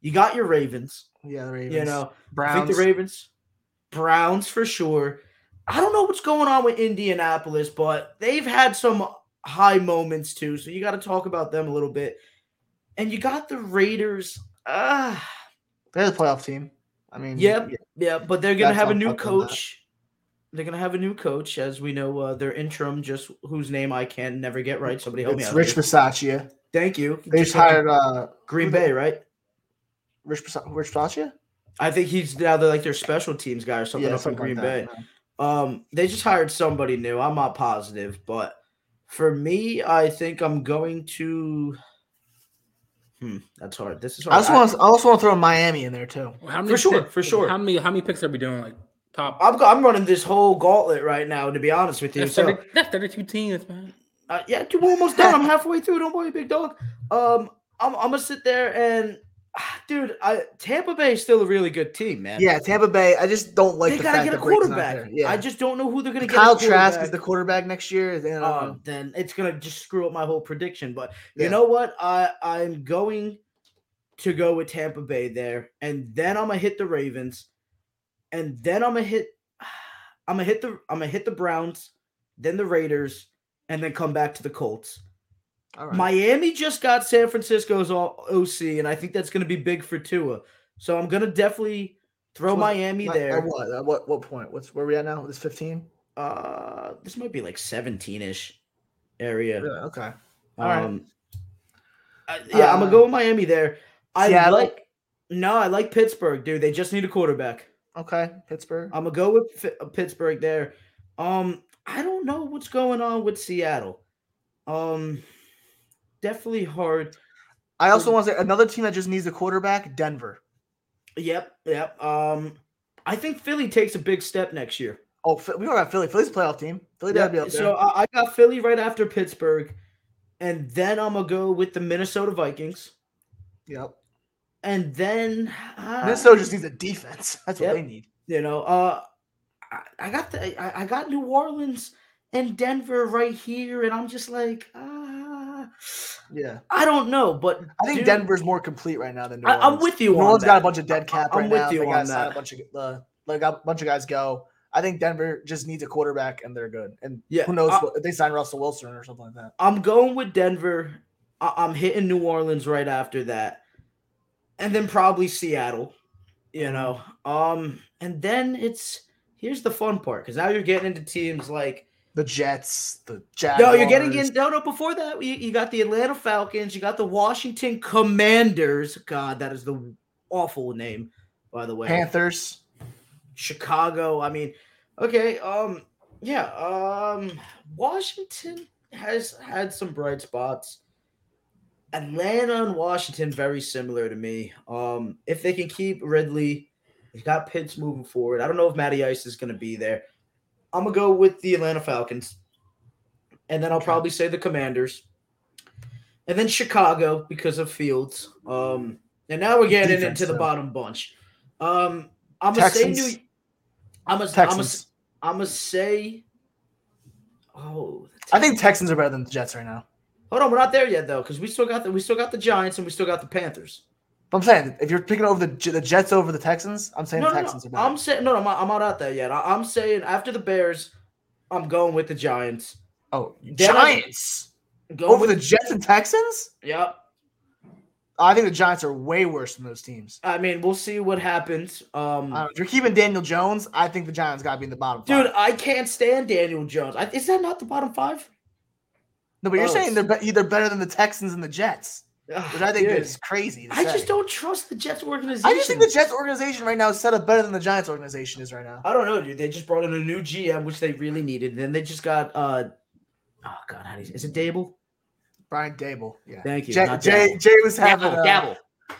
[SPEAKER 3] you got your Ravens.
[SPEAKER 2] Yeah, the Ravens.
[SPEAKER 3] You know, I
[SPEAKER 2] Browns.
[SPEAKER 3] think the Ravens, Browns for sure. I don't know what's going on with Indianapolis, but they've had some high moments too, so you got to talk about them a little bit. And you got the Raiders. Ah,
[SPEAKER 2] They're the playoff team. I mean,
[SPEAKER 3] Yep.
[SPEAKER 2] yeah,
[SPEAKER 3] yeah, but they're gonna have a new
[SPEAKER 2] fucked on that.
[SPEAKER 3] coach. They're gonna have a new coach, as we know. Uh, their interim, just whose name I can never get right. Somebody help me
[SPEAKER 2] it's
[SPEAKER 3] out.
[SPEAKER 2] Rich
[SPEAKER 3] here.
[SPEAKER 2] Bisaccia.
[SPEAKER 3] Thank you.
[SPEAKER 2] They just
[SPEAKER 3] Just
[SPEAKER 2] hired uh,
[SPEAKER 3] Green Bay, right?
[SPEAKER 2] Rich Bisa- Rich Bisaccia.
[SPEAKER 3] I think he's now they're like their special teams guy or something up in Green
[SPEAKER 2] like
[SPEAKER 3] Bay.
[SPEAKER 2] that, yeah.
[SPEAKER 3] Um, they just hired somebody new. I'm not positive, but for me, I think I'm going to. Hmm, that's hard. This is hard.
[SPEAKER 2] I also want. I also want to throw Miami in there too.
[SPEAKER 1] How
[SPEAKER 3] For sure,
[SPEAKER 1] pick-
[SPEAKER 3] for sure.
[SPEAKER 1] How many how many picks are we doing? Like top?
[SPEAKER 3] I'm, I'm running this whole gauntlet right now. To be honest with you,
[SPEAKER 1] That's,
[SPEAKER 3] so
[SPEAKER 1] 30, that's 32 teams, man.
[SPEAKER 3] uh, yeah, dude, we're almost done. I'm halfway through. Don't worry, big dog. Um, I'm, I'm gonna sit there and, dude, I Tampa Bay is still a really good team, man.
[SPEAKER 2] Yeah, Tampa Bay. I just don't like
[SPEAKER 3] they
[SPEAKER 2] the
[SPEAKER 3] gotta get a quarterback.
[SPEAKER 2] Yeah,
[SPEAKER 3] I just don't know who they're gonna get.
[SPEAKER 2] Kyle Trask is the quarterback next year. Then,
[SPEAKER 3] um, then it's gonna just screw up my whole prediction. But
[SPEAKER 2] Yeah.
[SPEAKER 3] you know what? I I'm going to go with Tampa Bay there, and then I'm gonna hit the Ravens, and then I'm gonna hit I'm gonna hit the I'm gonna hit the Browns, then the Raiders, and then come back to the Colts.
[SPEAKER 2] All right.
[SPEAKER 3] Miami just got San Francisco's all OC, and I think that's gonna be big for Tua. So I'm gonna definitely throw
[SPEAKER 2] So,
[SPEAKER 3] Miami there.
[SPEAKER 2] At what? At what? What point? What's where we at now? This fifteen.
[SPEAKER 3] Uh, this might be like 17ish area.
[SPEAKER 2] Really? Okay. All right.
[SPEAKER 3] Um, I- yeah, I'm
[SPEAKER 2] Uh,
[SPEAKER 3] gonna go with Miami there. I
[SPEAKER 2] Seattle?
[SPEAKER 3] like no, I like Pittsburgh, dude. They just need a quarterback.
[SPEAKER 2] Okay. Pittsburgh.
[SPEAKER 3] I'm gonna go with Fi- uh, Pittsburgh there. Um, I don't know what's going on with Seattle. Um, definitely hard.
[SPEAKER 2] I also want to say another team that just needs a quarterback. Denver.
[SPEAKER 3] Yep, yep. Um, I think Philly takes a big step next year.
[SPEAKER 2] Oh, we don't have Philly. Philly's a playoff team. Philly gotta be up there.
[SPEAKER 3] so I, got Philly right after Pittsburgh, and then I'm gonna go with the Minnesota Vikings,
[SPEAKER 2] yep.
[SPEAKER 3] and then uh,
[SPEAKER 2] Minnesota just needs a defense. That's what
[SPEAKER 3] Yep.
[SPEAKER 2] they need.
[SPEAKER 3] You know, uh, I, got the I, I got New Orleans and Denver right here, and I'm just like, ah,
[SPEAKER 2] Yeah.
[SPEAKER 3] I don't know, but
[SPEAKER 2] I think
[SPEAKER 3] dude,
[SPEAKER 2] Denver's more complete right now than New
[SPEAKER 3] I-
[SPEAKER 2] Orleans.
[SPEAKER 3] I'm with you
[SPEAKER 2] New
[SPEAKER 3] on
[SPEAKER 2] Orleans
[SPEAKER 3] that.
[SPEAKER 2] got a bunch of dead cap
[SPEAKER 3] I'm
[SPEAKER 2] right
[SPEAKER 3] with
[SPEAKER 2] now.
[SPEAKER 3] you
[SPEAKER 2] they
[SPEAKER 3] on
[SPEAKER 2] got
[SPEAKER 3] that.
[SPEAKER 2] a bunch of uh, like a bunch of guys go. I think Denver just needs a quarterback and they're good. And
[SPEAKER 3] Yeah,
[SPEAKER 2] who knows
[SPEAKER 3] I-
[SPEAKER 2] what, if they sign Russell Wilson or something like that.
[SPEAKER 3] I'm going with Denver. I, I'm hitting New Orleans right after that, and then probably Seattle. You know, um, and then it's here's the fun part because now you're getting into teams like
[SPEAKER 2] The Jets, the Jaguars.
[SPEAKER 3] No, you're getting in. No, no. Before that, you, you got the Atlanta Falcons. You got the Washington Commanders. God, that is the awful name, by the way.
[SPEAKER 2] Panthers.
[SPEAKER 3] Chicago. I mean, okay. Um, yeah. Um, Washington has had some bright spots. Atlanta and Washington very similar to me. Um, if they can keep Ridley, they got Pitts moving forward. I don't know if Matty Ice is going to be there. I'm gonna go with the Atlanta Falcons, and then I'll probably say the Commanders, and then Chicago because of Fields. Um, and now we're getting
[SPEAKER 2] Defense,
[SPEAKER 3] into the bottom bunch. Um, I'm gonna say New. I'm gonna. I'm gonna.
[SPEAKER 2] Texans.
[SPEAKER 3] I'm gonna say. Oh,
[SPEAKER 2] I think Texans are better than the Jets right now.
[SPEAKER 3] Hold on, we're not there yet though, because we still got the we still got the Giants and we still got the Panthers.
[SPEAKER 2] But I'm saying if you're picking over the the Jets over the Texans, I'm saying
[SPEAKER 3] No,
[SPEAKER 2] the
[SPEAKER 3] no,
[SPEAKER 2] Texans
[SPEAKER 3] no.
[SPEAKER 2] are better.
[SPEAKER 3] I'm saying no, no, I'm not, I'm not out there yet. I, am saying after the Bears, I'm going with the Giants.
[SPEAKER 2] oh,
[SPEAKER 3] Then
[SPEAKER 2] Giants
[SPEAKER 3] Going
[SPEAKER 2] over the Jets and Texans.
[SPEAKER 3] Yep.
[SPEAKER 2] I think the Giants are way worse than those teams.
[SPEAKER 3] I mean, we'll see what happens. Um,
[SPEAKER 2] Uh, if you're keeping Daniel Jones, I think the Giants got to be in the bottom.
[SPEAKER 3] dude,
[SPEAKER 2] five.
[SPEAKER 3] I can't stand Daniel Jones. I, is that not the bottom five?
[SPEAKER 2] no, but you're
[SPEAKER 3] oh,
[SPEAKER 2] saying they're be- either better than the Texans and the Jets, which I think
[SPEAKER 3] Dude,
[SPEAKER 2] is crazy. To
[SPEAKER 3] I
[SPEAKER 2] say.
[SPEAKER 3] just don't trust the Jets organization.
[SPEAKER 2] I just think the Jets organization right now is set up better than the Giants organization is right now.
[SPEAKER 3] I don't know, dude. They just brought in a new GM, which they really needed. And then they just got uh oh god, how do you is it Daboll?
[SPEAKER 2] Brian Daboll, yeah.
[SPEAKER 3] Thank you.
[SPEAKER 2] Jay, Jay, Jay was having
[SPEAKER 3] Dabble,
[SPEAKER 2] uh,
[SPEAKER 3] Dabble.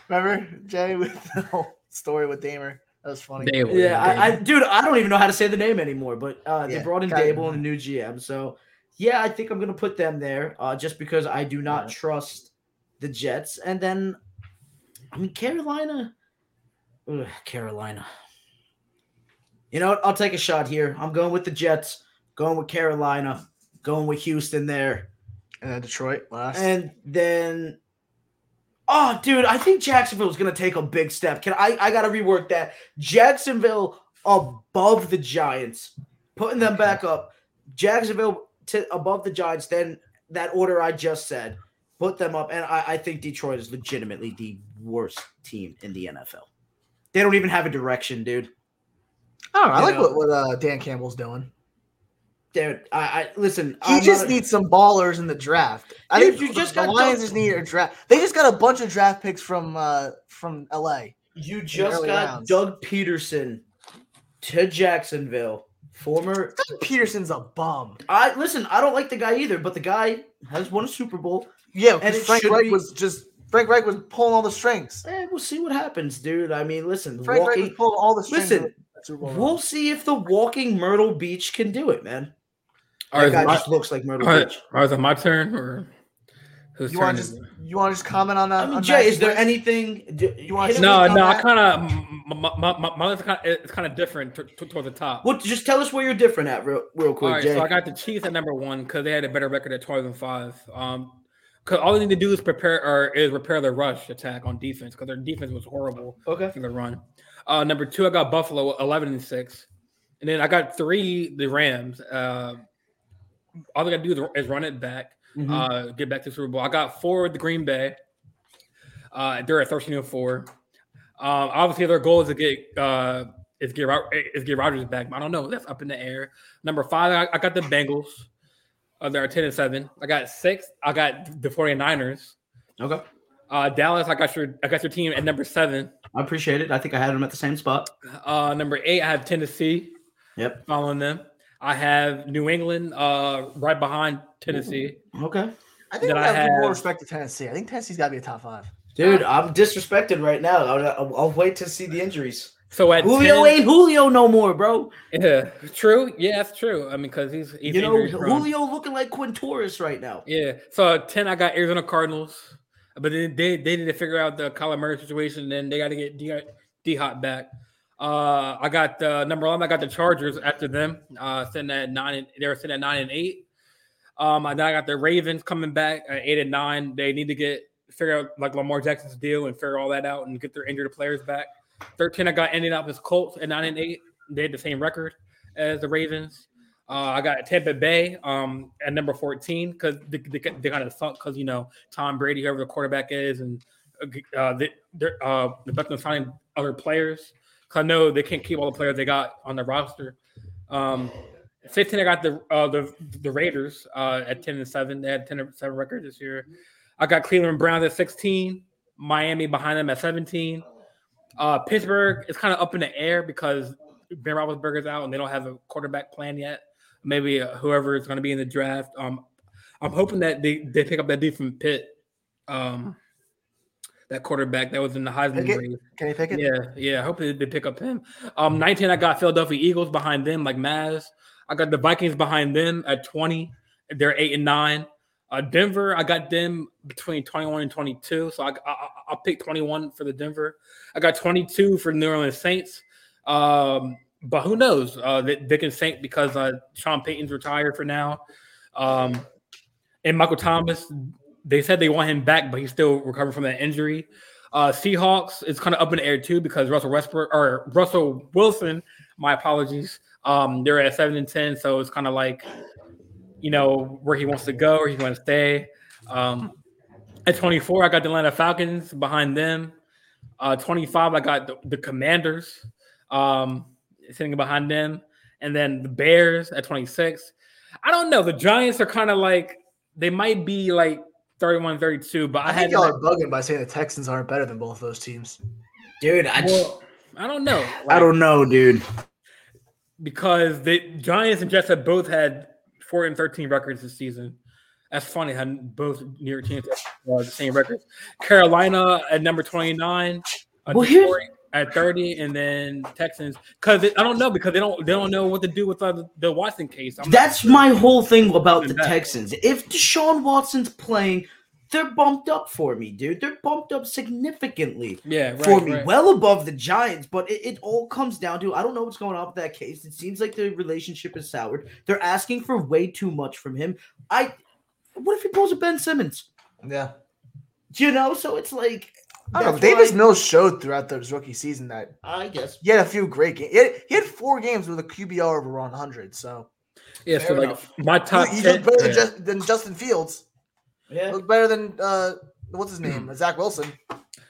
[SPEAKER 2] Remember Jay with the whole story with Damer? That was funny.
[SPEAKER 1] They were-
[SPEAKER 3] Yeah, I, I dude, I don't even know how to say the name anymore. But uh, they
[SPEAKER 2] Yeah,
[SPEAKER 3] brought in. Daboll and a new GM, so yeah, I think I'm gonna put them there, uh, just because I do not
[SPEAKER 2] Yeah.
[SPEAKER 3] trust the Jets. And then, I mean, Carolina, Ugh, Carolina. You know what? I'll take a shot here. I'm going with the Jets. Going with Carolina. Going with Houston there.
[SPEAKER 2] And then Detroit last.
[SPEAKER 3] And then, oh, dude, I think Jacksonville's gonna take a big step. Can I? I gotta rework that. Jacksonville above the Giants, putting them back up. Jacksonville to above the Giants, then that order I just said, put them up, and I, I think Detroit is legitimately the worst team in the NFL. They don't even have a direction, dude.
[SPEAKER 2] I don't know. I like
[SPEAKER 3] know.
[SPEAKER 2] what, what uh, Dan Campbell's doing.
[SPEAKER 3] Dude, I, I listen.
[SPEAKER 2] He
[SPEAKER 3] I'm
[SPEAKER 2] just
[SPEAKER 3] a-
[SPEAKER 2] needs some ballers in the draft. I
[SPEAKER 3] Dude,
[SPEAKER 2] think
[SPEAKER 3] you just
[SPEAKER 2] the
[SPEAKER 3] got
[SPEAKER 2] Lions just need a draft. They just got a bunch of draft picks from uh from LA.
[SPEAKER 3] You just got
[SPEAKER 2] rounds.
[SPEAKER 3] Doug Pederson to Jacksonville, former.
[SPEAKER 2] Doug Pederson's a bum.
[SPEAKER 3] I listen. I don't like the guy either, but the guy has won a Super Bowl.
[SPEAKER 2] Yeah,
[SPEAKER 3] And
[SPEAKER 2] because Frank Reich
[SPEAKER 3] be-
[SPEAKER 2] was just Frank Reich was pulling all the strings.
[SPEAKER 3] Eh, we'll see what happens, dude. I mean, listen,
[SPEAKER 2] Frank Reich was pulling all the strings.
[SPEAKER 3] Listen,
[SPEAKER 2] of the Super Bowl
[SPEAKER 3] We'll see if the walking Myrtle Beach can do it, man.
[SPEAKER 1] All
[SPEAKER 3] That
[SPEAKER 1] right,
[SPEAKER 3] guy
[SPEAKER 1] my,
[SPEAKER 3] just looks like Myrtle
[SPEAKER 1] all right,
[SPEAKER 3] Beach.
[SPEAKER 1] all right, is it my turn or whose
[SPEAKER 2] You want to
[SPEAKER 1] is
[SPEAKER 2] just
[SPEAKER 1] it?
[SPEAKER 2] you want to just comment on that?
[SPEAKER 3] I mean,
[SPEAKER 2] on
[SPEAKER 3] Jay,
[SPEAKER 2] Max's
[SPEAKER 3] is there
[SPEAKER 2] list?
[SPEAKER 3] anything? Do,
[SPEAKER 2] You want
[SPEAKER 3] hit
[SPEAKER 2] to-
[SPEAKER 3] him
[SPEAKER 1] No,
[SPEAKER 3] with-
[SPEAKER 2] on
[SPEAKER 1] no, I
[SPEAKER 2] that?
[SPEAKER 1] kind of my, my, my, my list kind of it's kind of different t- t- toward the top.
[SPEAKER 3] Well, just tell us where you're different at, real, real quick,
[SPEAKER 1] All right,
[SPEAKER 3] Jay.
[SPEAKER 1] so I got the Chiefs at number one because they had a better record at twelve and five. Um, because all they need to do is prepare or is repair their rush attack on defense because their defense was horrible
[SPEAKER 3] okay.
[SPEAKER 1] for the run. Uh, number two, I got Buffalo eleven and six, and then I got three the Rams. Uh, all they got to do is, is run it back,
[SPEAKER 3] Mhm.
[SPEAKER 1] uh, get back to the Super Bowl. I got four the Green Bay. Uh, they're at thirteen and four. Um, obviously, their goal is to get uh, is get is get Rodgers back. I don't know. That's up in the air. Number five, I, I got the Bengals. Uh, they're ten and seven. I got six. I got the 49ers.
[SPEAKER 3] okay.
[SPEAKER 1] Uh, Dallas, I got your I got your team at number seven.
[SPEAKER 3] I appreciate it. I think I had them at the same spot.
[SPEAKER 1] Uh, number eight, I have Tennessee.
[SPEAKER 3] Yep.
[SPEAKER 1] Following them, I have New England. Uh, right behind Tennessee.
[SPEAKER 3] Okay.
[SPEAKER 2] I think
[SPEAKER 1] that I
[SPEAKER 2] have to more respect to Tennessee. I think Tennessee's got to be a top five.
[SPEAKER 3] Dude, I'm disrespected right now. I'll, I'll, I'll wait to see the injuries.
[SPEAKER 1] So at
[SPEAKER 3] Julio
[SPEAKER 1] 10,
[SPEAKER 3] ain't Julio no more, bro.
[SPEAKER 1] yeah, true. Yeah, that's true. I mean, because he's, he's
[SPEAKER 3] you know. Julio looking like Quintorris right now.
[SPEAKER 1] Yeah. So at ten, I got Arizona Cardinals, but then they they need to figure out the Kyler Murray situation. And then they got to get D, D Hop back. Uh, I got uh, number eleven. I got the Chargers after them. Uh, sitting at nine. And, they were sitting at nine and eight. Um, and then I got the Ravens coming back at eight and nine. They need to get figure out like Lamar Jackson's deal and figure all that out and get their injured players back. Thirteen, I got Indianapolis Colts at nine and eight. They had the same record as the Ravens. Uh, I got Tampa Bay um, at number 14 because they, they, they kind of suck because, you know, Tom Brady, whoever the quarterback is, and uh, they, they're uh, the best of signing other players. Because I know they can't keep all the players they got on the roster. Um, 15, I got the uh, the the Raiders uh, at 10 and 7. They had 10 and 7 record this year. I got Cleveland Browns at 16, Miami behind them at 17. Uh, Pittsburgh is kind of up in the air because Ben Roethlisberger's out and they don't have a quarterback plan yet. Maybe uh, whoever is going to be in the draft. Um, I'm hoping that they, they pick up that dude from Pitt, um, that quarterback that was in the Heisman
[SPEAKER 2] Pickett?
[SPEAKER 1] race.
[SPEAKER 2] Can you pick it?
[SPEAKER 1] Yeah, yeah. I hope they, they pick up him. Um, 19, I got Philadelphia Eagles behind them, like Maz. I got the Vikings behind them at 20. They're eight and nine. Uh, Denver, I got them between 21 and 22. So I, I, I'll pick 21 for the Denver. I got 22 for New Orleans Saints. Um, but who knows? Uh, they, they can sink because uh, Sean Payton's retired for now. Um, and Michael Thomas, they said they want him back, but he's still recovering from that injury. Uh, Seahawks is kind of up in the air too because Russell Westbrook or Russell Wilson, my apologies. Um, they're at seven and ten, so it's kind of like, you know, where he wants to go or he wants to stay. Um, at 24, I got the Atlanta Falcons behind them. Uh, 25, I got the, the Commanders um, sitting behind them, and then the Bears at 26. I don't know. The Giants are kind of like they might be like 31, 32, but I,
[SPEAKER 2] I
[SPEAKER 1] had
[SPEAKER 2] think
[SPEAKER 1] them
[SPEAKER 2] y'all
[SPEAKER 1] at-
[SPEAKER 2] are bugging by saying the Texans aren't better than both those teams.
[SPEAKER 3] Dude, I,
[SPEAKER 1] well, I don't know.
[SPEAKER 3] I don't know, dude.
[SPEAKER 1] because the Giants and Jets have both had four and thirteen records this season. That's funny how both New York teams have uh, the same records. Carolina at number twenty nine, uh,
[SPEAKER 3] Well,
[SPEAKER 1] Detroit at thirty, and then Texans. Because I don't know because they don't they don't know what to do with uh, the, Watson case. I'm
[SPEAKER 3] That's
[SPEAKER 1] sure.
[SPEAKER 3] my whole thing about the. Texans. If Deshaun Watson's playing, they're bumped up for me, dude. They're bumped up significantly
[SPEAKER 1] yeah right,
[SPEAKER 3] for me,
[SPEAKER 1] right.
[SPEAKER 3] well above the Giants. But it, it all comes down to I don't know what's going on with that case. It seems like the relationship is soured. They're asking for way too much from him. I what if he pulls a Ben Simmons?
[SPEAKER 2] Yeah.
[SPEAKER 3] You know, so it's like
[SPEAKER 2] I don't know. Davis
[SPEAKER 3] why-
[SPEAKER 2] Mills showed throughout his rookie season that
[SPEAKER 3] I guess
[SPEAKER 2] he had a few great games. He had, he had four games with a QBR over 100. So
[SPEAKER 1] Yeah,
[SPEAKER 3] Fair
[SPEAKER 1] so like
[SPEAKER 3] enough.
[SPEAKER 1] my top
[SPEAKER 2] He, he
[SPEAKER 1] 10,
[SPEAKER 2] looked better
[SPEAKER 1] yeah.
[SPEAKER 2] Than Justin Fields.
[SPEAKER 3] Yeah.
[SPEAKER 2] Looked better than uh, what's his name? Zach Wilson.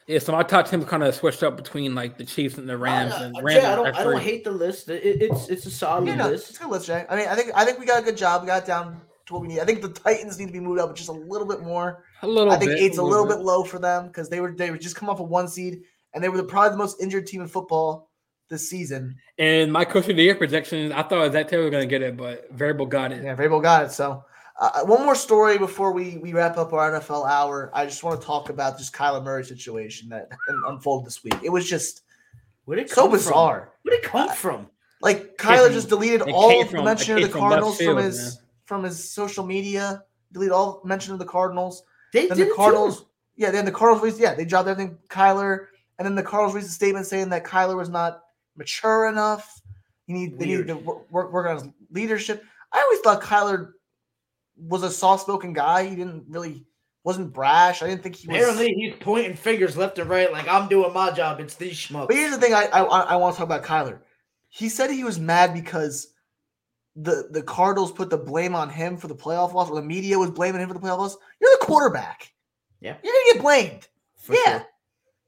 [SPEAKER 1] yeah, so my top ten kind of switched up between like the Chiefs and the Rams.
[SPEAKER 3] I,
[SPEAKER 1] and Rams
[SPEAKER 3] Jay, I don't, I don't hate the list. It, it- it's it's a solid
[SPEAKER 2] Yeah, no, it's a good list, Jay. I mean, I think I think we got a good job. We got it down to what we need. I think the Titans need to be moved up just a little bit more.
[SPEAKER 1] a little.
[SPEAKER 2] I think
[SPEAKER 1] bit,
[SPEAKER 2] eight's a little bit low for them because they were they were just come off a one seed and they were the, probably the most injured team in football this season.
[SPEAKER 1] And my coach of the year projections, I thought Zac Taylor was gonna get it, but Vrabel got it.
[SPEAKER 2] Yeah, Vrabel got it. So, uh, one more story before we we wrap up our NFL hour. I just want to talk about this Kyler Murray situation that unfolded this week. It was just
[SPEAKER 3] Where did it
[SPEAKER 2] so
[SPEAKER 3] come from?
[SPEAKER 2] bizarre.
[SPEAKER 3] Where did it come from?
[SPEAKER 2] Like Kyler
[SPEAKER 1] from-
[SPEAKER 2] just deleted all of the
[SPEAKER 1] from-
[SPEAKER 2] mention of the
[SPEAKER 1] came from
[SPEAKER 2] Cardinals from his
[SPEAKER 1] man.
[SPEAKER 2] from his social media. Delete all mention of the Cardinals.
[SPEAKER 3] They
[SPEAKER 2] Then
[SPEAKER 3] did
[SPEAKER 2] the Cardinals,
[SPEAKER 3] too.
[SPEAKER 2] yeah, then the Cardinals, yeah, they dropped everything. Kyler, and then the Cardinals released a statement saying that Kyler was not mature enough. He need they needed to work, work work on his leadership. I always thought Kyler was a soft spoken guy. He didn't really wasn't brash. I didn't think he was.
[SPEAKER 3] Apparently, he's pointing fingers left and right, like I'm doing my job. It's these schmucks.
[SPEAKER 2] But here's the thing: I I, I want to talk about Kyler. He said he was mad because the the Cardinals put the blame on him for the playoff loss, or the media was blaming him for the playoff loss. You're the quarterback.
[SPEAKER 3] Yeah.
[SPEAKER 2] you're gonna get blamed.
[SPEAKER 3] For
[SPEAKER 2] yeah,
[SPEAKER 3] sure.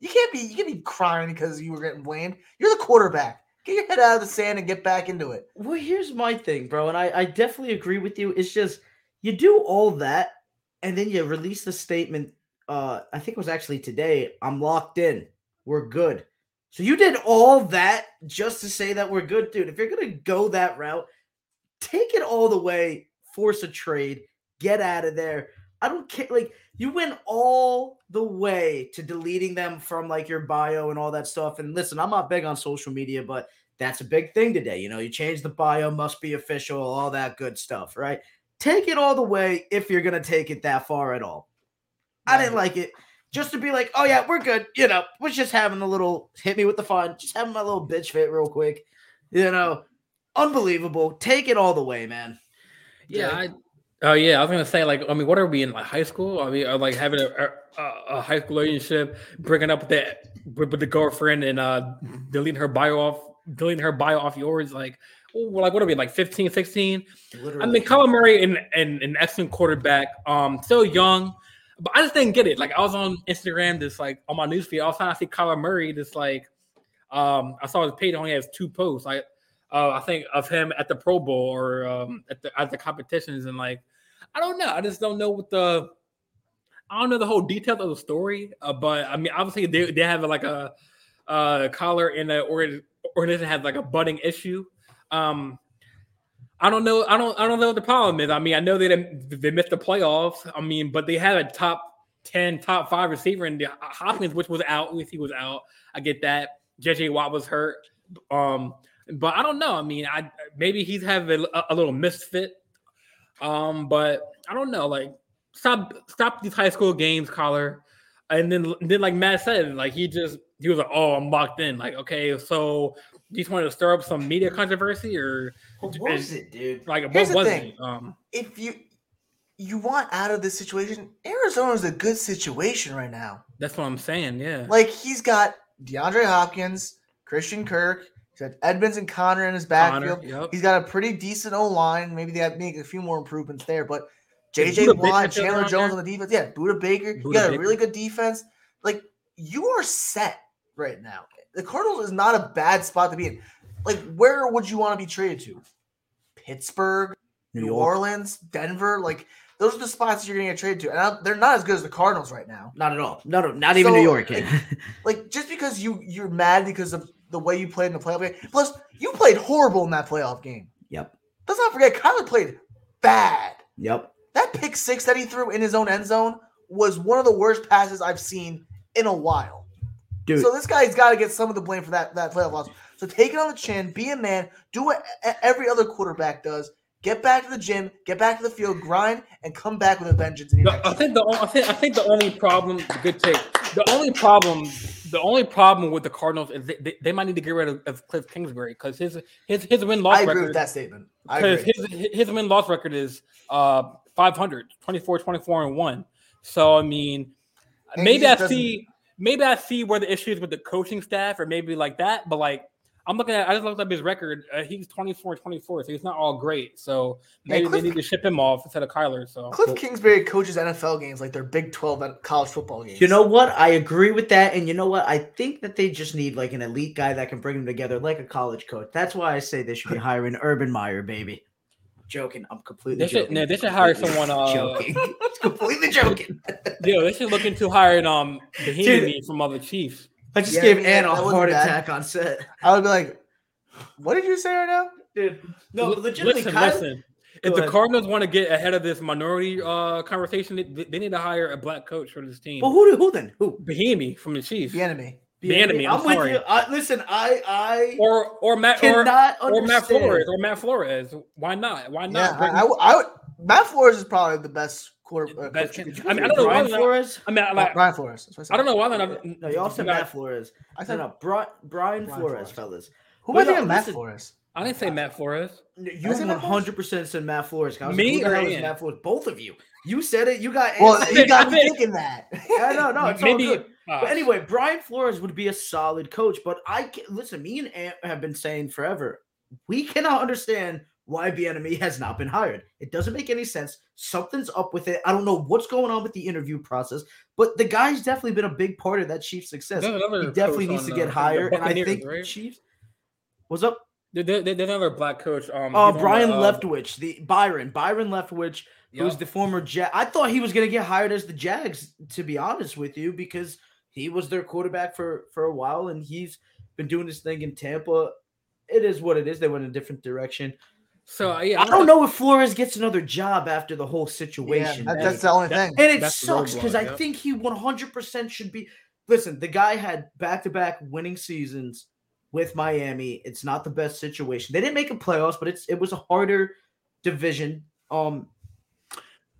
[SPEAKER 2] you can't be you can't be crying because you were getting blamed. You're the quarterback. Get your head out of the sand and get back into it.
[SPEAKER 3] Well, here's my thing, bro, and I, I definitely agree with you. It's just you do all that, and then you release the statement. Uh, I think it was actually today. I'm locked in. We're good. So you did all that just to say that we're good, dude. If you're gonna go that route, take it all the way. Force a trade. Get out of there. I don't care. Like you went all the way to deleting them from like your bio and all that stuff. And listen, I'm not big on social media, but that's a big thing today. You know, you change the bio, must be official, all that good stuff, right? Take it all the way if you're gonna take it that far at all. I didn't like it. Just to be like, oh yeah, we're good. You know, we're just having a little hit me with the fun, just having my little bitch fit real quick. You know, unbelievable. Take it all the way, man.
[SPEAKER 1] Yeah? I. Oh yeah, I was gonna say like I mean, what are we in like high school? I mean, or, like having a, a, a high school relationship, breaking up with the with, with the girlfriend and uh deleting her bio off, deleting her bio off yours. Like, like what are we like 15, 16? I mean, Kyler Murray and and an excellent quarterback. Um, still young, but I just didn't get it. Like I was on Instagram, just like on my newsfeed, I was trying to see Kyler Murray. Just like, um, I saw his page only has two posts. Like, uh, I think of him at the Pro Bowl or um at the at the competitions, and like, I don't know. I just don't know what the. I don't know the whole details of the story, uh, but I mean, obviously they, they have like a uh, collar in the organ- organization has like a budding issue. Um, I don't know. I don't. I don't know what the problem is. I mean, I know they they missed the playoffs. I mean, but they had a top ten, top five receiver in the Hopkins, which was out. If he was out, I get that. JJ Watt was hurt. Um, but I don't know. I mean, I maybe he's having a, a little misfit. Um, but I don't know. Like, stop, stop these high school games, collar. And then, then like Matt said, like he just he was like, "Oh, I'm locked in." Like, okay, so you just wanted to stir up some media controversy, or
[SPEAKER 3] what was it, dude?
[SPEAKER 1] like what
[SPEAKER 2] Here's the
[SPEAKER 1] was
[SPEAKER 2] thing.
[SPEAKER 1] it? Um,
[SPEAKER 2] If you you want out of this situation, Arizona's a good situation right now.
[SPEAKER 1] that's what I'm saying. Yeah,
[SPEAKER 2] Like he's got DeAndre Hopkins, Christian Kirk, he's got Edmonds and Conner in his backfield.
[SPEAKER 1] Conner, yep.
[SPEAKER 2] He's got a pretty decent O line. Maybe they have make a few more improvements there, but
[SPEAKER 1] Is
[SPEAKER 2] JJ
[SPEAKER 1] Budda
[SPEAKER 2] Watt, Chandler Jones
[SPEAKER 1] there?
[SPEAKER 2] on the defense. Yeah, Budda Baker. you
[SPEAKER 1] Budda
[SPEAKER 2] got a really good defense. Like you are set right now. The Cardinals is not a bad spot to be in. Like where would you want to be traded to? Pittsburgh,
[SPEAKER 3] New
[SPEAKER 2] New, Orleans, Denver. Like those are the spots you're gonna get traded to, and I- they're not as good as the Cardinals right now.
[SPEAKER 3] Not at all. No, no, not even
[SPEAKER 2] So,
[SPEAKER 3] New York.
[SPEAKER 2] like, Like just because you you're mad because of the way you played in the playoff game. Plus, you played horrible in that playoff game.
[SPEAKER 3] yep.
[SPEAKER 2] Let's not forget, Kyler played bad.
[SPEAKER 3] Yep.
[SPEAKER 2] That pick six that he threw in his own end zone was one of the worst passes I've seen in a while.
[SPEAKER 3] Dude.
[SPEAKER 2] So this guy's got to get some of the blame for that that playoff loss. So take it on the chin, be a man, do what every other quarterback does. Get back to the gym, get back to the field, grind, and come back with a vengeance. In your
[SPEAKER 1] The- I think the o- I think I think the only problem, good take. The only problem, the only problem with the Cardinals is they, they, they might need to get rid of, of Cliff Kingsbury because his his his win loss
[SPEAKER 2] I agree
[SPEAKER 1] record.
[SPEAKER 2] with that statement.
[SPEAKER 1] Because his his win loss record is uh 500 24 24 and 1 so i mean
[SPEAKER 2] And
[SPEAKER 1] maybe i see maybe i see where the issue is with the coaching staff or maybe like that but like I'm looking at. I just looked up his record. Uh, he's 24 24, so he's not all great. So maybe
[SPEAKER 2] Cliff-
[SPEAKER 1] they need to ship him off instead of Kyler. So
[SPEAKER 2] Cliff Kingsbury coaches NFL games like they're Big 12 at college football games.
[SPEAKER 3] You know what? I agree with that. And you know what? I think that they just need like an elite guy that can bring them together like a college coach. That's why I say they should be hiring Urban Meyer, baby. Joking. I'm completely
[SPEAKER 1] They should-
[SPEAKER 3] joking.
[SPEAKER 1] no, they should hire
[SPEAKER 3] Completely
[SPEAKER 1] someone, uh,
[SPEAKER 3] joking. It's completely joking.
[SPEAKER 1] yeah, they should look into hiring um Bahini from other Chiefs.
[SPEAKER 3] I just
[SPEAKER 2] Yeah,
[SPEAKER 3] gave
[SPEAKER 2] yeah,
[SPEAKER 3] Anna a
[SPEAKER 2] that wasn't
[SPEAKER 3] heart
[SPEAKER 2] bad.
[SPEAKER 3] attack on set.
[SPEAKER 2] I would be like, what did you say right now?
[SPEAKER 3] Dude. No,
[SPEAKER 1] Li-
[SPEAKER 3] legitimately,
[SPEAKER 1] listen,
[SPEAKER 3] Kyler-
[SPEAKER 1] listen. If the. Cardinals want to get ahead of this minority uh conversation, they, they need to hire a black coach for this team.
[SPEAKER 3] Well, who, who then? Who?
[SPEAKER 1] Bahimi from the Chiefs,
[SPEAKER 2] The enemy.
[SPEAKER 1] The enemy, I'm
[SPEAKER 3] with
[SPEAKER 1] sorry.
[SPEAKER 3] you. I, listen, I I
[SPEAKER 1] or or Matt or,
[SPEAKER 3] cannot
[SPEAKER 1] or Matt. Flores or Matt Flores. Why not? Why
[SPEAKER 2] Yeah,
[SPEAKER 1] not?
[SPEAKER 2] I,
[SPEAKER 1] bring-
[SPEAKER 2] I, would- I would. Matt Flores is probably the best quarter. Uh,
[SPEAKER 1] Best
[SPEAKER 2] coach you
[SPEAKER 1] can-
[SPEAKER 2] could
[SPEAKER 1] I mean, I don't know why
[SPEAKER 3] Brian
[SPEAKER 1] they're
[SPEAKER 3] Flores.
[SPEAKER 1] I mean, I, like,
[SPEAKER 2] Brian Flores. that's.
[SPEAKER 1] I don't know why they're not.
[SPEAKER 3] No, you all said
[SPEAKER 1] got-
[SPEAKER 3] Matt Flores.
[SPEAKER 2] I
[SPEAKER 3] No,
[SPEAKER 2] said
[SPEAKER 3] no, Bri- Brian,
[SPEAKER 2] Brian
[SPEAKER 3] Flores,
[SPEAKER 2] Flores.
[SPEAKER 3] fellas.
[SPEAKER 2] Who
[SPEAKER 3] But
[SPEAKER 2] am I
[SPEAKER 3] no,
[SPEAKER 2] thinking? Matt
[SPEAKER 3] listen-
[SPEAKER 2] Flores.
[SPEAKER 1] I didn't say Matt Flores.
[SPEAKER 3] You
[SPEAKER 2] said
[SPEAKER 3] 100% said Matt Flores. I was
[SPEAKER 1] Me
[SPEAKER 3] like, who the
[SPEAKER 1] or
[SPEAKER 3] hell is Matt Flores? Both of you. You said it. You got
[SPEAKER 2] Well,
[SPEAKER 3] answers.
[SPEAKER 2] he got
[SPEAKER 1] I
[SPEAKER 2] me
[SPEAKER 1] think-
[SPEAKER 2] thinking that.
[SPEAKER 3] Yeah, no, no, it's
[SPEAKER 1] Maybe.
[SPEAKER 3] But anyway, Brian Flores would be a solid coach. But I can, listen. Me and Ant have been saying forever. We cannot understand why Bieniemy has not been hired. It doesn't make any sense. Something's up with it. I don't know what's going on with the interview process. But the guy's definitely been a big part of that Chiefs success. He definitely needs to
[SPEAKER 1] on,
[SPEAKER 3] get
[SPEAKER 1] uh,
[SPEAKER 3] hired.
[SPEAKER 1] the
[SPEAKER 3] And I think
[SPEAKER 1] right?
[SPEAKER 3] Chiefs. What's up?
[SPEAKER 1] There- There's another black coach. Um,
[SPEAKER 3] Uh,
[SPEAKER 1] he's on
[SPEAKER 3] Brian
[SPEAKER 1] uh,
[SPEAKER 3] Leftwich, the Byron, Byron Leftwich, who's the former Jag. I thought he was going to get hired as the Jags, to be honest with you, because he was their quarterback for for a while, and he's been doing this thing in Tampa. It is what it is. They went in a different direction.
[SPEAKER 1] So uh, yeah,
[SPEAKER 3] I don't know if Flores gets another job after the whole situation,
[SPEAKER 2] Yeah, that, that's the only thing, and
[SPEAKER 3] it
[SPEAKER 1] that's
[SPEAKER 3] sucks because I
[SPEAKER 1] yep.
[SPEAKER 3] think he 100% should be. Listen, the guy had back to back winning seasons with Miami. It's not the best situation. They didn't make a playoffs, but it's it was a harder division. Um,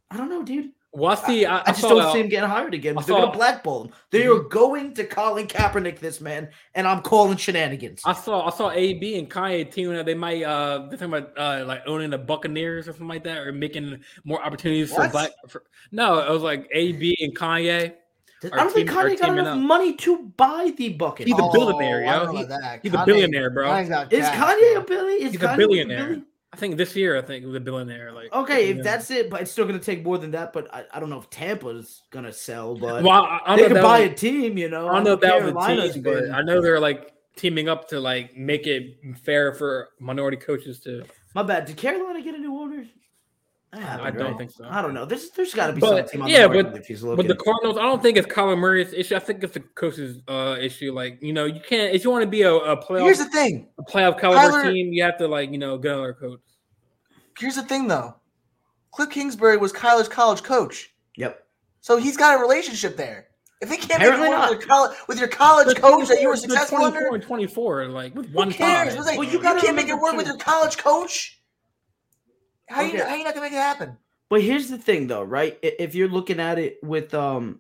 [SPEAKER 3] I don't know, dude.
[SPEAKER 1] Well, I see. I,
[SPEAKER 3] I, just don't
[SPEAKER 1] uh,
[SPEAKER 3] see him getting hired again.
[SPEAKER 1] I
[SPEAKER 3] They're gonna blackball him. They are going to Colin Kaepernick this man, and I'm calling shenanigans.
[SPEAKER 1] I saw I saw AB and Kanye teaming up. They might uh they're talking about uh like owning the Buccaneers or something like that, or making more opportunities for black. For, no, it was like AB and Kanye.
[SPEAKER 3] I don't think
[SPEAKER 1] team- our
[SPEAKER 3] Kanye got enough
[SPEAKER 1] up.
[SPEAKER 3] money to buy the bucket.
[SPEAKER 1] He's a billionaire,
[SPEAKER 2] I
[SPEAKER 1] yo. He-
[SPEAKER 2] about that.
[SPEAKER 1] he's a billionaire, bro.
[SPEAKER 2] Kanye's
[SPEAKER 3] Is Kanye a billy? Is
[SPEAKER 1] He's a
[SPEAKER 3] Kanye
[SPEAKER 1] billionaire.
[SPEAKER 3] billy?
[SPEAKER 1] I think this year I think the billionaire. Like
[SPEAKER 3] Okay, if
[SPEAKER 1] know.
[SPEAKER 3] that's it, but it's still gonna take more than that. But I, I don't know if Tampa's gonna sell, but
[SPEAKER 1] well, I, I
[SPEAKER 3] they could buy
[SPEAKER 1] that
[SPEAKER 3] a team, you know.
[SPEAKER 1] I don't know if that was a team, but I know they're like teaming up to like make it fair for minority coaches to.
[SPEAKER 3] my bad. Did Carolina get a new owner? That happened,
[SPEAKER 1] I don't
[SPEAKER 3] right?
[SPEAKER 1] think so.
[SPEAKER 3] I don't know. There's there's got to be
[SPEAKER 1] But,
[SPEAKER 3] some team on
[SPEAKER 1] yeah,
[SPEAKER 3] the
[SPEAKER 1] but-
[SPEAKER 3] if he's
[SPEAKER 1] But the Cardinals, I don't think it's Kyler Murray's issue. I think it's the coach's uh, issue. Like you know, you can't if you want to be a, a playoff
[SPEAKER 2] Here's the thing.
[SPEAKER 1] a playoff caliber
[SPEAKER 2] Kyler-
[SPEAKER 1] team, you have to like you know get another coach.
[SPEAKER 2] Here's the thing, though. Cliff Kingsbury was Kyler's college coach,
[SPEAKER 3] yep.
[SPEAKER 2] so he's got a relationship there. If they can't
[SPEAKER 3] Apparently
[SPEAKER 2] make it work
[SPEAKER 3] not.
[SPEAKER 2] with your, college, with your college
[SPEAKER 1] The
[SPEAKER 2] coach that you were
[SPEAKER 1] 24 the
[SPEAKER 2] successful
[SPEAKER 1] 24
[SPEAKER 2] under,
[SPEAKER 1] and 24, like with
[SPEAKER 2] who
[SPEAKER 1] one
[SPEAKER 2] cares?
[SPEAKER 1] tie.
[SPEAKER 2] Like,
[SPEAKER 3] Well, you
[SPEAKER 2] you, can't make it work
[SPEAKER 3] too-
[SPEAKER 2] with your college coach. How you how you not gonna make it happen?
[SPEAKER 3] But here's the thing, though, right? If you're looking at it with um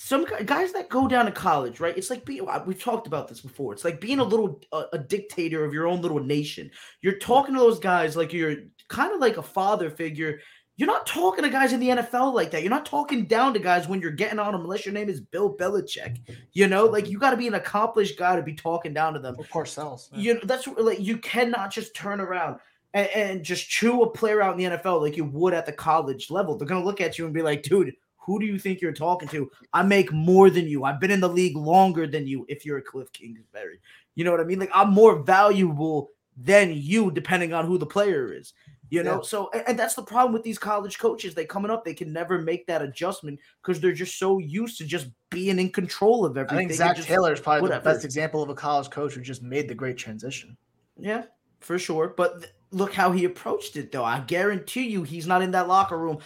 [SPEAKER 3] some guys that go down to college, right? It's like being uh, we've talked about this before. It's like being a little uh, a dictator of your own little nation. You're talking to those guys like you're kind of like a father figure. You're not talking to guys in the NFL like that. You're not talking down to guys when you're getting on them unless your name is Bill Belichick. You know, like you got to be an accomplished guy to be talking down to them.
[SPEAKER 2] Of course, sells.
[SPEAKER 3] You know, that's like you cannot just turn around and, and just chew a player out in the NFL like you would at the college level. They're gonna look at you and be like, dude, who do you think you're talking to? I make more than you. I've been in the league longer than you if you're a Cliff Kingsbury. You know what I mean? Like I'm more valuable than you, depending on who the player is. You know,
[SPEAKER 2] Yeah.
[SPEAKER 3] so and, that's the problem with these college coaches. They coming up, they can never make that adjustment because they're just so used to just being in control of
[SPEAKER 2] I
[SPEAKER 3] everything.
[SPEAKER 2] think Zac
[SPEAKER 3] just-
[SPEAKER 2] Taylor is probably
[SPEAKER 3] whatever.
[SPEAKER 2] the best example of a college coach who just made the great transition.
[SPEAKER 3] Yeah, for sure. But th- look how he approached it, though. I guarantee you, he's not in that locker room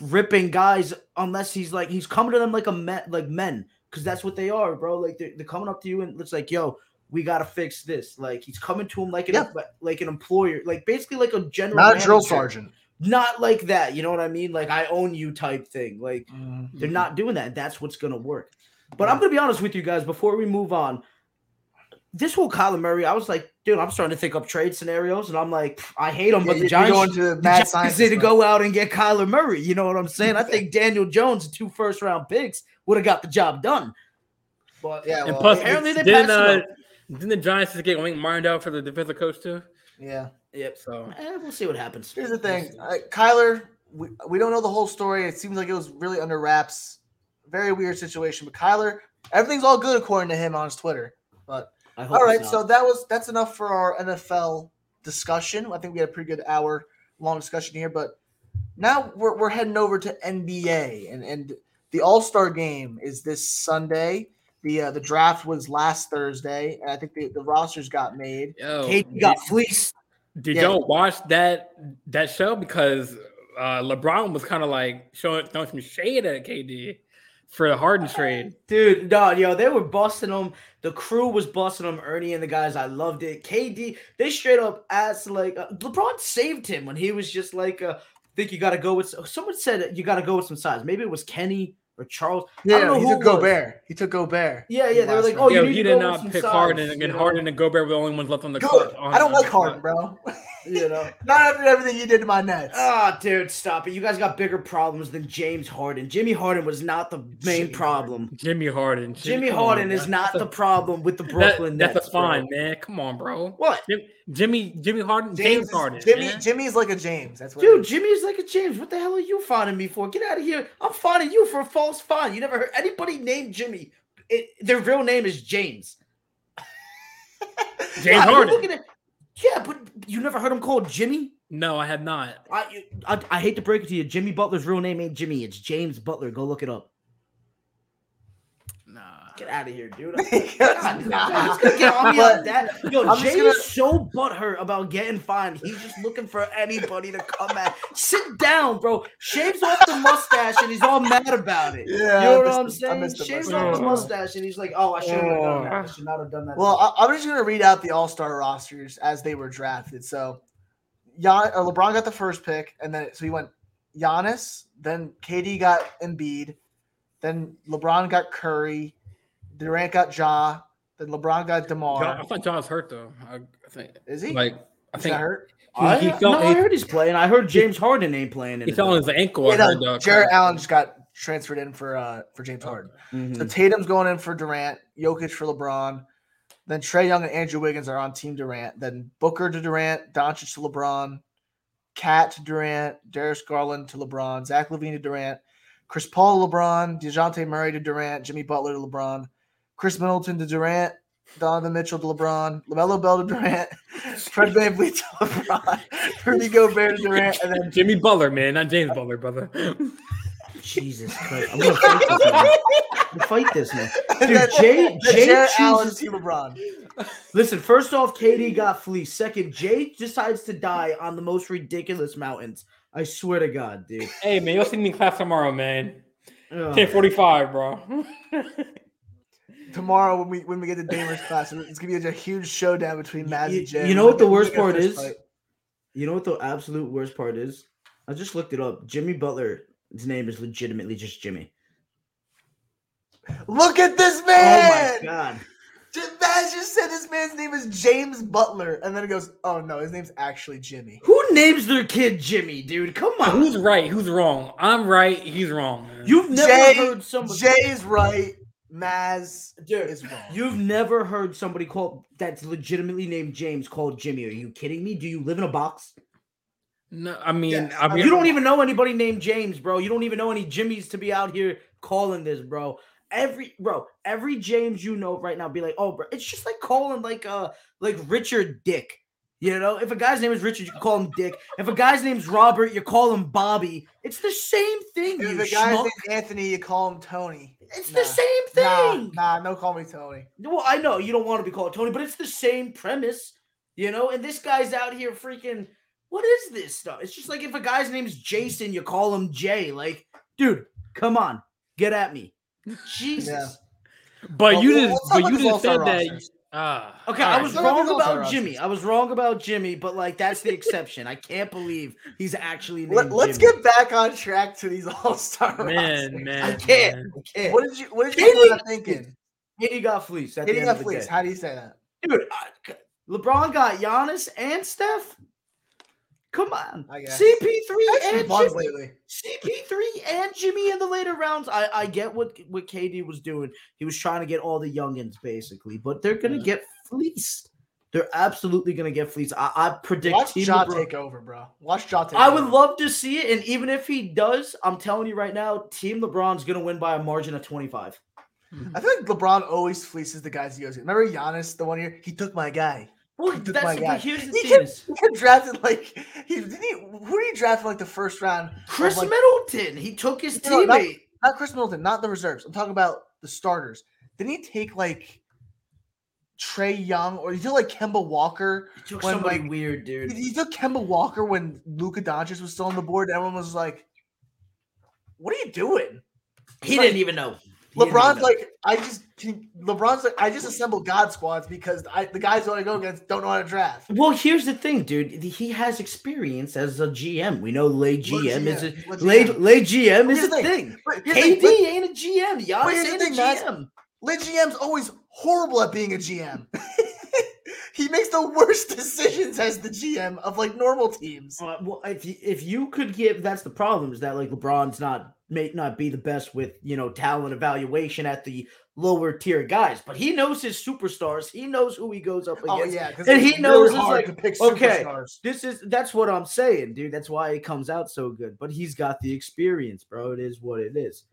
[SPEAKER 3] ripping guys unless he's like he's coming to them like a men, like men, because that's what they are, bro. Like they're, they're coming up to you and it's like, yo, we gotta fix this. Like he's coming to him like an
[SPEAKER 2] Yeah.
[SPEAKER 3] like an employer, like basically like a general,
[SPEAKER 2] Not a drill sergeant.
[SPEAKER 3] Not like that. You know what I mean? Like I own you type thing. Like
[SPEAKER 2] Mm.
[SPEAKER 3] they're not doing that. That's what's gonna work. But I'm gonna be honest with you guys before we move on. This whole Kyler Murray, I was like, dude, I'm starting to think up trade scenarios, and I'm like, I hate him,
[SPEAKER 2] Yeah,
[SPEAKER 3] but
[SPEAKER 2] you-
[SPEAKER 3] the
[SPEAKER 2] you
[SPEAKER 3] Giants,
[SPEAKER 2] go into
[SPEAKER 3] the
[SPEAKER 2] mad
[SPEAKER 3] Giants
[SPEAKER 2] science.
[SPEAKER 3] need to go out and get Kyler Murray. You know what I'm saying? I think Daniel Jones, and two first round picks, would have got the job done. But
[SPEAKER 2] Yeah,
[SPEAKER 1] And
[SPEAKER 2] well,
[SPEAKER 1] plus,
[SPEAKER 3] apparently they
[SPEAKER 1] didn't
[SPEAKER 3] passed
[SPEAKER 1] uh,
[SPEAKER 3] up.
[SPEAKER 1] Didn't the Giants just get Wink Martindale for the defensive coach too?
[SPEAKER 2] Yeah.
[SPEAKER 3] Yep.
[SPEAKER 1] So
[SPEAKER 3] Eh, we'll see what happens.
[SPEAKER 2] Here's the thing, uh, Kyler. We, we don't know the whole story. It seems like it was really under wraps. Very weird situation. But Kyler, everything's all good according to him on his Twitter. But
[SPEAKER 3] I hope
[SPEAKER 2] all right, so that was that's enough for our NFL discussion. I think we had a pretty good hour long discussion here. But now we're, we're heading over to NBA and and the All Star game is this Sunday. The uh, the draft was last Thursday, and I think the, the rosters got made.
[SPEAKER 1] yo,
[SPEAKER 3] KD
[SPEAKER 1] did,
[SPEAKER 3] got fleeced.
[SPEAKER 1] did
[SPEAKER 2] Yeah.
[SPEAKER 1] y'all watch that that show? Because uh LeBron was kind of like showing throwing some shade at KD for the Harden trade.
[SPEAKER 3] Dude, no, yo, they were busting them. The crew was busting them. Ernie and the guys, I loved it. KD, they straight up asked like uh, LeBron saved him when he was just like, uh, think you got to go with. Someone said you got to go with some size. Maybe it was Kenny or Charles. I
[SPEAKER 2] Yeah,
[SPEAKER 3] don't know
[SPEAKER 2] he
[SPEAKER 3] who
[SPEAKER 2] took
[SPEAKER 3] it.
[SPEAKER 2] Gobert. He took Gobert.
[SPEAKER 3] Yeah, yeah, they were like,
[SPEAKER 2] round.
[SPEAKER 3] oh, you
[SPEAKER 1] Yo,
[SPEAKER 3] need
[SPEAKER 1] he
[SPEAKER 3] to
[SPEAKER 1] did
[SPEAKER 3] go
[SPEAKER 1] not
[SPEAKER 3] with some
[SPEAKER 1] pick
[SPEAKER 3] size,
[SPEAKER 1] Harden,
[SPEAKER 3] you
[SPEAKER 1] and
[SPEAKER 3] know?
[SPEAKER 1] Harden and Gobert were the only ones left on the
[SPEAKER 2] Go-
[SPEAKER 1] court.
[SPEAKER 2] I don't like
[SPEAKER 1] on-
[SPEAKER 2] Harden, bro.
[SPEAKER 3] You know.
[SPEAKER 2] Not after everything you did to my Nets.
[SPEAKER 3] Ah, dude, stop it. You guys got bigger problems than James Harden. Jimmy Harden was not the main
[SPEAKER 2] Jimmy
[SPEAKER 3] problem.
[SPEAKER 1] Jimmy Harden.
[SPEAKER 3] Jimmy
[SPEAKER 1] come
[SPEAKER 3] Harden
[SPEAKER 1] on,
[SPEAKER 3] is
[SPEAKER 1] man.
[SPEAKER 3] not the problem with the
[SPEAKER 1] that-
[SPEAKER 3] Brooklyn
[SPEAKER 1] That's
[SPEAKER 3] Nets.
[SPEAKER 1] a
[SPEAKER 3] bro.
[SPEAKER 1] fine, man. Come on, bro.
[SPEAKER 3] What?
[SPEAKER 1] Jimmy Jimmy Harden, James,
[SPEAKER 2] James,
[SPEAKER 1] Harden.
[SPEAKER 2] Jimmy,
[SPEAKER 1] man.
[SPEAKER 2] Jimmy's like a James. That's what.
[SPEAKER 3] Dude, Jimmy is like a James. What the hell are you finding me for? Get out of here. I'm finding you for a false find. You never heard anybody named Jimmy. It, their real name is James.
[SPEAKER 1] James
[SPEAKER 3] Yeah,
[SPEAKER 1] Harden.
[SPEAKER 3] looking at- yeah, but you never heard him called Jimmy?
[SPEAKER 1] No, I have not.
[SPEAKER 3] I, I I hate to break it to you. Jimmy Butler's real name ain't Jimmy. It's James Butler. Go look it up.
[SPEAKER 1] Nah.
[SPEAKER 3] Get out of here, dude.
[SPEAKER 2] Because-
[SPEAKER 3] God,
[SPEAKER 2] nah.
[SPEAKER 3] he's gonna get on me
[SPEAKER 2] But
[SPEAKER 3] on that. Yo,
[SPEAKER 2] I'm
[SPEAKER 3] Jay
[SPEAKER 2] gonna-
[SPEAKER 3] is so butthurt about getting fined. He's just looking for anybody to come at. Sit down, bro. Shaves off the mustache and he's all mad about it.
[SPEAKER 2] Yeah,
[SPEAKER 3] you know what
[SPEAKER 2] missed
[SPEAKER 3] I'm
[SPEAKER 2] the- I
[SPEAKER 3] saying?
[SPEAKER 2] the
[SPEAKER 3] Shaves
[SPEAKER 1] mustache.
[SPEAKER 3] off his mustache and he's like, "Oh, I shouldn't have done that. I should not have done that."
[SPEAKER 2] Well, I, I'm just gonna read out the All Star rosters as they were drafted. So, Gian, uh, LeBron got the first pick, and then so he went Giannis, then KD got Embiid, then LeBron got Curry, Durant got Ja, then LeBron got Demar.
[SPEAKER 1] John, I thought John was hurt though. I, I think
[SPEAKER 2] Is he?
[SPEAKER 1] like I
[SPEAKER 2] Is
[SPEAKER 1] think
[SPEAKER 2] that hurt?
[SPEAKER 1] he,
[SPEAKER 3] I,
[SPEAKER 1] he
[SPEAKER 3] no, I heard he's playing. I heard James Harden ain't playing.
[SPEAKER 1] he fell on his ankle. I
[SPEAKER 2] Yeah,
[SPEAKER 1] heard,
[SPEAKER 2] no,
[SPEAKER 1] though.
[SPEAKER 2] Jarrett Allen just got transferred in for uh for James Harden.
[SPEAKER 3] Mhm.
[SPEAKER 2] So Tatum's going in for Durant, Jokic for LeBron. Then Trae Young and Andrew Wiggins are on Team Durant. Then Booker to Durant, Doncic to LeBron, Cat to Durant, Darius Garland to LeBron, Zach LaVine to Durant, Chris Paul to LeBron, DeJounte Murray to Durant, Jimmy Butler to LeBron, Khris Middleton to Durant, Donovan Mitchell to LeBron, LaMelo Ball to Durant, Fred VanVleet to LeBron, Rudy Gobert to Durant, and then
[SPEAKER 1] Jimmy Butler, man, not James Butler, brother.
[SPEAKER 3] Jesus Christ! I'm gonna fight this man. I'm gonna fight this man. Dude,
[SPEAKER 2] then-
[SPEAKER 3] Jay,
[SPEAKER 2] then
[SPEAKER 3] Jay
[SPEAKER 2] Jarrett Allen to
[SPEAKER 3] chooses.
[SPEAKER 2] LeBron.
[SPEAKER 3] Listen, first off, KD got fleeced. Second, Jay decides to die on the most ridiculous mountains. I swear to God, dude.
[SPEAKER 1] hey man, you'll see me in class tomorrow, man.
[SPEAKER 3] Ugh.
[SPEAKER 1] Ten forty five, bro.
[SPEAKER 2] Tomorrow when we when we get to Damer's class, it's gonna be a huge showdown between Maz
[SPEAKER 3] You-
[SPEAKER 2] and Jay.
[SPEAKER 3] you know what the worst part is?
[SPEAKER 2] fight.
[SPEAKER 3] You know what the absolute worst part is? I just looked it up. Jimmy Butler. His name is legitimately just Jimmy.
[SPEAKER 2] Look at this
[SPEAKER 3] oh
[SPEAKER 2] man! Oh man!
[SPEAKER 3] my god.
[SPEAKER 2] Just, Maz just said this man's name is James Butler, and then it goes, "Oh no, his name's actually Jimmy."
[SPEAKER 3] Who names their kid Jimmy, dude? Come on.
[SPEAKER 1] Who's right? Who's wrong? I'm right. He's wrong. Man.
[SPEAKER 3] You've never
[SPEAKER 2] Jay-
[SPEAKER 3] heard somebody
[SPEAKER 2] Jay's right. Maz
[SPEAKER 3] Dude,
[SPEAKER 2] is wrong.
[SPEAKER 3] You've never heard somebody called that's legitimately named James called Jimmy. Are you kidding me? Do you live in a box?
[SPEAKER 1] no, I mean,
[SPEAKER 2] Yes,
[SPEAKER 1] I
[SPEAKER 2] I
[SPEAKER 1] mean,
[SPEAKER 3] You don't even know anybody named James, bro. You don't even know any Jimmys to be out here calling this, bro. Every bro, every James you know right now be like, oh, bro, it's just like calling like uh like Richard Dick. You know, if a guy's name is Richard, you can call him Dick. If a guy's name's Robert, you call him Bobby. It's the same thing.
[SPEAKER 2] If
[SPEAKER 3] you
[SPEAKER 2] the guy's
[SPEAKER 3] schmuck.
[SPEAKER 2] name's Anthony, you call him Tony.
[SPEAKER 3] It's
[SPEAKER 2] Nah.
[SPEAKER 3] the same thing.
[SPEAKER 2] nah, no, call me Tony.
[SPEAKER 3] Well, I know you don't want to be called Tony, but it's the same premise, you know. And this guy's out here freaking. What is this stuff? It's just like if a guy's name's Jason, you call him Jay. Like, dude, come on, get at me, Jesus.
[SPEAKER 1] but
[SPEAKER 2] Well,
[SPEAKER 1] you
[SPEAKER 2] well,
[SPEAKER 1] just,
[SPEAKER 2] let's talk
[SPEAKER 1] but you
[SPEAKER 2] this
[SPEAKER 1] just
[SPEAKER 2] All-Star
[SPEAKER 1] said that.
[SPEAKER 2] rosters.
[SPEAKER 1] Ah,
[SPEAKER 3] Okay,
[SPEAKER 1] all
[SPEAKER 3] I was
[SPEAKER 2] Let's talk about
[SPEAKER 3] wrong
[SPEAKER 2] these
[SPEAKER 3] about Jimmy. I was wrong about Jimmy, but like that's the exception. I can't believe he's actually named
[SPEAKER 2] Let, let's
[SPEAKER 3] Jimmy.
[SPEAKER 2] get back on track to these All Star
[SPEAKER 1] man, man.
[SPEAKER 3] I can't.
[SPEAKER 1] man.
[SPEAKER 3] I can't.
[SPEAKER 2] What did you What did you
[SPEAKER 3] Katie-
[SPEAKER 2] end up thinking?
[SPEAKER 3] Katie got fleeced. At the
[SPEAKER 2] Hitting
[SPEAKER 3] end
[SPEAKER 2] a
[SPEAKER 3] of the
[SPEAKER 2] fleece.
[SPEAKER 3] day.
[SPEAKER 2] How do you say that?
[SPEAKER 3] dude. I- LeBron got Giannis and Steph. Come on, CP3 and Jimmy.
[SPEAKER 2] lately.
[SPEAKER 3] CP3 and Jimmy in the later rounds. I, I get what what KD was doing. He was trying to get all the youngins basically, but they're gonna
[SPEAKER 1] Yeah.
[SPEAKER 3] get fleeced. They're absolutely gonna get fleeced. I, I predict
[SPEAKER 2] Watch
[SPEAKER 3] Team
[SPEAKER 2] Ja
[SPEAKER 3] LeBron-
[SPEAKER 2] take over, bro. Watch Ja take
[SPEAKER 3] I
[SPEAKER 2] over.
[SPEAKER 3] would love to see it, and even if he does, I'm telling you right now, Team LeBron's gonna win by a margin of 25.
[SPEAKER 2] I feel like LeBron always fleeces the guys he goes. Remember Giannis the one year? He took my guy.
[SPEAKER 3] Well,
[SPEAKER 2] He took
[SPEAKER 3] that's
[SPEAKER 2] my
[SPEAKER 3] but
[SPEAKER 2] guy.
[SPEAKER 3] here's the
[SPEAKER 2] He
[SPEAKER 3] thing:
[SPEAKER 2] kept,
[SPEAKER 3] is
[SPEAKER 2] he kept drafted like he didn't he who did he draft like the first round?
[SPEAKER 3] Khris
[SPEAKER 2] like-
[SPEAKER 3] Middleton. He took his
[SPEAKER 2] No, not-
[SPEAKER 3] teammate.
[SPEAKER 2] Not Khris Middleton, not the reserves. I'm talking about the starters. Didn't he take like Trae Young or he took like Kemba Walker?
[SPEAKER 3] He took
[SPEAKER 2] when,
[SPEAKER 3] somebody
[SPEAKER 2] like,
[SPEAKER 3] weird,
[SPEAKER 2] He,
[SPEAKER 3] dude.
[SPEAKER 2] he took Kemba Walker when Luka Doncic was still on the board. Everyone was like, "What are you doing?"
[SPEAKER 3] He
[SPEAKER 2] like-
[SPEAKER 3] didn't even know. He didn't even
[SPEAKER 2] LeBron's like, I just can LeBron's like, I just assemble God squads because I, the guys who I go against don't know how to draft.
[SPEAKER 3] Well, here's the thing, dude. He has experience as a GM. We know lay GM is a
[SPEAKER 2] What
[SPEAKER 3] lay,
[SPEAKER 2] GM?
[SPEAKER 3] lay GM is a
[SPEAKER 2] thing.
[SPEAKER 3] thing.
[SPEAKER 2] But here's the
[SPEAKER 3] KD
[SPEAKER 2] thing,
[SPEAKER 3] ain't a GM. Giannis ain't a
[SPEAKER 2] thing, guys.
[SPEAKER 3] GM.
[SPEAKER 2] Lit GM's always horrible at being a GM. he makes the worst decisions as the GM of like normal teams.
[SPEAKER 3] Uh, well, if you, if you could give, that's the problem is that like LeBron's not may not be the best with you know talent evaluation at the lower tier guys, but he knows his superstars. He knows who he goes up
[SPEAKER 2] Oh
[SPEAKER 3] against.
[SPEAKER 2] yeah,
[SPEAKER 3] And he knows it's like,
[SPEAKER 2] to pick
[SPEAKER 3] okay. This is that's what I'm saying, dude. That's why it comes out so good. But he's got the experience, bro. It is what it is.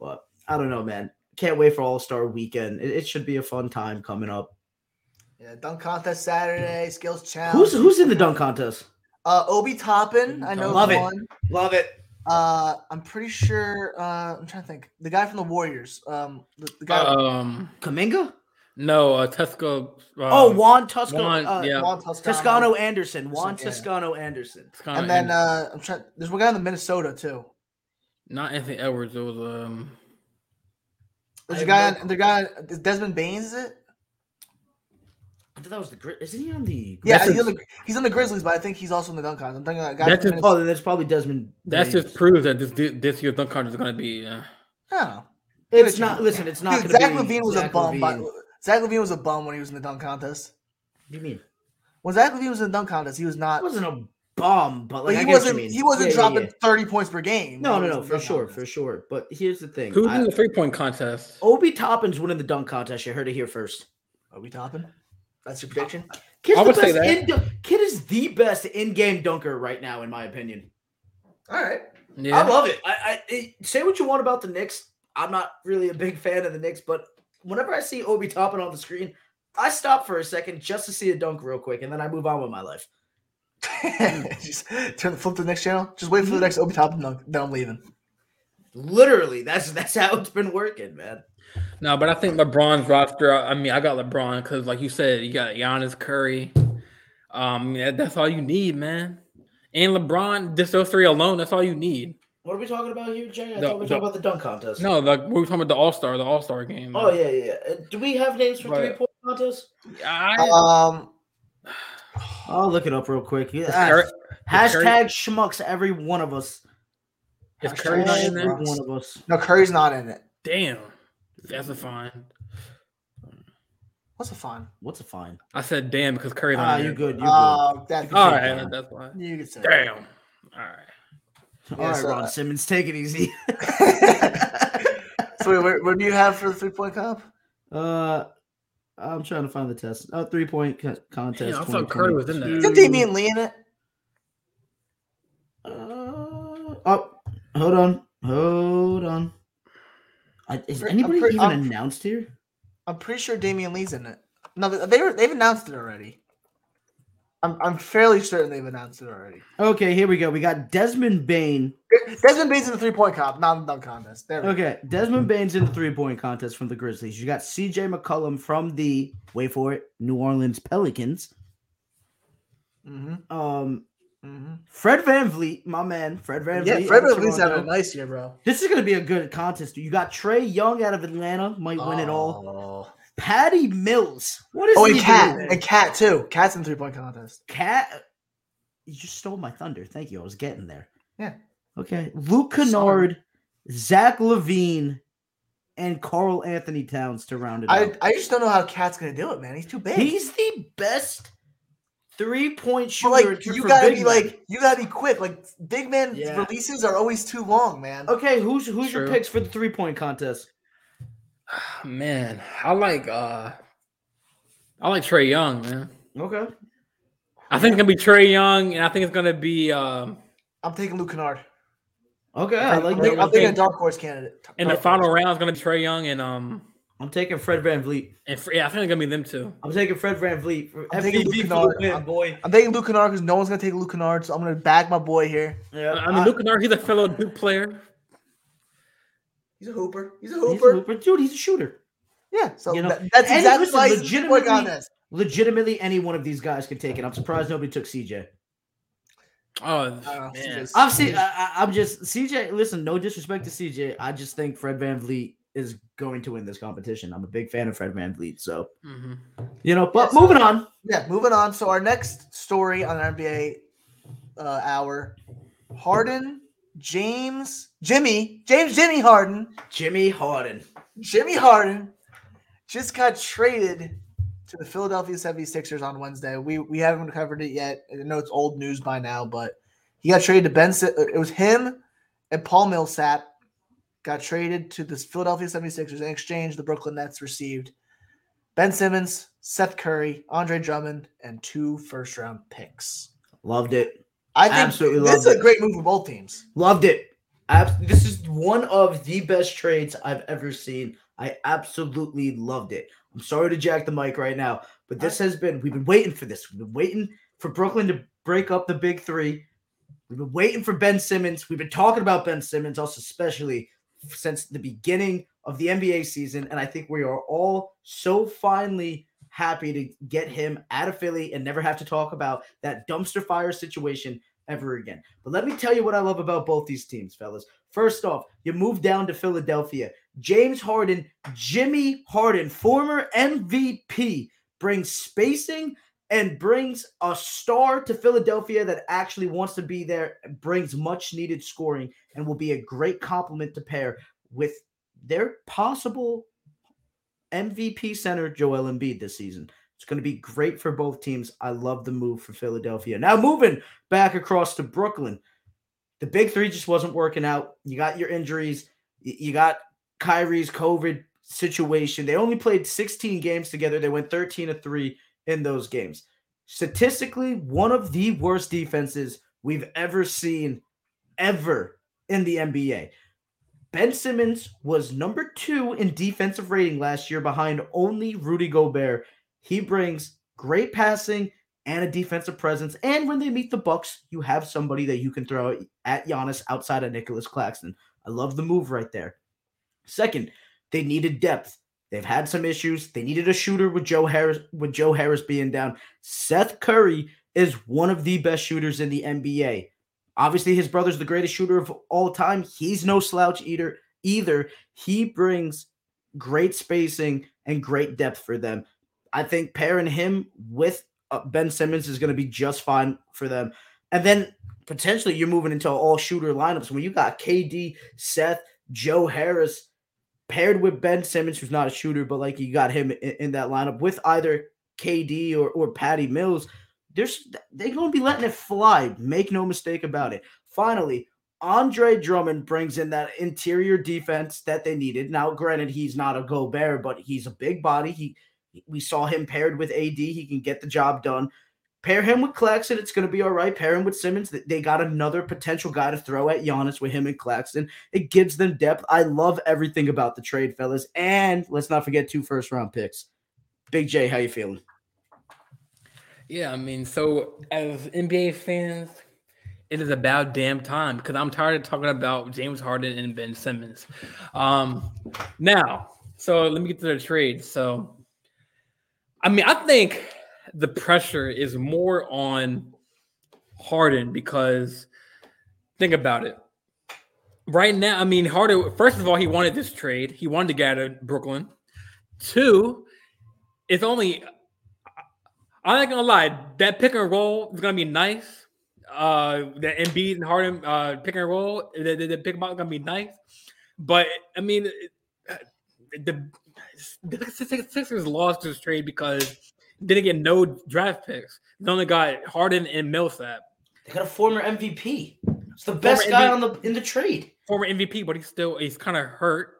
[SPEAKER 3] But I don't know, man. Can't wait for All Star Weekend. It, it should be a fun time coming up.
[SPEAKER 2] Yeah, dunk contest Saturday, skills challenge.
[SPEAKER 3] Who's who's in the dunk contest?
[SPEAKER 2] Uh, Obi Toppin. I know
[SPEAKER 3] Love it.
[SPEAKER 2] one.
[SPEAKER 3] Love it.
[SPEAKER 2] Uh, I'm pretty sure. Uh, I'm trying to think. The guy from the Warriors. Um, the, the guy.
[SPEAKER 1] Um,
[SPEAKER 3] Kuminga?
[SPEAKER 1] no, uh, Tesco. Uh,
[SPEAKER 3] oh, Juan Toscano.
[SPEAKER 1] Juan,
[SPEAKER 3] uh,
[SPEAKER 1] yeah.
[SPEAKER 2] Juan Toscano.
[SPEAKER 3] Toscano Anderson. Juan
[SPEAKER 2] Yeah.
[SPEAKER 3] Toscano Anderson.
[SPEAKER 1] it's kinda
[SPEAKER 2] And then
[SPEAKER 1] in-
[SPEAKER 2] uh, I'm trying. There's one guy in the Minnesota too.
[SPEAKER 1] not Anthony Edwards. It was um.
[SPEAKER 2] There's
[SPEAKER 3] I
[SPEAKER 2] a guy.
[SPEAKER 3] have
[SPEAKER 2] On, the guy. Desmond Baines? Is it?
[SPEAKER 3] I thought that was the Gri- Isn't he on the?
[SPEAKER 2] Yeah,
[SPEAKER 1] That's
[SPEAKER 2] he's
[SPEAKER 1] a-
[SPEAKER 2] on, the, he's on the Grizzlies, but I think he's also in the dunk contest. I'm thinking that guy.
[SPEAKER 1] That's
[SPEAKER 2] from
[SPEAKER 1] just-
[SPEAKER 2] Minnesota.
[SPEAKER 3] Oh, that's probably Desmond.
[SPEAKER 1] That
[SPEAKER 3] Baines.
[SPEAKER 1] just proves that this this year's dunk contest is going to be. Uh,
[SPEAKER 2] I don't know.
[SPEAKER 3] It's not. Listen, it's not.
[SPEAKER 2] Dude,
[SPEAKER 3] gonna
[SPEAKER 2] Zach
[SPEAKER 3] be
[SPEAKER 2] LaVine was
[SPEAKER 3] Zach
[SPEAKER 2] a bum. But
[SPEAKER 3] LaVine.
[SPEAKER 2] Zach LaVine was a bum when he was in the dunk contest.
[SPEAKER 3] What do you mean?
[SPEAKER 2] When Zach LaVine was in the dunk contest, he was not.
[SPEAKER 3] He wasn't a bomb, but
[SPEAKER 2] But
[SPEAKER 3] like I
[SPEAKER 2] he
[SPEAKER 3] get what you
[SPEAKER 2] wasn't.
[SPEAKER 3] mean.
[SPEAKER 2] He wasn't
[SPEAKER 3] Yeah, yeah,
[SPEAKER 2] dropping
[SPEAKER 3] yeah.
[SPEAKER 2] 30 points per game.
[SPEAKER 3] No, no, no, for sure,
[SPEAKER 2] contest.
[SPEAKER 3] for sure. But here's the thing:
[SPEAKER 1] who's
[SPEAKER 3] I-
[SPEAKER 1] in the three point contest?
[SPEAKER 3] Obi Toppin's winning the dunk contest. You heard it here first.
[SPEAKER 2] Are we topping? That's your prediction.
[SPEAKER 3] Kid's
[SPEAKER 1] I would say that.
[SPEAKER 3] in Kid is the best in-game dunker right now, in my opinion.
[SPEAKER 2] All right.
[SPEAKER 1] Yeah.
[SPEAKER 3] I love it. I, I it- say what you want about the Knicks. I'm not really a big fan of the Knicks, but whenever I see Obi Toppin on the screen, I stop for a second just to see a dunk real quick, and then I move on with my life.
[SPEAKER 2] just turn flip to the next channel. Just wait for the mm-hmm. next Obi Toppin dunk. Then I'm leaving.
[SPEAKER 3] Literally, that's that's how it's been working, man.
[SPEAKER 1] No, but I think LeBron's roster. I mean, I got LeBron because, like you said, you got Giannis, Curry. Um, yeah, that's all you need, man. And LeBron, just those three alone, that's all you need.
[SPEAKER 3] What are we talking about here, Jay? I
[SPEAKER 1] The-
[SPEAKER 3] thought we were
[SPEAKER 1] the-
[SPEAKER 3] talking about the dunk contest.
[SPEAKER 1] No, like we were talking about the All Star, the All Star game.
[SPEAKER 3] Oh yeah, yeah. yeah. Do we have names for
[SPEAKER 1] But-
[SPEAKER 3] three point contests?
[SPEAKER 1] I,
[SPEAKER 2] Um,
[SPEAKER 3] I'll look it up real quick.
[SPEAKER 1] is
[SPEAKER 3] Yeah,
[SPEAKER 1] Curry,
[SPEAKER 3] Hashtag schmucks, every one of us.
[SPEAKER 1] is Curry not in there?
[SPEAKER 3] Every one of us.
[SPEAKER 2] no, Curry's not in it.
[SPEAKER 1] Damn, that's a fine.
[SPEAKER 2] What's a fine?
[SPEAKER 3] What's a fine?
[SPEAKER 1] I said damn because Curry's not
[SPEAKER 3] Ah,
[SPEAKER 1] in
[SPEAKER 3] you good? You
[SPEAKER 2] Uh, that,
[SPEAKER 1] All
[SPEAKER 3] say
[SPEAKER 1] right,
[SPEAKER 3] damn.
[SPEAKER 1] that's fine.
[SPEAKER 2] you could say.
[SPEAKER 1] Damn. All right.
[SPEAKER 3] good.
[SPEAKER 2] Yeah,
[SPEAKER 3] All right,
[SPEAKER 2] so,
[SPEAKER 3] Ron
[SPEAKER 2] uh,
[SPEAKER 3] Simmons, take it easy.
[SPEAKER 2] so wait, what, what do you have for the three point comp?
[SPEAKER 3] uh, I'm trying to find the test. Oh, three point co- contest.
[SPEAKER 1] Damn, I thought Curry was in there.
[SPEAKER 3] 2022.
[SPEAKER 2] Is Damian Lee in it?
[SPEAKER 3] Uh, oh, hold on, hold on. Is anybody
[SPEAKER 2] pretty-
[SPEAKER 3] even
[SPEAKER 2] I'm-
[SPEAKER 3] announced here?
[SPEAKER 2] I'm pretty sure Damian Lee's in it. No, they were, they've announced it already. I'm I'm fairly certain they've announced it already.
[SPEAKER 3] Okay, here we go. We got Desmond Bane.
[SPEAKER 2] Desmond Bane's in the three point comp, not in the dunk contest. There we go.
[SPEAKER 3] Okay, Desmond Bane's in the three point contest from the Grizzlies. You got CJ McCollum from the wait for it, New Orleans Pelicans.
[SPEAKER 2] Mm-hmm.
[SPEAKER 3] Um,
[SPEAKER 2] Mm-hmm.
[SPEAKER 3] Fred VanVleet, my man, Fred Van
[SPEAKER 2] Yeah, Fred
[SPEAKER 3] out of
[SPEAKER 2] VanVleet's having a nice year, bro.
[SPEAKER 3] This is going to be a good contest. You got Trae Young out of Atlanta, might win it all.
[SPEAKER 2] all.
[SPEAKER 3] Patty Mills. What is
[SPEAKER 2] Oh,
[SPEAKER 3] he
[SPEAKER 2] and Cat
[SPEAKER 3] doing?
[SPEAKER 2] and Cat too. Cat's in three point contest.
[SPEAKER 3] Cat. You just stole my thunder. Thank you. I was getting there.
[SPEAKER 2] Yeah.
[SPEAKER 3] Okay. Luke. Kennard, Zach LaVine, and Karl Anthony Towns to round it
[SPEAKER 2] I
[SPEAKER 3] out.
[SPEAKER 2] I just don't know how Cat's gonna do it, man. He's too big.
[SPEAKER 3] He's the best three point
[SPEAKER 2] But,
[SPEAKER 3] shooter.
[SPEAKER 2] like you gotta be
[SPEAKER 3] men.
[SPEAKER 2] like you gotta be quick. Like big man
[SPEAKER 3] Yeah.
[SPEAKER 2] releases are always too long, man.
[SPEAKER 3] Okay, who's who's your picks for the three point contest?
[SPEAKER 1] Man, I like uh I like Trae Young, man.
[SPEAKER 3] Okay.
[SPEAKER 1] I think it's gonna be Trae Young, and I think it's gonna be um
[SPEAKER 2] I'm taking Luke Kennard.
[SPEAKER 3] Okay, I
[SPEAKER 2] I'm,
[SPEAKER 3] like
[SPEAKER 2] taking. I'm taking a dark horse candidate.
[SPEAKER 1] in the final round it's gonna be Trae Young and um
[SPEAKER 3] I'm taking Fred VanVleet.
[SPEAKER 1] and Fr- yeah, I think it's gonna be them too.
[SPEAKER 3] I'm taking Fred VanVleet.
[SPEAKER 2] I'm taking Luke
[SPEAKER 3] for the
[SPEAKER 2] Kennard.
[SPEAKER 3] win,
[SPEAKER 2] I'm-
[SPEAKER 3] boy.
[SPEAKER 2] I'm taking Luke Kennard because no one's gonna take Luke Kennard, so I'm gonna back my boy here.
[SPEAKER 3] Yeah,
[SPEAKER 1] I mean, Luke Kennard, he's a fellow Duke player.
[SPEAKER 2] He's a hooper. He's a
[SPEAKER 3] he's a
[SPEAKER 2] hooper.
[SPEAKER 3] hooper. dude. He's a shooter.
[SPEAKER 2] Yeah, so
[SPEAKER 3] You know,
[SPEAKER 2] that- that's
[SPEAKER 3] and
[SPEAKER 2] exactly
[SPEAKER 3] listen,
[SPEAKER 2] why he's
[SPEAKER 3] legitimately-
[SPEAKER 2] legitimately this.
[SPEAKER 3] Legitimately, any one of these guys can take it. I'm surprised nobody took CJ.
[SPEAKER 1] Oh
[SPEAKER 2] oh
[SPEAKER 1] man.
[SPEAKER 3] I'm, see. I, I- I'm just CJ. Listen, no disrespect to CJ. I just think Fred VanVleet is going to win this competition. I'm a big fan of Fred VanVleet. So
[SPEAKER 1] Mhm.
[SPEAKER 3] you know, but
[SPEAKER 2] Yeah, so-
[SPEAKER 3] moving on.
[SPEAKER 2] Yeah, moving on. So our next story on our NBA uh, hour: Harden, James, Jimmy, James, Jimmy Harden,
[SPEAKER 3] Jimmy Harden.
[SPEAKER 2] Jimmy Harden just got traded to the Philadelphia 76ers on Wednesday. We we haven't covered it yet. I know it's old news by now, but he got traded to Ben. It was him and Paul Millsap got traded to the Philadelphia 76ers in exchange. The Brooklyn Nets received Ben Simmons, Seth Curry, Andre Drummond, and two first round picks.
[SPEAKER 3] Loved it.
[SPEAKER 2] I think
[SPEAKER 3] Absolutely
[SPEAKER 2] this is a
[SPEAKER 3] it.
[SPEAKER 2] great move for both teams.
[SPEAKER 3] Loved it. This is one of the best trades I've ever seen. I absolutely loved it. I'm sorry to jack the mic right now, but this has been, we've been waiting for this. We've been waiting for Brooklyn to break up the big three. We've been waiting for Ben Simmons. We've been talking about Ben Simmons, also especially since the beginning of the NBA season. And I think we are all so finally happy to get him out of Philly and never have to talk about that dumpster fire situation ever again. But let me tell you what I love about both these teams, fellas. First off, you move down to Philadelphia. James Harden, Jimmy Harden, former MVP, brings spacing and brings a star to Philadelphia that actually wants to be there, brings much needed scoring, and will be a great complement to pair with their possible MVP center, Joel Embiid, this season. It's going to be great for both teams. I love the move for Philadelphia. Now, moving back across to Brooklyn, the big three just wasn't working out. You got your injuries, you got Kyrie's COVID situation. They only played 16 games together. They went 13 to 3 in those games. Statistically, one of the worst defenses we've ever seen ever in the NBA. Ben Simmons was number two in defensive rating last year behind only Rudy Gobert. He brings great passing and a defensive presence. And when they meet the Bucks, you have somebody that you can throw at Giannis outside of Nicolas Claxton. I love the move right there. Second, they needed depth. They've had some issues. They needed a shooter with Joe Harris with Joe Harris being down. Seth Curry is one of the best shooters in the NBA. Obviously, his brother's the greatest shooter of all time. He's no slouch either. Either he brings great spacing and great depth for them. I think pairing him with uh, Ben Simmons is going to be just fine for them. And then potentially you're moving into all shooter lineups when you got KD, Seth, Joe Harris paired with Ben Simmons, who's not a shooter, but like you got him in, in that lineup with either KD or, or Patty Mills. There's they're to be letting it fly. Make no mistake about it. Finally, Andre Drummond brings in that interior defense that they needed. Now, granted, he's not a Gobert, but he's a big body. He we saw him paired with AD. He can get the job done. Pair him with Claxton, it's going to be all right. Pair him with Simmons. They got another potential guy to throw at Giannis with him and Claxton. It gives them depth. I love everything about the trade, fellas. And let's not forget two first round picks. Big J, how you feeling?
[SPEAKER 1] Yeah, I mean, so as NBA fans, it is about damn time because I'm tired of talking about James Harden and Ben Simmons. Um, now, so let me get to the trade. So, I mean, I think the pressure is more on Harden because think about it. Right now, I mean, Harden, first of all, he wanted this trade. He wanted to get out of Brooklyn. Two, it's only I'm not gonna lie, that pick and roll is gonna be nice. Uh, that Embiid and Harden uh, pick and roll, the, the, the pick and roll is gonna be nice. But I mean, the, the Sixers lost this trade because didn't get no draft picks. They only got Harden and Millsap.
[SPEAKER 3] They got a former MVP. It's the best
[SPEAKER 1] Former
[SPEAKER 3] guy
[SPEAKER 1] MVP.
[SPEAKER 3] on the in the trade.
[SPEAKER 1] Former MVP, but he's still he's kind of hurt.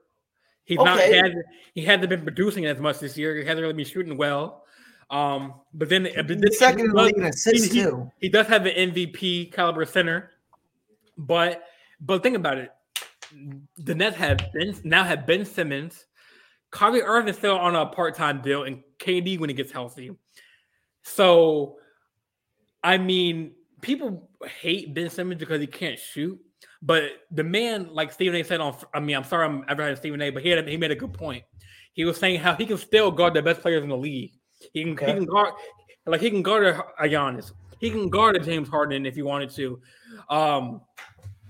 [SPEAKER 1] He's not he hasn't, he hasn't been producing as much this year. He hasn't really been shooting well. Um, but then, but then
[SPEAKER 2] second
[SPEAKER 1] he
[SPEAKER 2] league
[SPEAKER 1] does-
[SPEAKER 2] assists
[SPEAKER 1] he- he- he does have an MVP caliber center, but but think about it. The Nets have Ben now have Ben Simmons, Kyrie Irving is still on a part time deal, and KD when he gets healthy. So, I mean, people hate Ben Simmons because he can't shoot, but the man, like Stephen A. said on, I mean, I'm sorry I'm ever had Stephen A. But he had, he made a good point. He was saying how he can still guard the best players in the league. He can,
[SPEAKER 3] Okay.
[SPEAKER 1] he can guard like he can guard a, Giannis. He can guard a James Harden if he wanted to. Um,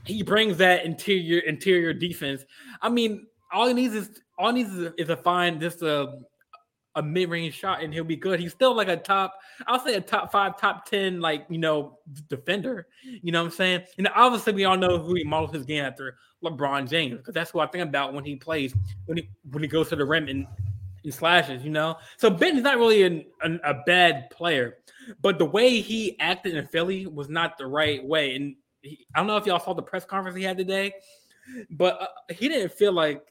[SPEAKER 1] he brings that interior interior defense. I mean, all he needs is all he needs is, is to find just a a mid range shot and he'll be good. He's still like a top, I'll say a top five, top ten, like you know, defender. You know what I'm saying? And obviously we all know who he models his game after, LeBron James, because that's who I think about when he plays, when he when he goes to the rim and he slashes, you know. So Ben is not really an, an, a bad player, but the way he acted in Philly was not the right way. And he, I don't know if y'all saw the press conference he had today, but uh, he didn't feel like.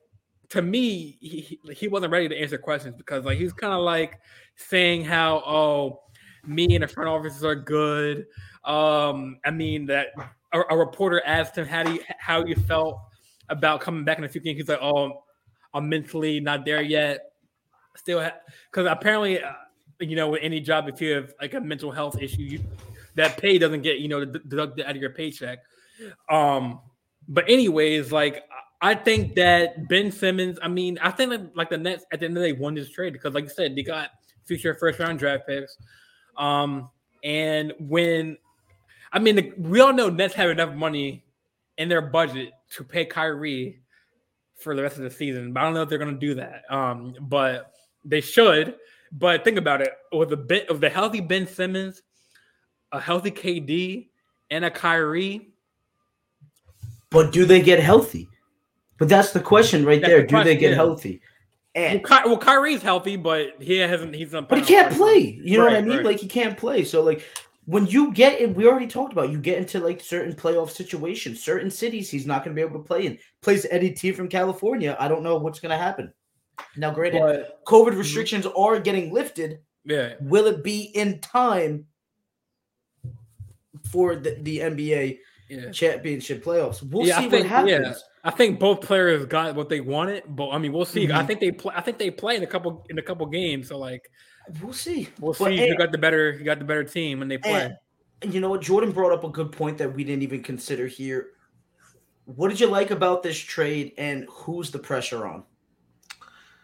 [SPEAKER 1] To me, he, he- wasn't ready to answer questions because like he was kind of like saying how oh me and the front offices are good. Um, I mean that a, a reporter asked him how do you, how you felt about coming back in a few games. He's like, oh, I'm mentally not there yet. Still, because apparently, uh, you know, with any job, if you have like a mental health issue, you, that pay doesn't get you know deducted out of your paycheck. Um, but anyways, like I think that Ben Simmons. I mean, I think that like the Nets at the end of the day won this trade because, like you said, they got future first round draft picks. Um, and when I mean, we all know Nets have enough money in their budget to pay Kyrie for the rest of the season, but I don't know if they're going to do that. Um, but they should. But think about it: with a bit of the healthy Ben Simmons, a healthy KD, and a Kyrie.
[SPEAKER 3] But do they get healthy? But that's the question right
[SPEAKER 1] That's
[SPEAKER 3] there.
[SPEAKER 1] the
[SPEAKER 3] Do they get
[SPEAKER 1] yeah.
[SPEAKER 3] healthy?
[SPEAKER 1] Well,
[SPEAKER 3] And
[SPEAKER 1] Ky- well, Kyrie's healthy, but he hasn't. He's not.
[SPEAKER 3] but he can't play. You know what I mean?
[SPEAKER 1] right.
[SPEAKER 3] Like he can't play. So like when you get in, we already talked about you get into like certain playoff situations, certain cities he's not going to be able to play in. Plays Eddie T from California. I don't know what's going to happen. Now, granted,
[SPEAKER 1] But
[SPEAKER 3] COVID mm-hmm. restrictions are getting lifted.
[SPEAKER 1] yeah,
[SPEAKER 3] Will it be in time for the, the NBA
[SPEAKER 1] yeah.
[SPEAKER 3] championship playoffs? We'll
[SPEAKER 1] Yeah, I
[SPEAKER 3] see
[SPEAKER 1] think-
[SPEAKER 3] what
[SPEAKER 1] yeah. I think both players got what they wanted, but I mean, we'll see. I
[SPEAKER 3] Mhm.
[SPEAKER 1] think they play. I think they play in a couple in a couple games. So like,
[SPEAKER 3] We'll see.
[SPEAKER 1] we'll
[SPEAKER 3] But,
[SPEAKER 1] see
[SPEAKER 3] and-
[SPEAKER 1] who got the better. Who got the better team when they play.
[SPEAKER 3] And, and you know what? Jordan brought up a good point that we didn't even consider here. What did you like about this trade, and who's the pressure on?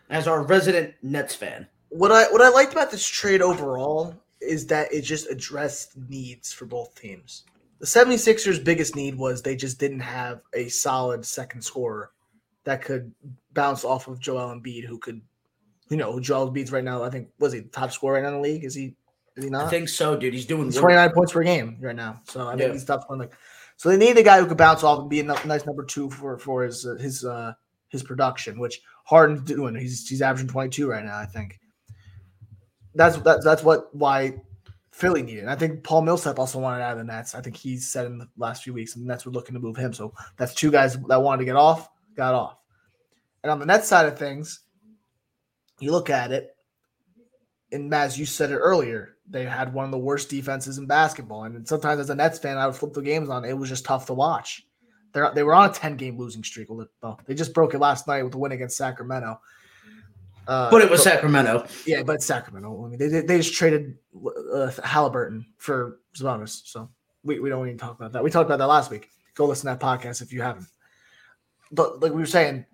[SPEAKER 3] As our resident Nets fan,
[SPEAKER 2] What I what I liked about this trade overall is that it just addressed needs for both teams. The 76ers biggest need was they just didn't have a solid second scorer that could bounce off of Joel Embiid who could you know, Joel Embiid's right now, I think was he the top scorer right now in the league? Is he is he
[SPEAKER 3] I
[SPEAKER 2] not?
[SPEAKER 3] think so, dude. He's doing
[SPEAKER 2] He's 29 points per game right now. So I think
[SPEAKER 3] Yeah.
[SPEAKER 2] he's top scoring like so they need a guy who could bounce off and be a nice number 2 for for his uh, his uh his production, which Harden's doing. He's he's averaging 22 right now, I think. That's that's that's what why Philly needed. And I think Paul Millsap also wanted out of the Nets. I think he's said in the last few weeks, and the Nets were looking to move him. So that's two guys that wanted to get off, got off. And on the Nets side of things, you look at it, and Maz, you said it earlier, they had one of the worst defenses in basketball. And sometimes as a Nets fan, I would flip the games on. It was just tough to watch. They're, they were on a 10 game losing streak. Well, they just broke it last night with the win against Sacramento. Uh,
[SPEAKER 3] But it was Sacramento.
[SPEAKER 2] yeah, but Sacramento. I mean, they, they, they just traded uh, Halliburton for Sabonis. So we, we don't even talk about that. We talked about that last week. Go listen to that podcast if you haven't. But like we were saying,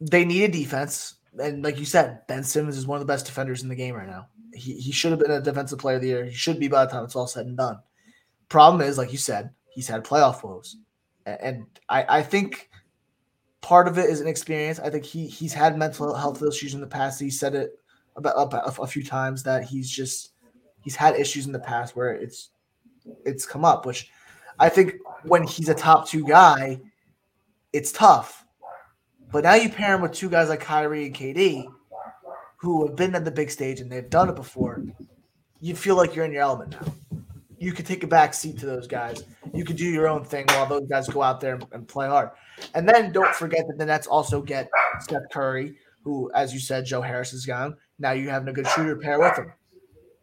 [SPEAKER 2] they need a defense. And like you said, Ben Simmons is one of the best defenders in the game right now. He, he should have been a defensive player of the year. He should be by the time it's all said and done. Problem is, like you said, he's had playoff woes. And I, I think part of it is an experience. I think he he's had mental health issues in the past. He said it about, about a, a few times that he's just he's had issues in the past where it's it's come up, which I think when he's a top two guy, it's tough. But now you pair him with two guys like Kyrie and KD, who have been at the big stage and they've done it before. you feel like you're in your element now. You could take a back seat to those guys. You could do your own thing while those guys go out there and, play hard. And then don't forget that the Nets also get Steph Curry, who, as you said, Joe Harris is gone. Now you have a good shooter pair with him.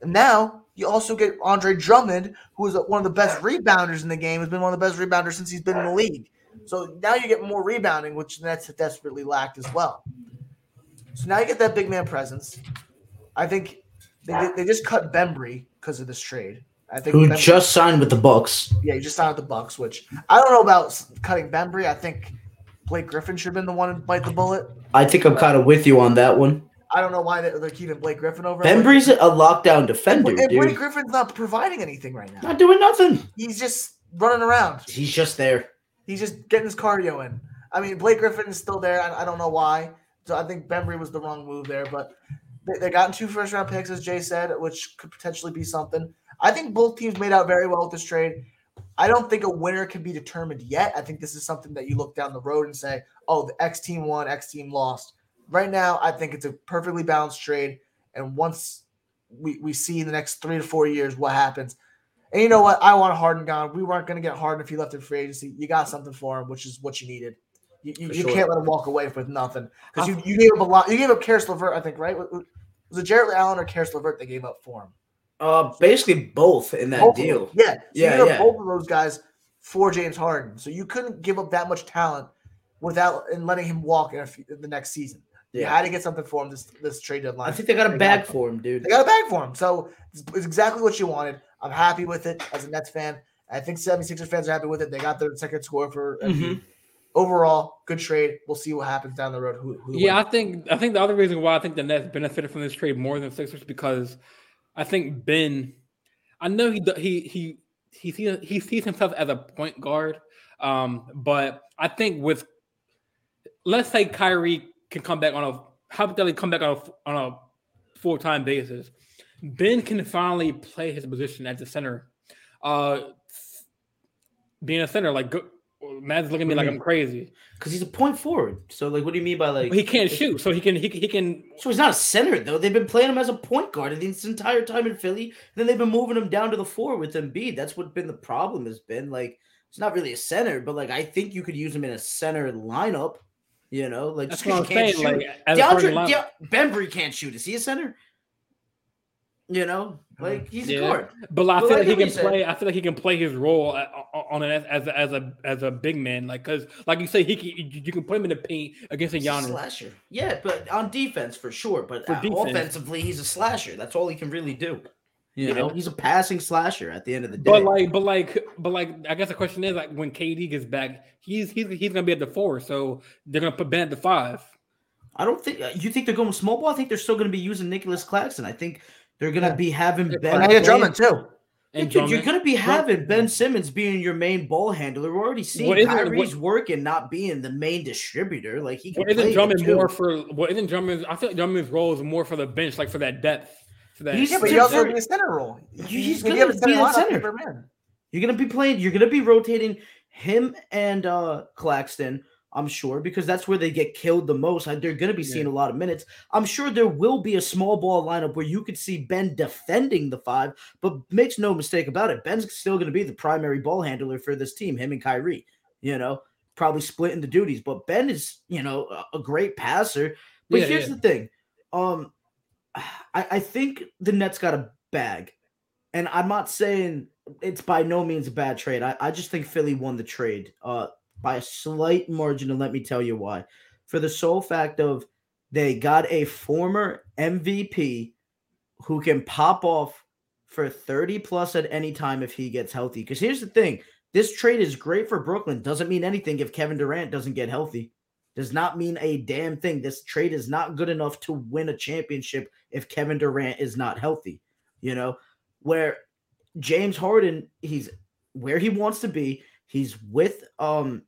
[SPEAKER 2] And now you also get Andre Drummond, who is one of the best rebounders in the game, has been one of the best rebounders since he's been in the league. So now you get more rebounding, which the Nets have desperately lacked as well. So now you get that big man presence. I think they, they just cut Bembry because of this trade. I think
[SPEAKER 3] Who just signed with the Bucks?
[SPEAKER 2] yeah, he just signed with the Bucks, which I don't know about cutting Bembry. I think Blake Griffin should have been the one to bite the bullet.
[SPEAKER 3] I think I'm kind of with you on that one.
[SPEAKER 2] I don't know why they're, they're keeping Blake Griffin over.
[SPEAKER 3] Bembry's a lockdown defender,
[SPEAKER 2] and Blake
[SPEAKER 3] dude.
[SPEAKER 2] Griffin's not providing anything right now.
[SPEAKER 3] Not doing nothing.
[SPEAKER 2] He's just running around.
[SPEAKER 3] He's just there.
[SPEAKER 2] He's just getting his cardio in. I mean, Blake Griffin is still there. I, I don't know why. So I think Bembry was the wrong move there, but they, they got two first round picks, as Jay said, which could potentially be something. I think both teams made out very well with this trade. I don't think a winner can be determined yet. I think this is something that you look down the road and say, oh, the X team won, X team lost. Right now, I think it's a perfectly balanced trade. And once we, we see in the next three to four years what happens, and you know what? I want Harden gone. We weren't going to get Harden if he left in free agency. You got something for him, which is what you needed. You, you, you
[SPEAKER 3] sure.
[SPEAKER 2] can't let him walk away with nothing because you, you gave up a lot. You gave up Caris LeVert, I think, right? Was it Jarrett Allen or Caris LeVert they gave up for him?
[SPEAKER 3] Uh, basically both in that
[SPEAKER 2] Both
[SPEAKER 3] deal.
[SPEAKER 2] Yeah. So
[SPEAKER 3] Yeah,
[SPEAKER 2] you gave
[SPEAKER 3] yeah.
[SPEAKER 2] both of those guys for James Harden. So you couldn't give up that much talent without and letting him walk in, a few, in the next season. You
[SPEAKER 3] Yeah.
[SPEAKER 2] had to get something for him this this trade deadline.
[SPEAKER 3] I think they got a
[SPEAKER 2] They
[SPEAKER 3] bag
[SPEAKER 2] got-
[SPEAKER 3] for him, dude.
[SPEAKER 2] They got a bag for him. So it's, it's exactly what you wanted. I'm happy with it as a Nets fan. I think 76ers fans are happy with it. They got their second score for Embiid.
[SPEAKER 3] Mhm.
[SPEAKER 2] Overall, good trade. We'll see what happens down the road. Who, who
[SPEAKER 1] Yeah,
[SPEAKER 2] wins.
[SPEAKER 1] I think I think the other reason why I think the Nets benefited from this trade more than Sixers because I think Ben, I know he he he he sees he sees himself as a point guard, um, but I think with let's say Kyrie can come back on a hypothetically come back on a on a full time basis, Ben can finally play his position as a center. Uh, being a center, like go, Matt's looking at me like I'm crazy.
[SPEAKER 3] Because he's a point forward. So, like, what do you mean by like
[SPEAKER 1] He can't shoot, so he can he, can- he can
[SPEAKER 3] So he's not a center though. They've been playing him as a point guard this entire time in Philly. And then they've been moving him down to the four with Embiid. That's what been the problem has been. Like it's not really a center, but like I think you could use him in a center lineup. You know, like
[SPEAKER 1] That's
[SPEAKER 3] just 'cause
[SPEAKER 1] what I'm
[SPEAKER 3] you can't
[SPEAKER 1] saying.
[SPEAKER 3] shoot.
[SPEAKER 1] Like,
[SPEAKER 3] DeAndre, De- Bembry can't shoot. Is he a center? You know, like he's
[SPEAKER 1] Yeah.
[SPEAKER 3] a
[SPEAKER 1] but I
[SPEAKER 3] But
[SPEAKER 1] feel
[SPEAKER 3] like
[SPEAKER 1] like he can
[SPEAKER 3] said-
[SPEAKER 1] play. I feel like he can play his role a- a- on an as a as a as a big man. Like because like you say, he can, you you can put him in the paint against a
[SPEAKER 3] He's
[SPEAKER 1] Giannis.
[SPEAKER 3] slasher. Yeah, but on defense for sure. But
[SPEAKER 1] For
[SPEAKER 3] uh, offensively, he's a slasher. That's all he can really do. You
[SPEAKER 1] Yeah.
[SPEAKER 3] know, he's a passing slasher at the end of the day.
[SPEAKER 1] But like, but like, but like, I guess the question is like when KD gets back, he's he's he's gonna be at the four, so they're gonna put Ben at the five.
[SPEAKER 3] I don't think uh, you think they're going small ball. I think they're still going to be using Nicolas Claxton. I think they're going to
[SPEAKER 2] Yeah.
[SPEAKER 3] be having Ben.
[SPEAKER 2] And I Drummond too.
[SPEAKER 1] And
[SPEAKER 3] dude, you're going to be having Ben Simmons being your main ball handler. We're already seeing
[SPEAKER 1] Well, isn't-
[SPEAKER 3] Kyrie's work and not being the main distributor. Like he can
[SPEAKER 1] Well, isn't
[SPEAKER 3] play
[SPEAKER 1] Drummond more for? Well, isn't Drummond? I feel like Drummond's role is more for the bench, like for that depth. For that,
[SPEAKER 3] He's-
[SPEAKER 2] Yeah, but
[SPEAKER 3] He's
[SPEAKER 2] he also
[SPEAKER 3] very-
[SPEAKER 2] be a center role.
[SPEAKER 3] He's
[SPEAKER 2] If
[SPEAKER 3] gonna
[SPEAKER 2] you have a
[SPEAKER 3] be
[SPEAKER 2] center
[SPEAKER 3] the
[SPEAKER 2] lineup,
[SPEAKER 3] center.
[SPEAKER 2] keep him in.
[SPEAKER 3] You're going to be playing. You're going to be rotating him and uh Claxton. I'm sure because that's where they get killed the most. They're going to be seeing a lot of minutes. I'm sure there will be a small ball lineup where you could see Ben defending the five, but makes no mistake about it. Ben's still going to be the primary ball handler for this team, him and Kyrie, you know, probably splitting the duties. But Ben is, you know, a, a great passer. But
[SPEAKER 1] Yeah,
[SPEAKER 3] here's
[SPEAKER 1] yeah.
[SPEAKER 3] the thing. Um, I, I think the Nets got a bag. And I'm not saying it's by no means a bad trade. I, I just think Philly won the trade uh, by a slight margin, and let me tell you why. For the sole fact of they got a former MVP who can pop off for 30 plus at any time if he gets healthy. Because here's the thing this trade is great for Brooklyn. Doesn't mean anything if Kevin Durant doesn't get healthy. Does not mean a damn thing. This trade is not good enough to win a championship if Kevin Durant is not healthy. You know, where James Harden, he's where he wants to be. He's with um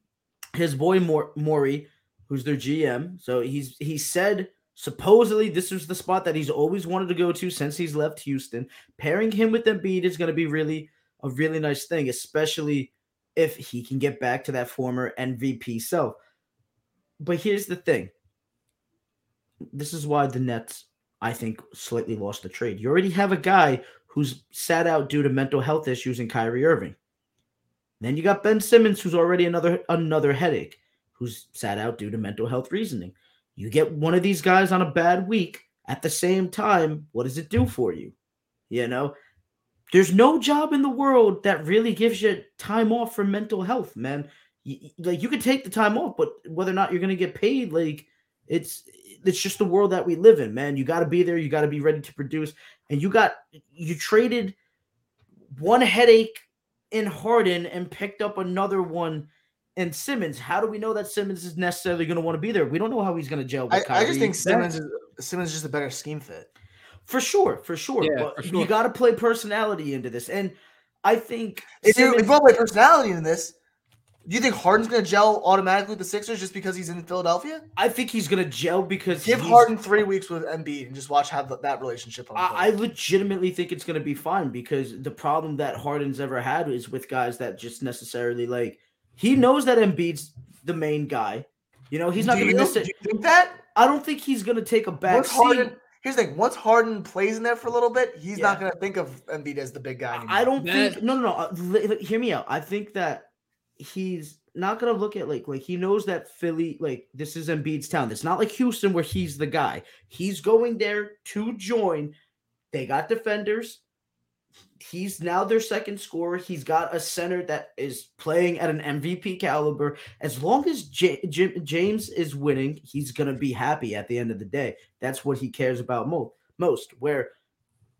[SPEAKER 3] his boy Mor- Morey, who's their GM. So he's he said supposedly this is the spot that he's always wanted to go to since he's left Houston. Pairing him with Embiid is going to be really a really nice thing, especially if he can get back to that former MVP self. But here's the thing. This is why the Nets, I think, slightly lost the trade. You already have a guy who's sat out due to mental health issues, in Kyrie Irving. Then you got Ben Simmons, who's already another another headache, who's sat out due to mental health reasoning. You get one of these guys on a bad week at the same time, what does it do for you? You know, there's no job in the world that really gives you time off for mental health, man. You, like you could take the time off, but whether or not you're to get paid, like it's it's just the world that we live in, man. You got to be there. You got to be ready to produce, and you got you traded one headache in Harden and picked up another one in Simmons. How do we know that Simmons is necessarily going to want to be there? We don't know how he's going to gel.
[SPEAKER 2] I, I, just think Simmons is Simmons is just a better scheme fit.
[SPEAKER 3] For sure, for sure. Yeah, but for sure. you got to play personality into this, and I think
[SPEAKER 2] if Simmons, you if you play personality in this, do you think Harden's going to gel automatically with the Sixers just because he's in Philadelphia?
[SPEAKER 3] I think he's going to gel because
[SPEAKER 2] give Harden three weeks with Embiid and just watch how the, that relationship.
[SPEAKER 3] I, I, legitimately think it's going to be fine because the problem that Harden's ever had is with guys that just necessarily like he knows that Embiid's the main guy. You know, he's not going to.
[SPEAKER 2] Do you think that?
[SPEAKER 3] I don't think he's going to take a back
[SPEAKER 2] Once
[SPEAKER 3] seat.
[SPEAKER 2] Harden, here's the thing: once Harden plays in there for a little bit, he's yeah. not going to think of Embiid as the big guy anymore.
[SPEAKER 3] I don't think. No, no, no. Uh, hear me out. I think that he's not gonna look at like like he knows that Philly like this is Embiid's town. It's not like Houston where he's the guy. He's going there to join. They got defenders. He's now their second scorer. He's got a center that is playing at an MVP caliber. As long as J- J- James is winning, he's gonna be happy at the end of the day. That's what he cares about mo- most. Where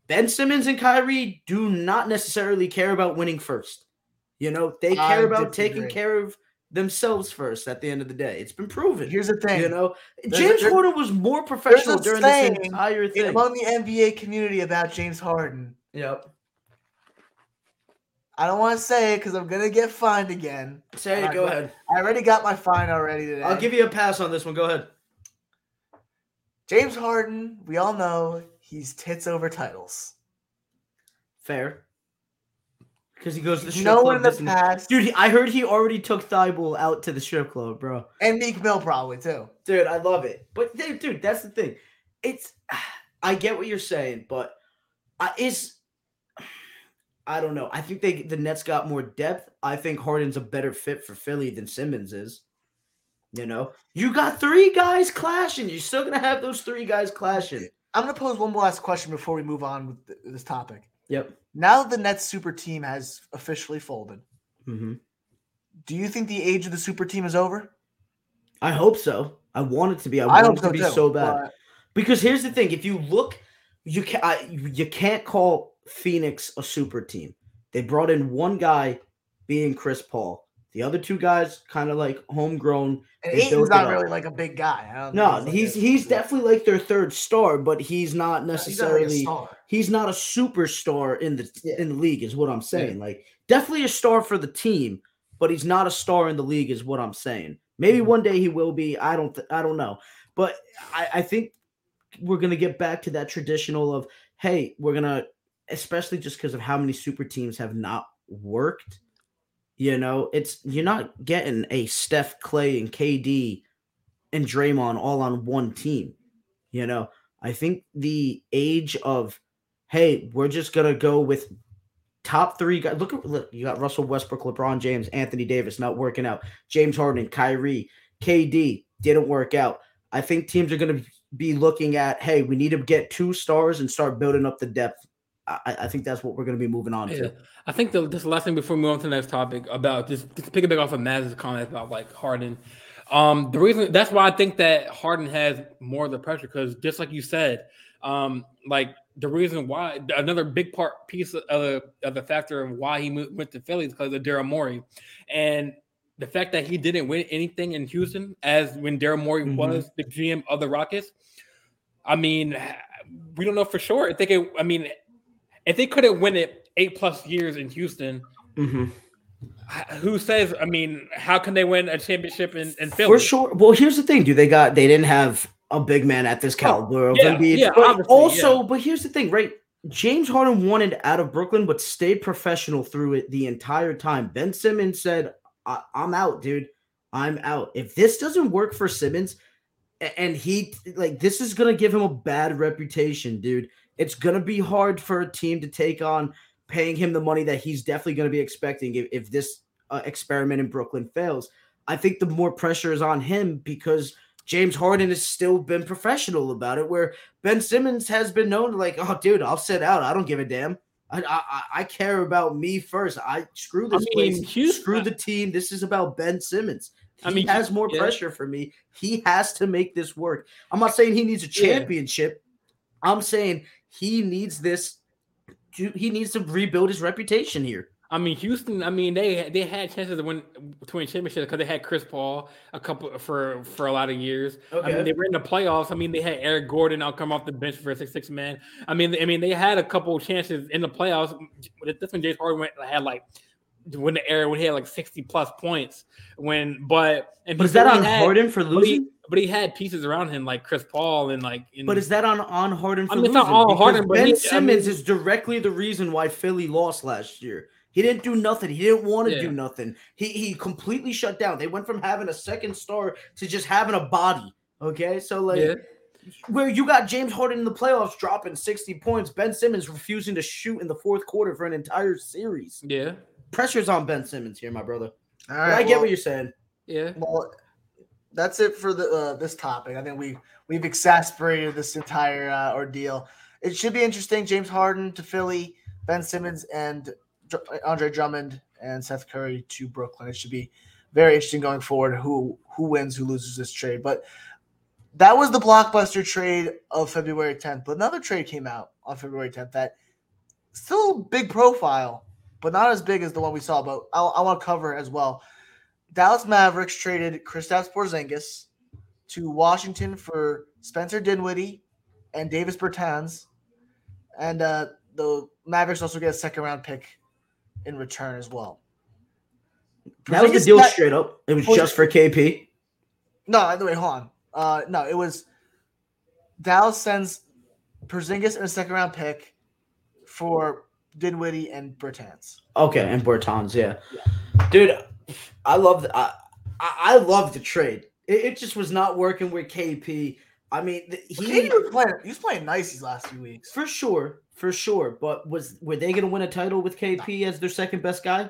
[SPEAKER 3] Ben Simmons and Kyrie do not necessarily care about winning first. You know, they care I about taking care of themselves first at the end of the day. It's been proven.
[SPEAKER 2] Here's the thing.
[SPEAKER 3] You know, James a, Harden was more professional during this entire thing.
[SPEAKER 2] Among the NBA community about James Harden.
[SPEAKER 3] Yep.
[SPEAKER 2] I don't want to say it because I'm gonna get fined again.
[SPEAKER 3] Say it. Go ahead.
[SPEAKER 2] I already got my fine already today.
[SPEAKER 3] I'll give you a pass on this one. Go ahead.
[SPEAKER 2] James Harden, we all know he's tits over titles.
[SPEAKER 3] Fair because he goes to the
[SPEAKER 2] strip no club. No one in the past,
[SPEAKER 3] dude. I heard he already took Thibault out to the strip club, bro.
[SPEAKER 2] And Meek Mill probably too.
[SPEAKER 3] Dude, I love it. But dude, dude that's the thing. It's I get what you're saying, but I is I don't know. I think they the Nets got more depth. I think Harden's a better fit for Philly than Simmons is. You know, you got three guys clashing. You're still gonna have those three guys clashing.
[SPEAKER 2] I'm gonna pose one last question before we move on with this topic.
[SPEAKER 3] Yep.
[SPEAKER 2] Now that the Nets super team has officially folded.
[SPEAKER 3] Mm-hmm.
[SPEAKER 2] Do you think the age of the super team is over?
[SPEAKER 3] I hope so. I want it to be. I, I want it to so be too, so bad. But... Because here's the thing: if you look, you can I, you can't call Phoenix a super team. They brought in one guy, being Chris Paul. The other two guys, kind of like homegrown.
[SPEAKER 2] And Ayton's not really like a big guy.
[SPEAKER 3] no, he's he's, he's definitely like their third star, but he's not necessarily. He's not, like he's not a superstar in the yeah. in the league, is what I'm saying. Yeah. Like definitely a star for the team, but he's not a star in the league, is what I'm saying. Maybe mm-hmm. one day he will be. I don't. Th- I don't know, but I, I think we're gonna get back to that traditional of hey, we're gonna, especially just because of how many super teams have not worked you know, it's you're not getting a Steph, Klay, and KD and Draymond all on one team. You know, I think the age of hey, we're just gonna go with top three guys. Look at look, you got Russell Westbrook, LeBron James, Anthony Davis not working out, James Harden, Kyrie, KD didn't work out. I think teams are gonna be looking at hey, we need to get two stars and start building up the depth I, I, think that's what we're going to be moving on yeah. to.
[SPEAKER 1] I think the this last thing before we move on to the next topic about just, just picking back off of Maz's comment about like Harden. Um, the reason that's why I think that Harden has more of the pressure because just like you said, um, like the reason why another big part piece of the of the factor of why he moved, went to Philly is because of Daryl Morey, and the fact that he didn't win anything in Houston as when Daryl Morey mm-hmm. was the GM of the Rockets. I mean, we don't know for sure. I think it. I mean, if they couldn't win it eight plus years in Houston,
[SPEAKER 3] mm-hmm.
[SPEAKER 1] who says? I mean, how can they win a championship in, in Philly?
[SPEAKER 3] For sure. Well, here's the thing: do they got? They didn't have a big man at this oh, caliber
[SPEAKER 1] oh, yeah, yeah,
[SPEAKER 3] but also, yeah. but here's the thing, right? James Harden wanted out of Brooklyn, but stayed professional through it the entire time. Ben Simmons said, I- "I'm out, dude. I'm out. If this doesn't work for Simmons." And he like this is gonna give him a bad reputation, dude. It's gonna be hard for a team to take on paying him the money that he's definitely gonna be expecting if, if this uh, experiment in Brooklyn fails. I think the more pressure is on him because James Harden has still been professional about it, where Ben Simmons has been known to like, oh, dude, I'll sit out. I don't give a damn. I I, I care about me first. I screw this
[SPEAKER 1] I mean,
[SPEAKER 3] place, screw the team. This is about Ben Simmons. He
[SPEAKER 1] I mean,
[SPEAKER 3] has more
[SPEAKER 1] yeah.
[SPEAKER 3] pressure for me. He has to make this work. I'm not saying he needs a
[SPEAKER 1] Yeah.
[SPEAKER 3] championship. I'm saying he needs this. To, he needs to rebuild his reputation here.
[SPEAKER 1] I mean, Houston. I mean, they they had chances to win to win championships because they had Chris Paul a couple for for a lot of years. I mean, they were in the playoffs. I mean, they had Eric Gordon. I'll come off the bench for a six six man. I mean, I mean, they had a couple chances in the playoffs. That's when James Harden went, had like when the era when he had like sixty plus points. When but and
[SPEAKER 3] is that on
[SPEAKER 1] had-
[SPEAKER 3] Harden for losing?
[SPEAKER 1] But he had pieces around him like Chris Paul and like. In,
[SPEAKER 3] But is that on on Harden for
[SPEAKER 1] I mean, it's not on
[SPEAKER 3] Because
[SPEAKER 1] Harden, but
[SPEAKER 3] Ben
[SPEAKER 1] he- I
[SPEAKER 3] Simmons
[SPEAKER 1] mean-
[SPEAKER 3] is directly the reason why Philly lost last year. He didn't do nothing. He didn't want to
[SPEAKER 1] Yeah.
[SPEAKER 3] do nothing. He he completely shut down. They went from having a second star to just having a body. Okay, so like
[SPEAKER 1] yeah,
[SPEAKER 3] where you got James Harden in the playoffs dropping sixty points, Ben Simmons refusing to shoot in the fourth quarter for an entire series.
[SPEAKER 1] yeah,
[SPEAKER 3] Pressure's on Ben Simmons here, my brother.
[SPEAKER 2] All
[SPEAKER 3] But
[SPEAKER 2] right,
[SPEAKER 3] I get
[SPEAKER 2] well-
[SPEAKER 3] what you're saying.
[SPEAKER 1] yeah.
[SPEAKER 2] Well, that's it for the uh, this topic. I think we we've exasperated this entire uh, ordeal. It should be interesting. James Harden to Philly, Ben Simmons and Andre Drummond and Seth Curry to Brooklyn. It should be very interesting going forward. Who who wins, who loses this trade? But that was the blockbuster trade of February 10th. But another trade came out on February 10th that still big profile, but not as big as the one we saw. But I'll, I want to cover as well. Dallas Mavericks traded Kristaps Porzingis to Washington for Spencer Dinwiddie and Davis Bertans, and uh, the Mavericks also get a second round pick in return as well.
[SPEAKER 3] That was the deal straight up. It was
[SPEAKER 2] Porzingis-
[SPEAKER 3] just for KP.
[SPEAKER 2] No, either way, hold on. Uh, no, it was Dallas sends Porzingis and a second round pick for Dinwiddie and Bertans.
[SPEAKER 3] Okay, and Bertans, yeah. Dude, I love the, I, I love the trade. It, it just was not working with KP. I mean,
[SPEAKER 2] He,
[SPEAKER 3] he
[SPEAKER 2] was playing. He was playing nice these last few weeks.
[SPEAKER 3] for sure, for sure. But was were they going to win a title with KP as their second best guy?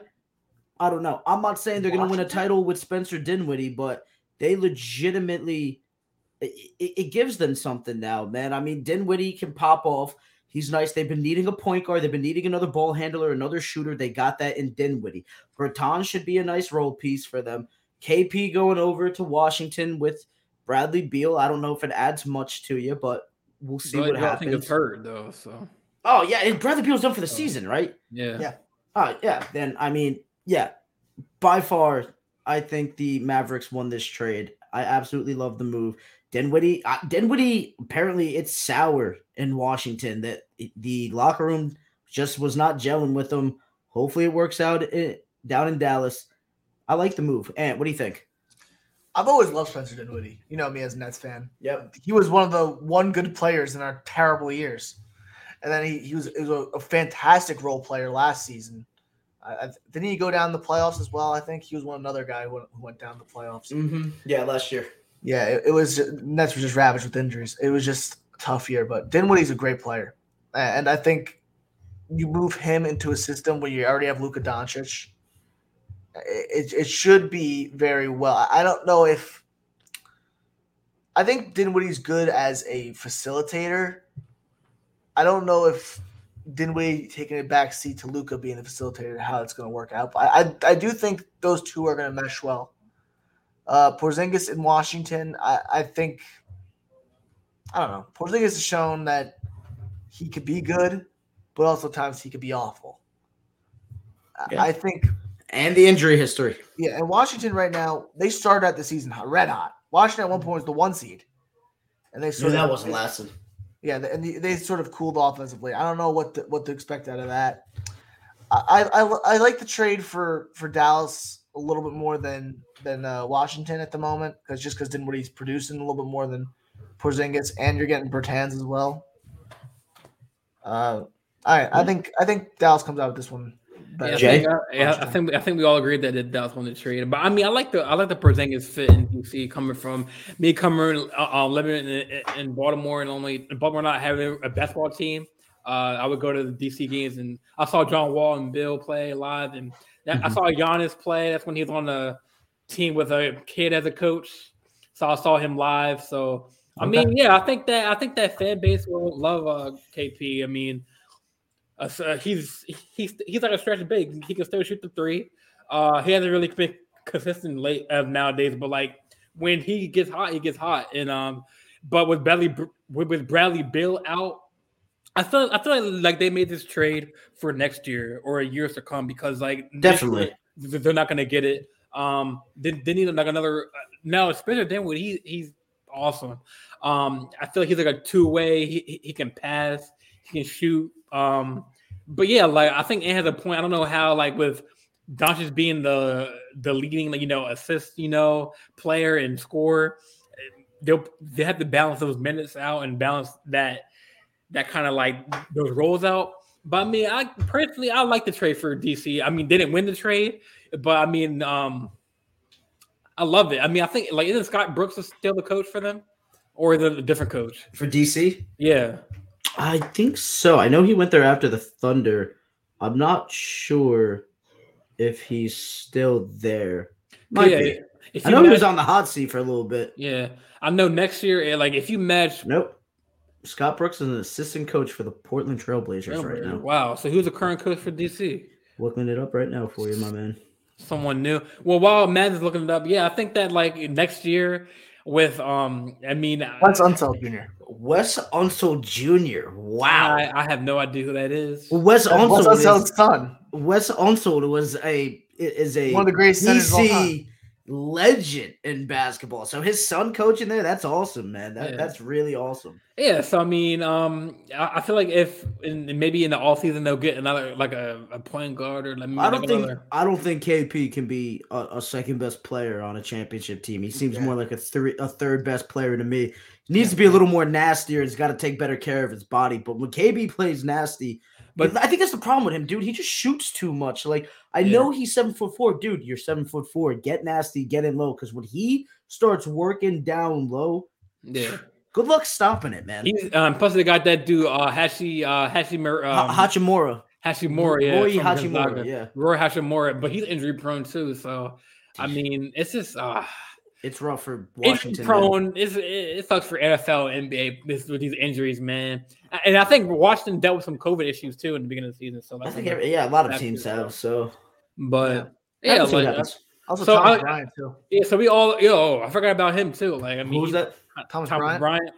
[SPEAKER 3] I don't know. I'm not saying they're going to win a title with Spencer Dinwiddie, but they legitimately it, it, it gives them something now, man. I mean, Dinwiddie can pop off. He's nice. They've been needing a point guard. They've been needing another ball handler, another shooter. They got that in Dinwiddie. Bertans should be a nice role piece for them. KP going over to Washington with Bradley Beal. I don't know if it adds much to you, but we'll see
[SPEAKER 1] But
[SPEAKER 3] what
[SPEAKER 1] I think it's
[SPEAKER 3] happens.
[SPEAKER 1] hurt though. So
[SPEAKER 3] Oh yeah, and Bradley Beal's done for the season, right?
[SPEAKER 1] yeah,
[SPEAKER 2] Yeah.
[SPEAKER 3] Oh yeah. Then I mean, yeah, by far, I think the Mavericks won this trade. I absolutely love the move. Dinwiddie, uh, Dinwiddie. Apparently, it's sour in Washington that the locker room just was not gelling with him. Hopefully, it works out in, down in Dallas. I like the move. And what do you think?
[SPEAKER 2] I've always loved Spencer Dinwiddie. You know me as a Nets fan.
[SPEAKER 3] Yep.
[SPEAKER 2] He was one of the one good players in our terrible years, and then he, he was, he was a, a fantastic role player last season. I, didn't he go down the playoffs as well? I think he was one another guy who went, who went down the playoffs.
[SPEAKER 3] Mm-hmm. Yeah, last year.
[SPEAKER 2] Yeah, it, it was Nets were just ravaged with injuries. It was just a tough year, but Dinwiddie's a great player, and I think you move him into a system where you already have Luka Doncic. It, it, should be very well. I- I don't know if I think Dinwiddie's good as a facilitator. I don't know if Dinwiddie taking a back seat to Luka being the facilitator, how it's going to work out. But I, I, I do think those two are going to mesh well. Uh, Porzingis in Washington, I, I think, I don't know. Porzingis has shown that he could be good, but also times he could be awful. I-
[SPEAKER 3] Yeah.
[SPEAKER 2] I think
[SPEAKER 3] And the injury history.
[SPEAKER 2] yeah, and Washington right now, they started out the season hot, red hot. Washington at one point was the one seed, and they sort of that wasn't
[SPEAKER 3] lasting.
[SPEAKER 2] Yeah, and they, they sort of cooled offensively. I don't know what to, what to expect out of that. I, I I like the trade for for Dallas a little bit more than than uh, Washington at the moment because just because Dinwiddie's producing a little bit more than Porzingis, and you're getting Bertans as well. Uh, all right, I think I think Dallas comes out with this one better.
[SPEAKER 1] Yeah, I
[SPEAKER 3] Jay?
[SPEAKER 1] think, I, yeah, I think I think we all agreed that it, that the trade. But I mean, I like the I like the Porzingis fit in DC coming from me coming uh, uh, living in, in Baltimore and only Baltimore not having a basketball team. Uh, I would go to the DC games and I saw John Wall and Beal play live, and that, I
[SPEAKER 3] Mhm.
[SPEAKER 1] saw Giannis play. That's when he was on the team with a kid as a coach. So I saw him live. So I
[SPEAKER 3] Okay.
[SPEAKER 1] mean, yeah, I think that I think that fan base will love uh, KP. I mean, uh, he's he's he's like a stretch big. He can still shoot the three. Uh, he hasn't really been consistent late as nowadays, but like when he gets hot, he gets hot. And um, but with Bradley with Bradley Beal out, I feel I feel like, like they made this trade for next year or years to come because like
[SPEAKER 3] Definitely.
[SPEAKER 1] year, they're not going to get it. Um, they, they need like another now. Spencer Dinwiddie, he he's awesome. Um, I feel like he's like a two way. He, he- can pass, he can shoot. Um, but yeah, like I think Ant has a point. I don't know how like with Doncic being the the leading, like, you know, assist, you know, player and scorer, they'll they have to balance those minutes out and balance that that kind of like those roles out. But I mean, I personally I like the trade for DC. I mean, didn't win the trade, but I mean, um, I love it. I mean, I think like isn't Scott Brooks still the coach for them, or is it a different coach?
[SPEAKER 3] For DC?
[SPEAKER 1] Yeah,
[SPEAKER 3] I think so. I know he went there after the Thunder. I'm not sure if he's still there. Might
[SPEAKER 1] yeah.
[SPEAKER 3] be.
[SPEAKER 1] If
[SPEAKER 3] I know he was on the hot seat for a little bit.
[SPEAKER 1] Yeah, I know next year, eh, like if you match
[SPEAKER 3] Nope. Scott Brooks is an assistant coach for the Portland Trailblazers right now.
[SPEAKER 1] Wow, so who's the current coach for DC?
[SPEAKER 3] Looking it up right now for you, my man.
[SPEAKER 1] Someone new. Well, while Matt is looking it up, yeah, I think that like next year with um, I mean,
[SPEAKER 2] What's Unseld Jr.?
[SPEAKER 3] Wes Unseld Jr. Wow.
[SPEAKER 1] I, I have no idea who that is.
[SPEAKER 3] Well, Wes
[SPEAKER 2] What's
[SPEAKER 3] Unseld
[SPEAKER 2] Unseld's
[SPEAKER 3] is,
[SPEAKER 2] son?
[SPEAKER 3] Wes Unseld was a is a
[SPEAKER 2] One of the greatest centers of all time.
[SPEAKER 3] DC legend in basketball. So his son coaching there, that's awesome, man. That,
[SPEAKER 1] Yeah.
[SPEAKER 3] That's really awesome.
[SPEAKER 1] Yeah, so I mean, um, I, I feel like if in, maybe in the off season they'll get another like a, a point guard or like maybe
[SPEAKER 3] I don't
[SPEAKER 1] like
[SPEAKER 3] think
[SPEAKER 1] another-
[SPEAKER 3] I don't think KP can be a, a second best player on a championship team. He seems
[SPEAKER 2] Yeah.
[SPEAKER 3] more like a three a third best player to me. He needs to be a little more nastier. He's got to take better care of his body. But when KP plays nasty,
[SPEAKER 1] But-
[SPEAKER 3] I think that's the problem with him, dude. He just shoots too much. Like I
[SPEAKER 1] Yeah.
[SPEAKER 3] know he's seven foot four, dude. You're seven foot four. Get nasty, get in low. Because when he starts working down low,
[SPEAKER 1] yeah.
[SPEAKER 3] good luck stopping it, man.
[SPEAKER 1] He's um, plus they got that dude uh Hashi uh Hashi um,
[SPEAKER 3] Ha- Hachimura,
[SPEAKER 1] Hashimura, yeah,
[SPEAKER 3] Roy Hachimura, yeah.
[SPEAKER 1] Roy Hashimura, but he's injury prone too. So I mean, it's just uh
[SPEAKER 3] It's rough for Washington. man.
[SPEAKER 1] prone. It's, it, sucks for NFL, NBA this, with these injuries, man. And I think Washington dealt with some COVID issues too in the beginning of the season. So
[SPEAKER 3] I think every, yeah, a lot of teams have. So
[SPEAKER 1] but
[SPEAKER 2] Yeah.
[SPEAKER 1] yeah,
[SPEAKER 3] We'll see what
[SPEAKER 1] like, uh.
[SPEAKER 2] Also,
[SPEAKER 1] So
[SPEAKER 2] Thomas
[SPEAKER 1] I-
[SPEAKER 2] Bryant too.
[SPEAKER 1] yeah. So we all, yo, I forgot about him too. Like I mean,
[SPEAKER 3] who's that?
[SPEAKER 2] Thomas
[SPEAKER 1] Thomas
[SPEAKER 2] Bryant?
[SPEAKER 1] Bryant.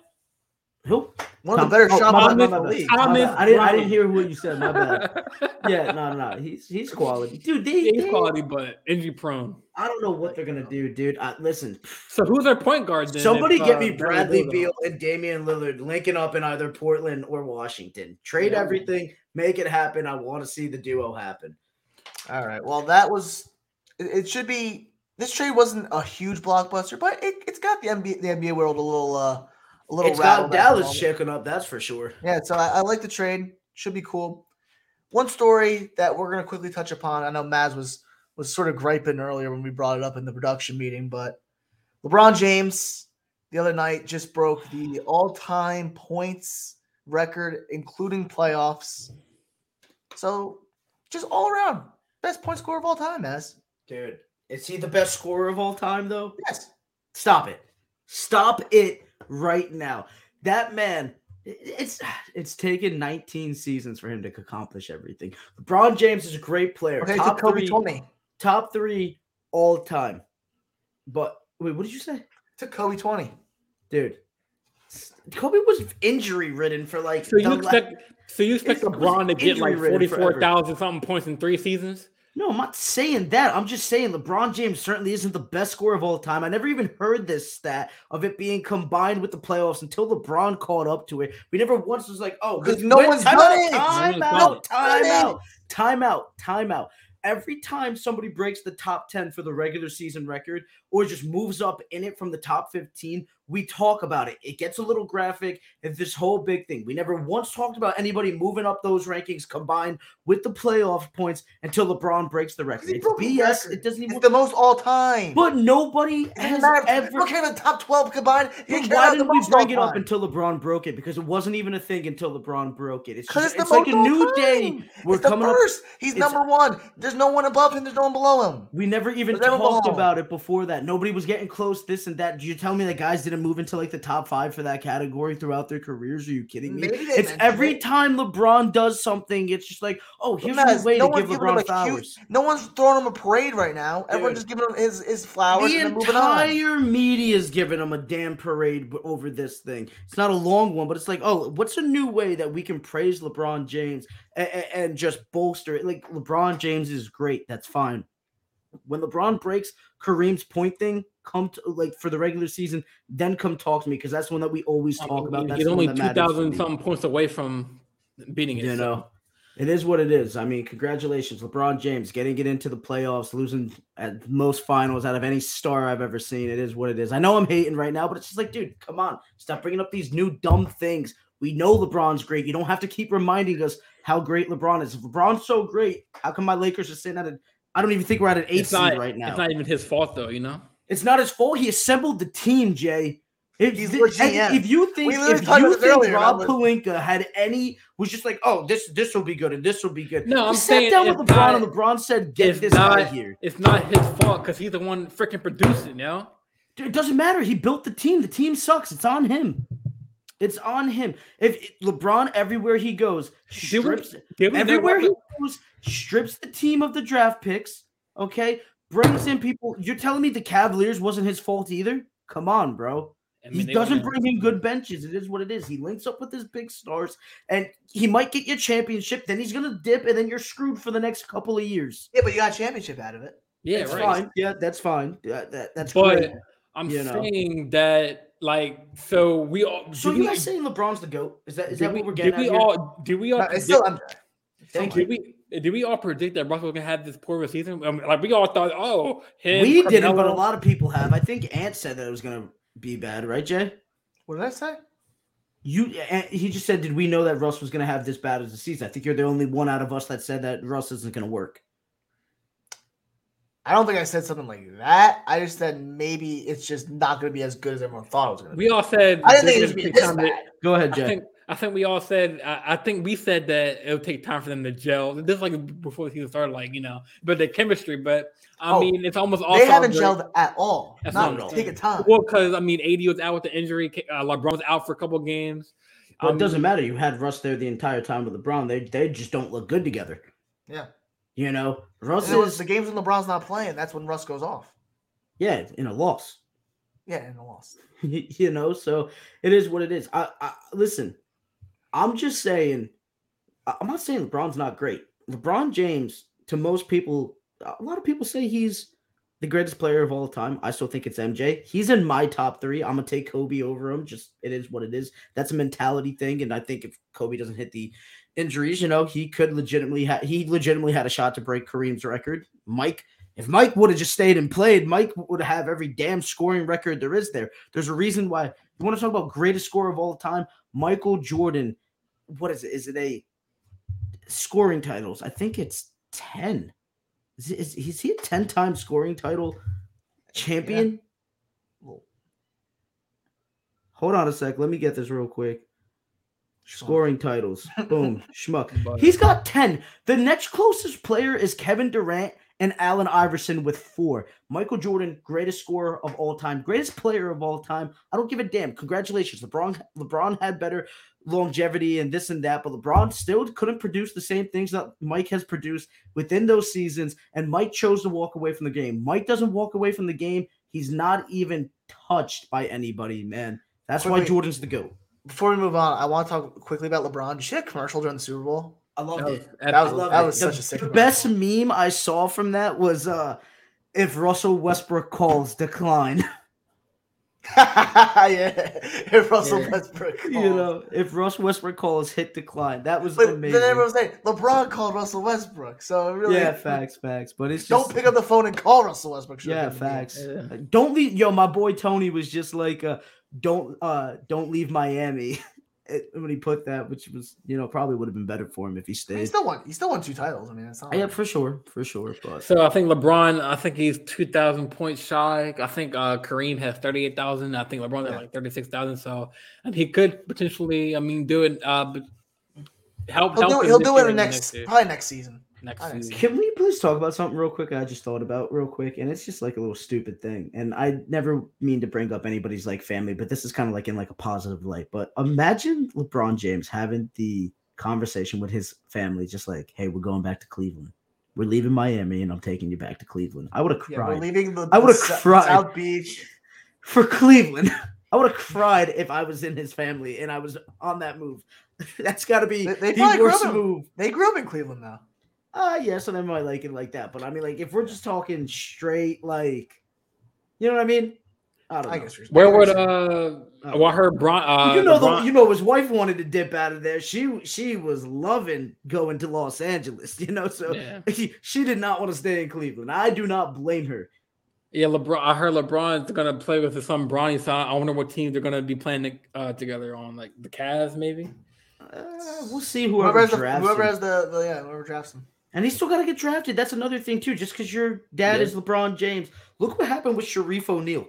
[SPEAKER 3] Who?
[SPEAKER 2] One of the better
[SPEAKER 3] oh,
[SPEAKER 2] shot
[SPEAKER 3] my
[SPEAKER 2] blockers in the league.
[SPEAKER 1] Thomas.
[SPEAKER 3] I didn't. I didn't hear what you said. My bad. Yeah, no, no, no. He's he's quality, dude. They,
[SPEAKER 1] he's
[SPEAKER 3] they-
[SPEAKER 1] quality, but injury prone.
[SPEAKER 3] I don't know what they're gonna do, dude. I, listen,
[SPEAKER 1] So who's their point guard then?
[SPEAKER 3] somebody
[SPEAKER 1] if,
[SPEAKER 3] get
[SPEAKER 1] uh,
[SPEAKER 3] me
[SPEAKER 1] Bradley
[SPEAKER 3] Bradley
[SPEAKER 1] Beal
[SPEAKER 3] Beal and Damian Lillard linking up in either Portland or Washington. Trade
[SPEAKER 1] Yeah.
[SPEAKER 3] everything, make it happen. I want to see the duo happen.
[SPEAKER 2] All right. Well, that was. It, it should be. This trade wasn't a huge blockbuster, but it, it's got the NBA the NBA world a little uh a little.
[SPEAKER 3] It's
[SPEAKER 2] rattled
[SPEAKER 3] got Dallas
[SPEAKER 2] moment.
[SPEAKER 3] shaking up, that's for sure.
[SPEAKER 2] Yeah, so I, I like the trade. Should be cool. One story that we're gonna quickly touch upon. I know Maz was was sort of griping earlier when we brought it up in the production meeting, but LeBron James the other night just broke the all-time points record, including playoffs. So just all around best point scorer of all time, Maz.
[SPEAKER 3] Dude, is he the best scorer of all time, though?
[SPEAKER 2] Yes.
[SPEAKER 3] Stop it. Stop it right now. That man, it's it's taken 19 seasons for him to accomplish everything. LeBron James is a great player.
[SPEAKER 2] Okay,
[SPEAKER 3] top
[SPEAKER 2] so Kobe
[SPEAKER 3] three,
[SPEAKER 2] 20.
[SPEAKER 3] top three all time. But wait, what did you say?
[SPEAKER 2] To Kobe 20.
[SPEAKER 3] Dude. Kobe was injury ridden for like
[SPEAKER 1] So you
[SPEAKER 3] the la-
[SPEAKER 1] expect so you expect LeBron to get like
[SPEAKER 3] injury-ridden
[SPEAKER 1] forty
[SPEAKER 3] forever.
[SPEAKER 1] four thousand something points in three seasons?
[SPEAKER 3] No, I'm not saying that. I'm just saying LeBron James certainly isn't the best scorer of all time. I never even heard this stat of it being combined with the playoffs until LeBron caught up to it. We never once was like, oh,
[SPEAKER 2] 'Cause
[SPEAKER 3] wait,
[SPEAKER 2] no
[SPEAKER 3] wait,
[SPEAKER 2] one's
[SPEAKER 3] time
[SPEAKER 2] done
[SPEAKER 3] out,
[SPEAKER 2] it.
[SPEAKER 3] Time
[SPEAKER 1] No
[SPEAKER 3] out,
[SPEAKER 1] one's
[SPEAKER 3] time out, time out, time out. Every time somebody breaks the top 10 for the regular season record or just moves up in it from the top 15, we talk about it. It gets a little graphic. It's this whole big thing. We never once talked about anybody moving up those rankings combined with the playoff points until LeBron breaks the record. It's BS.
[SPEAKER 2] record.
[SPEAKER 3] It doesn't even.
[SPEAKER 2] It's the most all time.
[SPEAKER 3] but nobody
[SPEAKER 2] it
[SPEAKER 3] has
[SPEAKER 2] matter.
[SPEAKER 3] Ever.
[SPEAKER 2] look at the top twelve combined.
[SPEAKER 3] But why didn't we bring it up until LeBron broke it? Because it wasn't even a thing until LeBron broke it. It's just,
[SPEAKER 2] it's
[SPEAKER 3] it's,
[SPEAKER 2] the
[SPEAKER 3] like a new
[SPEAKER 2] all
[SPEAKER 3] day. We're
[SPEAKER 2] it's the
[SPEAKER 3] coming up.
[SPEAKER 2] first. He's
[SPEAKER 3] it's-
[SPEAKER 2] number one. There's no one above him. There's no one below him.
[SPEAKER 3] We never even talked about it before that. Nobody was getting close, this and that. Do you tell me that guys didn't move into like the top five for that category throughout their careers? Are you kidding me?
[SPEAKER 2] Maybe
[SPEAKER 3] It's every
[SPEAKER 2] it.
[SPEAKER 3] time LeBron does something, it's just like, oh, here's a way
[SPEAKER 2] no
[SPEAKER 3] to give LeBron flowers.
[SPEAKER 2] No one's throwing him a parade right now. Everyone's just giving him his, his flowers
[SPEAKER 3] The
[SPEAKER 2] and then moving on.
[SPEAKER 3] entire media is giving him a damn parade over this thing. It's not a long one, but it's like, oh, what's a new way that we can praise LeBron James and, and just bolster it? Like LeBron James is great. That's fine. When LeBron breaks Kareem's point thing, come to like for the regular season, then come talk to me because that's one that we always
[SPEAKER 1] I
[SPEAKER 3] talk
[SPEAKER 1] mean,
[SPEAKER 3] about. That's
[SPEAKER 1] He's only two
[SPEAKER 3] to
[SPEAKER 1] something points away from beating it.
[SPEAKER 3] You
[SPEAKER 1] so-
[SPEAKER 3] know, it is what it is. I mean, congratulations, LeBron James, getting it into the playoffs, losing at most finals out of any star I've ever seen. It is what it is. I know I'm hating right now, but it's just like, dude, come on, stop bringing up these new dumb things. We know LeBron's great. You don't have to keep reminding us how great LeBron is. If LeBron's so great, how come my Lakers are sitting at a? I don't even think we're at an eight seed right now.
[SPEAKER 1] It's not even his fault though, you know.
[SPEAKER 3] It's not his fault. He assembled the team, Jay. If,
[SPEAKER 2] He's
[SPEAKER 3] th-
[SPEAKER 2] legit,
[SPEAKER 3] if you think
[SPEAKER 2] We
[SPEAKER 3] if you think
[SPEAKER 2] earlier,
[SPEAKER 3] Rob
[SPEAKER 2] that was-
[SPEAKER 3] Pelinka had any was just like, oh, this this will be good and this will be good.
[SPEAKER 1] No,
[SPEAKER 3] He
[SPEAKER 1] I'm
[SPEAKER 3] sat
[SPEAKER 1] saying
[SPEAKER 3] down with
[SPEAKER 1] it's
[SPEAKER 3] LeBron
[SPEAKER 1] not-
[SPEAKER 3] and LeBron said, get
[SPEAKER 1] it's
[SPEAKER 3] this guy
[SPEAKER 1] not-
[SPEAKER 3] here.
[SPEAKER 1] It's not his fault because he's the one freaking producing, you know.
[SPEAKER 3] Dude, it doesn't matter. He built the team. The team sucks. It's on him. It's on him. If LeBron everywhere he goes
[SPEAKER 1] Did we-
[SPEAKER 3] strips
[SPEAKER 1] Did we
[SPEAKER 3] everywhere
[SPEAKER 1] never-
[SPEAKER 3] he goes strips the team of the draft picks. Okay, brings in people. You're telling me the Cavaliers wasn't his fault either? Come on, bro.
[SPEAKER 1] I mean,
[SPEAKER 3] he doesn't bring in good benches. It is what it is. He links up with his big stars, and he might get you a championship. Then he's gonna dip, and then you're screwed for the next couple of years.
[SPEAKER 2] Yeah, but you got a championship out of it.
[SPEAKER 1] Yeah,
[SPEAKER 3] that's
[SPEAKER 1] right.
[SPEAKER 3] fine. Yeah, that's fine. Yeah, that, that's
[SPEAKER 1] But
[SPEAKER 3] great.
[SPEAKER 1] I'm
[SPEAKER 3] you know.
[SPEAKER 1] saying that, like, so we all.
[SPEAKER 3] So you
[SPEAKER 1] we-
[SPEAKER 3] guys saying LeBron's the goat? Is that is that
[SPEAKER 1] we,
[SPEAKER 3] what we're
[SPEAKER 1] did
[SPEAKER 3] getting
[SPEAKER 1] we
[SPEAKER 3] at here?
[SPEAKER 1] all? Did we all?
[SPEAKER 2] No, it's
[SPEAKER 1] predict-
[SPEAKER 2] still MJ.
[SPEAKER 3] Thank
[SPEAKER 1] did we? Did we all predict that Russell was gonna have this poor of a season? I mean, like we all thought, oh, him,
[SPEAKER 3] we didn't, but a lot of people have. I think Ant said that it was gonna be bad, right, Jay?
[SPEAKER 2] What did I say?
[SPEAKER 3] You uh, he just said, did we know that Russ was gonna have this bad as a season? I think you're the only one out of us that said that Russ isn't gonna work.
[SPEAKER 2] I don't think I said something like that. I just said maybe it's just not going to be as good as everyone thought it was going to be.
[SPEAKER 1] We all said
[SPEAKER 2] I didn't think it was
[SPEAKER 1] would gonna
[SPEAKER 2] be
[SPEAKER 1] to-
[SPEAKER 2] this bad.
[SPEAKER 3] Go ahead,
[SPEAKER 1] I
[SPEAKER 3] Jay.
[SPEAKER 1] Think I think we all said I, I think we said that it'll take time for them to gel. This is like before the season started, like you know, but the chemistry. But I
[SPEAKER 2] Oh,
[SPEAKER 1] mean, it's almost all
[SPEAKER 2] They haven't
[SPEAKER 1] great.
[SPEAKER 2] gelled at all.
[SPEAKER 1] That's
[SPEAKER 2] not
[SPEAKER 1] what I'm
[SPEAKER 2] taking time.
[SPEAKER 1] Well, because I mean, AD was out with the injury. Uh, LeBron was out for a couple games.
[SPEAKER 3] But
[SPEAKER 1] Um,
[SPEAKER 3] it doesn't matter. You had Russ there the entire time with LeBron. They they just don't look good together.
[SPEAKER 2] Yeah.
[SPEAKER 3] You know, Russ
[SPEAKER 2] And it was
[SPEAKER 3] is
[SPEAKER 2] the games when LeBron's not playing. That's when Russ goes off.
[SPEAKER 3] yeah in a loss.
[SPEAKER 2] Yeah, in a loss.
[SPEAKER 3] you know, so it is what it is. I, I listen. I'm just saying. I'm not saying LeBron's not great. LeBron James, to most people, a lot of people say he's the greatest player of all time. I still think it's MJ. He's in my top three. I'm gonna take Kobe over him. Just it is what it is. That's a mentality thing, and I think if Kobe doesn't hit the injuries, you know, he could legitimately have he legitimately had a shot to break Kareem's record. Mike, if Mike would have just stayed and played, Mike would have every damn scoring record there is there. There's a reason why you want to talk about greatest scorer of all time, Michael Jordan. What is it? Is it a scoring titles? I think it's 10. Is, is, is he a 10 time scoring title champion?
[SPEAKER 2] Well,
[SPEAKER 3] Hold on a sec. Let me get this real quick. Scoring titles. Boom. Schmuck. He's got 10. The next closest player is Kevin Durant and Allen Iverson with four. Michael Jordan, greatest scorer of all time, greatest player of all time. I don't give a damn. Congratulations. LeBron LeBron had better longevity and this and that, but LeBron still couldn't produce the same things that Mike has produced within those seasons. And Mike chose to walk away from the game. Mike doesn't walk away from the game. He's not even touched by anybody, man. That's why Jordan's the GOAT.
[SPEAKER 2] Before we move on, I want to talk quickly about LeBron. Did you see that commercial during the Super Bowl?
[SPEAKER 3] I loved
[SPEAKER 1] That was
[SPEAKER 3] it.
[SPEAKER 2] That was,
[SPEAKER 3] I love
[SPEAKER 2] that
[SPEAKER 3] it.
[SPEAKER 2] was
[SPEAKER 3] the,
[SPEAKER 2] such a sick
[SPEAKER 3] the
[SPEAKER 2] commercial.
[SPEAKER 3] best meme I saw from that was uh if Russell Westbrook calls decline.
[SPEAKER 2] yeah, if Russell
[SPEAKER 1] Yeah.
[SPEAKER 2] Westbrook.
[SPEAKER 3] you know, if Russ Westbrook calls hit decline. That was
[SPEAKER 2] but
[SPEAKER 3] amazing.
[SPEAKER 2] then everyone was saying LeBron called Russell Westbrook, so really,
[SPEAKER 3] yeah, facts, facts. But it's
[SPEAKER 2] Don't pick up the phone and call Russell Westbrook.
[SPEAKER 3] yeah,
[SPEAKER 2] been the game.
[SPEAKER 3] facts.
[SPEAKER 1] Yeah.
[SPEAKER 3] Don't leave yo, my boy Tony was just like uh don't uh don't leave Miami it- when he put that, which was you know probably would have been better for him if he stayed.
[SPEAKER 2] He still won. He still won two titles. I mean, it's not.
[SPEAKER 3] Yeah,
[SPEAKER 2] like-
[SPEAKER 3] for sure, for sure. But
[SPEAKER 1] So I think LeBron, I think he's two thousand points shy. I think uh, Kareem has thirty eight thousand. I think LeBron has
[SPEAKER 2] Yeah.
[SPEAKER 1] like thirty six thousand. So and he could potentially, I mean, do it. Uh, but help.
[SPEAKER 2] He'll
[SPEAKER 1] help
[SPEAKER 2] do,
[SPEAKER 1] him
[SPEAKER 2] he'll do
[SPEAKER 1] year
[SPEAKER 2] it
[SPEAKER 1] and
[SPEAKER 2] next,
[SPEAKER 1] year.
[SPEAKER 2] probably next season.
[SPEAKER 1] Next
[SPEAKER 2] I
[SPEAKER 1] season.
[SPEAKER 3] Can we please talk about something real quick? I just thought about real quick, and it's just like a little stupid thing. And I never mean to bring up anybody's like family, but this is kind of like in like a positive light. But imagine LeBron James having the conversation with his family, just like, "Hey, we're going back to Cleveland. We're leaving Miami, and I'm taking you back to Cleveland." I would have cried.
[SPEAKER 2] Yeah, we're
[SPEAKER 3] cried
[SPEAKER 2] leaving the.
[SPEAKER 3] I would've
[SPEAKER 2] the
[SPEAKER 3] cried.
[SPEAKER 2] South Beach.
[SPEAKER 3] for Cleveland. I would have cried if I was in his family and I was on that move. That's got to be
[SPEAKER 2] They- they
[SPEAKER 3] the worst move.
[SPEAKER 2] They grew up in Cleveland now.
[SPEAKER 3] Ah, yeah, so they might like it like that. But I mean, like, if we're just talking straight, like, you know what I mean? I don't
[SPEAKER 2] I
[SPEAKER 3] know.
[SPEAKER 2] guess.
[SPEAKER 1] Where would uh?
[SPEAKER 3] I
[SPEAKER 1] Well,
[SPEAKER 3] don't
[SPEAKER 1] I heard Bron. Uh,
[SPEAKER 3] you know,
[SPEAKER 1] LeBron-
[SPEAKER 3] the, you know, his wife wanted to dip out of there. She she was loving going to Los Angeles. You know, so
[SPEAKER 1] yeah.
[SPEAKER 3] she did not want to stay in Cleveland. I do not blame her.
[SPEAKER 1] Yeah, LeBron. I heard LeBron's gonna play with his son Bronny. So I wonder what teams they're gonna be playing uh, together on, like the Cavs, maybe.
[SPEAKER 3] Uh, we'll see
[SPEAKER 2] Whoever
[SPEAKER 3] whoever,
[SPEAKER 2] has the whoever has the, the yeah whoever drafts him.
[SPEAKER 3] And he's still got to get drafted. That's another thing too. Just because your dad
[SPEAKER 1] Yeah.
[SPEAKER 3] is LeBron James, look what happened with Shareef O'Neal.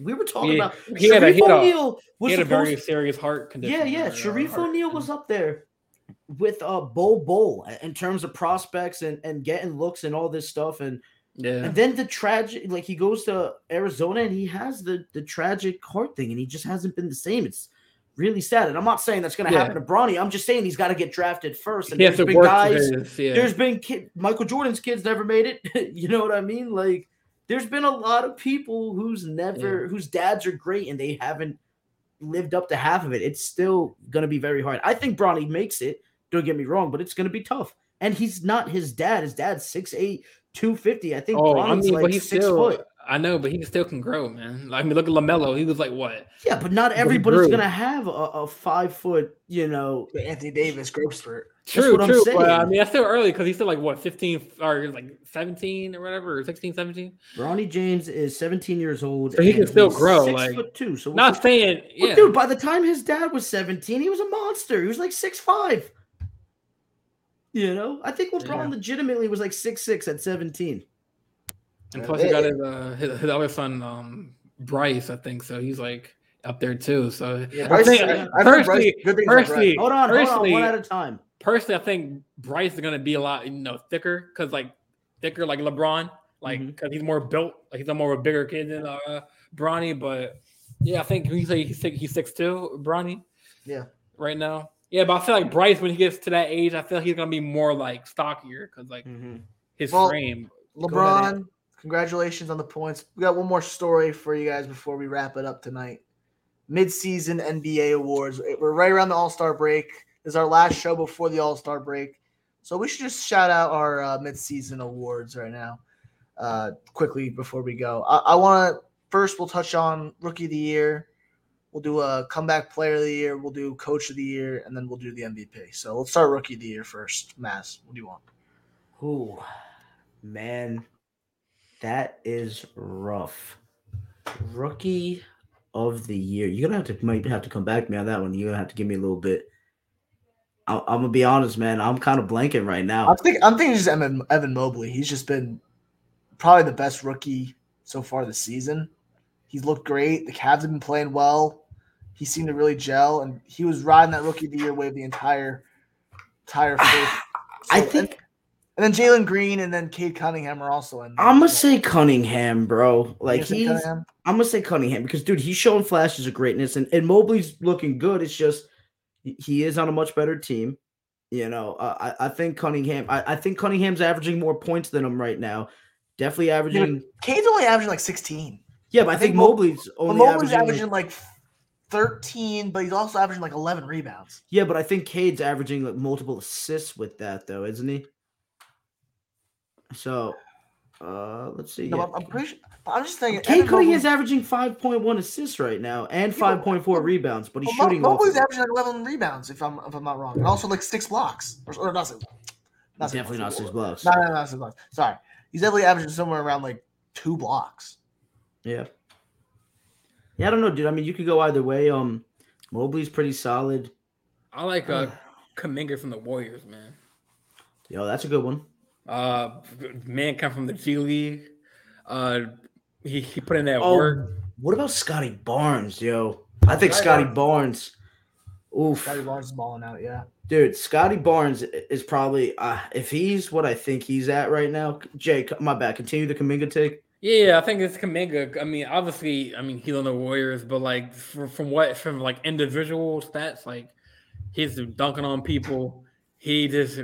[SPEAKER 3] We were talking
[SPEAKER 1] Yeah,
[SPEAKER 3] about
[SPEAKER 1] he had a-
[SPEAKER 3] Shareef
[SPEAKER 1] he had a-
[SPEAKER 3] O'Neal was
[SPEAKER 1] He had a very serious heart condition.
[SPEAKER 3] yeah, yeah.
[SPEAKER 1] Shareef
[SPEAKER 3] O'Neal was up there with uh Bull Bull in terms of prospects and and getting looks and all this stuff. And
[SPEAKER 1] Yeah,
[SPEAKER 3] and then the tragic, like he goes to Arizona and he has the the tragic heart thing, and he just hasn't been the same. It's really sad. And I'm not saying that's going to
[SPEAKER 1] Yeah.
[SPEAKER 3] happen to Bronny. I'm just saying he's got to get drafted first. And there's
[SPEAKER 1] to
[SPEAKER 3] been guys.
[SPEAKER 1] Yeah.
[SPEAKER 3] There's been kid, Michael Jordan's kids never made it. you know what I mean? Like there's been a lot of people who's never whose dads are great and they haven't lived up to half of it. It's still gonna be very hard. I think Bronny makes it. Don't get me wrong, but it's gonna be tough. And he's not his dad. His dad's 6'8", 250. I think
[SPEAKER 1] Oh,
[SPEAKER 3] Bronny's
[SPEAKER 1] I mean,
[SPEAKER 3] like
[SPEAKER 1] but he's
[SPEAKER 3] six
[SPEAKER 1] still.
[SPEAKER 3] foot.
[SPEAKER 1] I know, but he still can grow, man. Like, I mean, look at LaMelo. He was like what?
[SPEAKER 3] Yeah, but not everybody's gonna have a, a five foot, you know.
[SPEAKER 2] The Anthony Davis growth spurt.
[SPEAKER 1] True,
[SPEAKER 3] what I'm
[SPEAKER 1] true. But I mean, that's still early because he's still like what, fifteen or like seventeen or whatever, or 16, 17?
[SPEAKER 3] Bronny James is 17 years old.
[SPEAKER 1] So he can still grow,
[SPEAKER 3] Six
[SPEAKER 1] like-
[SPEAKER 3] foot two. So we'll
[SPEAKER 1] Not
[SPEAKER 3] see-
[SPEAKER 1] saying,
[SPEAKER 3] Well, dude, by the time his dad was 17, he was a monster. He was like six five. You know, I think LeBron
[SPEAKER 1] Yeah.
[SPEAKER 3] legitimately was like six six at 17.
[SPEAKER 1] And plus, he got his, uh, his, his other son, um, Bryce, I think. So he's like up there too. So
[SPEAKER 2] Yeah,
[SPEAKER 1] I think,
[SPEAKER 2] I- I've heard Bryce-
[SPEAKER 1] personally,
[SPEAKER 2] good things Bryce.
[SPEAKER 1] personally,
[SPEAKER 3] Hold on, hold on,
[SPEAKER 1] personally,
[SPEAKER 3] one at a time.
[SPEAKER 1] personally, I think Bryce is gonna be a lot, you know, thicker because like thicker, like LeBron, like because he's more built, like he's a more of a bigger kid than uh, Bronny. But yeah, I think he say he's six, he's six two, Bronny.
[SPEAKER 2] Yeah.
[SPEAKER 1] right now. Yeah, but I feel like Bryce, when he gets to that age, I feel like he's gonna be more like stockier because like his
[SPEAKER 2] Well,
[SPEAKER 1] frame. Go ahead,
[SPEAKER 2] LeBron, congratulations on the points. We got one more story for you guys before we wrap it up tonight. Mid-season NBA awards. We're right around the All Star break. This is our last show before the All Star break, so we should just shout out our uh, mid-season awards right now, uh, quickly before we go. I, I want to first we'll touch on Rookie of the Year. We'll do a comeback player of the year. We'll do coach of the year, and then we'll do the MVP. So let's start rookie of the year first. Mass, what do you want?
[SPEAKER 3] Ooh, man, that is rough. Rookie of the year. You're gonna have to might have to come back to me on that one. You're gonna have to give me a little bit. I, I'm gonna be honest, man. I'm kind of blanking right now.
[SPEAKER 2] I'm thinking. I'm thinking just Evan, Evan Mobley. He's just been probably the best rookie so far this season. He's looked great. The Cavs have been playing well. He seemed to really gel, and he was riding that rookie of the year wave the entire entire first.
[SPEAKER 3] I think
[SPEAKER 2] and, then Jalen Green and then Cade Cunningham are also in. there
[SPEAKER 3] I'm gonna say Cunningham, bro. Like he's,
[SPEAKER 2] Cunningham?
[SPEAKER 3] I'm gonna say Cunningham because dude, he's showing flashes of greatness, and and Mobley's looking good. It's just he- is on a much better team. You know, uh, I I think Cunningham. I, I think Cunningham's averaging more points than him right now. Definitely averaging.
[SPEAKER 2] Cade's only averaging like 16.
[SPEAKER 3] Yeah, but I,
[SPEAKER 2] I
[SPEAKER 3] think,
[SPEAKER 2] think
[SPEAKER 3] Mobley's only
[SPEAKER 2] Mobley's
[SPEAKER 3] averaging.
[SPEAKER 2] averaging
[SPEAKER 3] like-
[SPEAKER 2] like 13, but he's also averaging like 11 rebounds.
[SPEAKER 3] yeah, but I think Cade's averaging like multiple assists with that though, isn't he? So, uh, let's see.
[SPEAKER 2] No,
[SPEAKER 3] yeah.
[SPEAKER 2] I'm, I'm pretty sure. I'm just thinking.
[SPEAKER 3] Cade
[SPEAKER 2] Evan
[SPEAKER 3] Cunningham's
[SPEAKER 2] Mobley-
[SPEAKER 3] averaging 5.1 assists right now and
[SPEAKER 2] Yeah, but-
[SPEAKER 3] 5.4 rebounds, but he's
[SPEAKER 2] Well, Mo-
[SPEAKER 3] shooting off.
[SPEAKER 2] Mobley's
[SPEAKER 3] of
[SPEAKER 2] averaging like 11 rebounds, if I'm if I'm not wrong, and also like six blocks, or, or not six. Not
[SPEAKER 3] Definitely not six blocks.
[SPEAKER 2] No, no, no, not six blocks. Sorry, he's definitely averaging somewhere around like two blocks.
[SPEAKER 3] Yeah. Yeah, I don't know, dude. I mean, you could go either way. Um, Mobley's pretty solid.
[SPEAKER 1] I like uh Kuminga from the Warriors, man.
[SPEAKER 3] Yo, that's a good one.
[SPEAKER 1] Uh, man, come from the G League. Uh, he, he put in that
[SPEAKER 3] Oh,
[SPEAKER 1] work.
[SPEAKER 3] what about Scotty Barnes, yo? I think
[SPEAKER 2] Scotty
[SPEAKER 3] Scotty Barnes. Oof,
[SPEAKER 2] Scotty Barnes is balling out. Yeah.
[SPEAKER 3] dude. Scotty Barnes is probably uh, if he's what I think he's at right now. Jay, my bad. Continue the Kuminga take.
[SPEAKER 1] Yeah, I think it's Kuminga. I mean, obviously, I mean he's on the Warriors, but like from, from what from like individual stats, like he's dunking on people. He just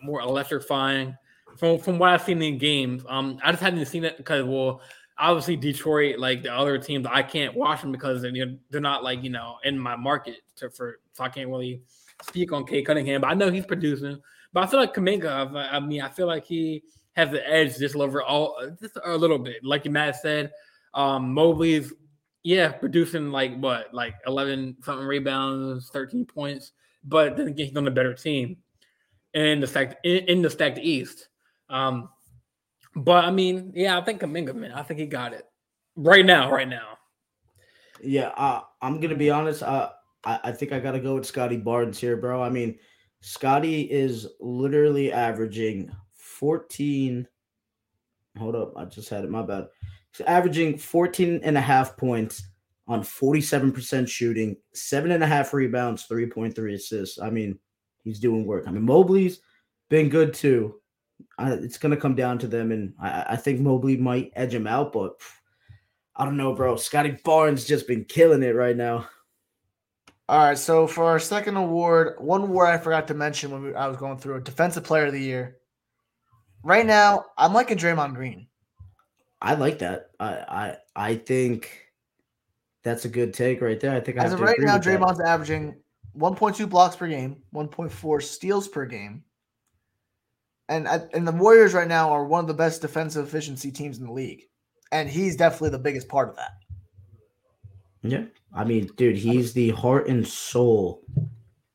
[SPEAKER 1] more electrifying. From from what I've seen in games, um, I just hadn't seen it because well, obviously Detroit, like the other teams, I can't watch them because they're, they're not like you know in my market to, for so I can't really speak on Cade Cunningham. But I know he's producing. But I feel like Kuminga. I, mean, I feel like he has the edge just over all just a little bit. Like Matt said, um, Mobley's yeah producing like what like eleven something rebounds, thirteen points. But then again, he's on a better team in the stacked in the stacked East. Um, but I mean, yeah, I think Kuminga, man, I think he got it right now. Right now,
[SPEAKER 3] Yeah, uh, I'm gonna be honest. Uh, I, I think I gotta go with Scotty Barnes here, bro. I mean, Scotty is literally averaging 14. Hold up, I just had it. My bad. He's averaging 14 and a half points on 47% shooting, seven and a half rebounds, 3.3 assists. I mean, he's doing work. I mean, Mobley's been good too. I, it's gonna come down to them, and I, I think Mobley might edge him out, but pff, I don't know, bro. Scotty Barnes just been killing it right now.
[SPEAKER 2] All right. So for our second award, one award I forgot to mention when we, I was going through it, Defensive Player of the Year. Right now, I'm liking Draymond Green.
[SPEAKER 3] I like that. I I I think that's a good take right there. I think I
[SPEAKER 2] As
[SPEAKER 3] have
[SPEAKER 2] of
[SPEAKER 3] to
[SPEAKER 2] right now,
[SPEAKER 3] with that.
[SPEAKER 2] Draymond's averaging 1.2 blocks per game, 1.4 steals per game. And and the Warriors right now are one of the best defensive efficiency teams in the league. And he's definitely the biggest part of that.
[SPEAKER 3] Yeah, I mean, dude, he's the heart and soul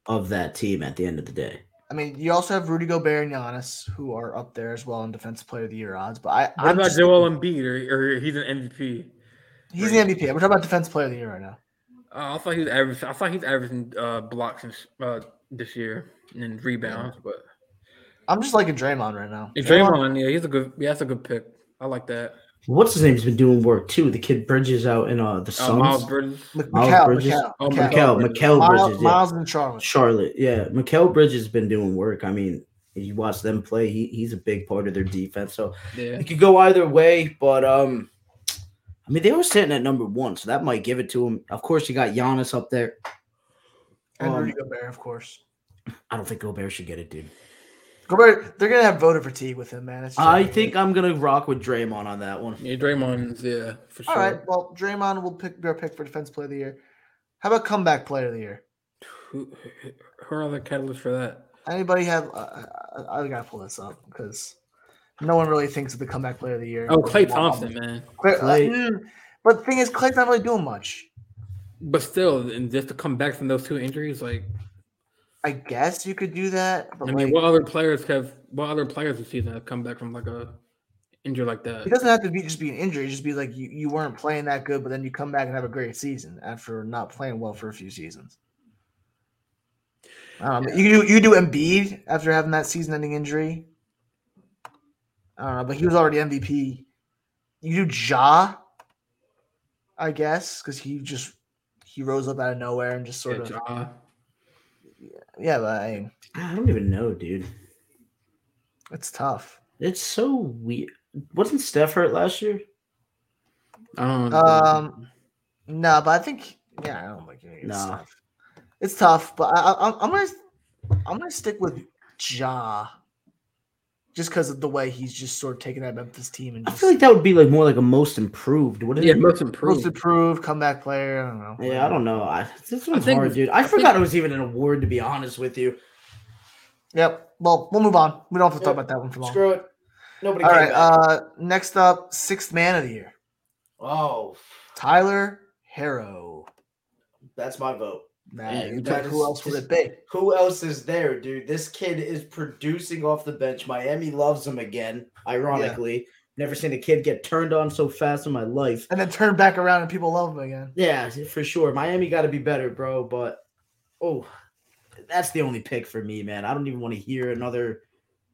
[SPEAKER 3] of that team at the end of the day.
[SPEAKER 2] I mean, you also have Rudy Gobert and Giannis, who are up there as well in Defensive Player of the Year odds. But I,
[SPEAKER 1] what
[SPEAKER 2] I'm
[SPEAKER 1] about
[SPEAKER 2] just-
[SPEAKER 1] Joel Embiid, or, or he's an MVP?
[SPEAKER 2] he's the MVP. We're talking about Defensive Player of the Year right now.
[SPEAKER 1] Uh, I thought he was averaging. I thought he's averaging uh, blocks and, uh, this year and rebounds, but
[SPEAKER 2] I'm just liking Draymond right now.
[SPEAKER 1] yeah, Draymond, yeah, he's a good. Yeah, that's a good pick. I like that.
[SPEAKER 3] What's his name? He's been doing work too? The kid Bridges out in uh the
[SPEAKER 1] Uh,
[SPEAKER 3] Suns.
[SPEAKER 1] Miles Bridges.
[SPEAKER 2] M-
[SPEAKER 3] Miles
[SPEAKER 2] Mikal,
[SPEAKER 3] Bridges?
[SPEAKER 2] Mikal,
[SPEAKER 1] Oh,
[SPEAKER 2] Mikal.
[SPEAKER 3] Mikel,
[SPEAKER 1] Bridges.
[SPEAKER 3] Mikal
[SPEAKER 2] Miles,
[SPEAKER 3] Bridges, yeah.
[SPEAKER 2] Miles in Charlotte.
[SPEAKER 3] Charlotte, yeah. Mikal Bridges has been doing work. I mean, you watch them play, he, he's a big part of their defense. So
[SPEAKER 1] Yeah,
[SPEAKER 3] it could go either way, but um, I mean, they were sitting at number one, so that might give it to him. Of course, you got Giannis up there.
[SPEAKER 2] And
[SPEAKER 3] Um,
[SPEAKER 2] Rudy Gobert, of course.
[SPEAKER 3] I don't think Gobert should get it, dude.
[SPEAKER 2] Gobert, they're gonna have voter fatigue with him, man.
[SPEAKER 3] I think I'm gonna rock with Draymond on that one.
[SPEAKER 1] yeah, Draymond's yeah for sure.
[SPEAKER 2] All right. Well, Draymond will pick their pick for Defense Player of the Year. How about Comeback Player of the Year?
[SPEAKER 1] Who, who are the catalysts for that?
[SPEAKER 2] Anybody have? Uh, I, I gotta pull this up because no one really thinks of the Comeback Player of the Year.
[SPEAKER 1] Oh, Klay Thompson, man.
[SPEAKER 2] Clay,
[SPEAKER 3] Klay.
[SPEAKER 2] mm, but the thing is, Klay's not really doing much.
[SPEAKER 1] But still, and just to come back from those two injuries, like
[SPEAKER 2] I guess you could do that. But
[SPEAKER 1] I mean,
[SPEAKER 2] like,
[SPEAKER 1] what other players have? What other players this season have come back from like a injury like that?
[SPEAKER 2] it doesn't have to be just be an injury. Just be like you, you weren't playing that good, but then you come back and have a great season after not playing well for a few seasons. Um, You do you do Embiid after having that season-ending injury. I don't know, but he was already MVP. You do Ja, I guess, because he just he rose up out of nowhere and just sort
[SPEAKER 1] Yeah,
[SPEAKER 2] of
[SPEAKER 1] Ja.
[SPEAKER 2] Yeah. But I
[SPEAKER 3] I don't even know, dude.
[SPEAKER 2] it's tough.
[SPEAKER 3] It's so weird. Wasn't Steph hurt last year?
[SPEAKER 1] I.
[SPEAKER 2] Um, No, but I think yeah, I don't like it. It's
[SPEAKER 3] No.
[SPEAKER 2] tough. It's tough, but I, I, I'm gonna I'm gonna stick with Ja, just because of the way he's just sort of taking that Memphis team and
[SPEAKER 3] I feel like that would be like more like a most improved. What is
[SPEAKER 1] yeah,
[SPEAKER 3] it?
[SPEAKER 1] most
[SPEAKER 2] most
[SPEAKER 1] improved.
[SPEAKER 2] improved comeback player. I don't know.
[SPEAKER 3] Yeah, I don't know. I this one's
[SPEAKER 1] think-
[SPEAKER 3] hard, dude. I,
[SPEAKER 1] I
[SPEAKER 3] forgot
[SPEAKER 1] think-
[SPEAKER 3] it was even an award. To be honest with you,
[SPEAKER 2] Yep. Well, we'll move on. We don't have to talk about that one for long.
[SPEAKER 3] screw it. Nobody.
[SPEAKER 2] All
[SPEAKER 3] came
[SPEAKER 2] right.
[SPEAKER 3] back.
[SPEAKER 2] Uh, next up, sixth man of the year,
[SPEAKER 3] oh,
[SPEAKER 2] Tyler Herro.
[SPEAKER 3] that's my vote.
[SPEAKER 2] Nah,
[SPEAKER 1] Yeah,
[SPEAKER 2] you
[SPEAKER 3] that
[SPEAKER 2] pick else would it be?
[SPEAKER 3] Who else is there, dude? This kid is producing off the bench. Miami loves him again, ironically. Never seen a kid get turned on so fast in my life.
[SPEAKER 2] And then turn back around and people love him again.
[SPEAKER 3] Yeah, for sure. Miami got to be better, bro. But oh, that's the only pick for me, man. I don't even want to hear another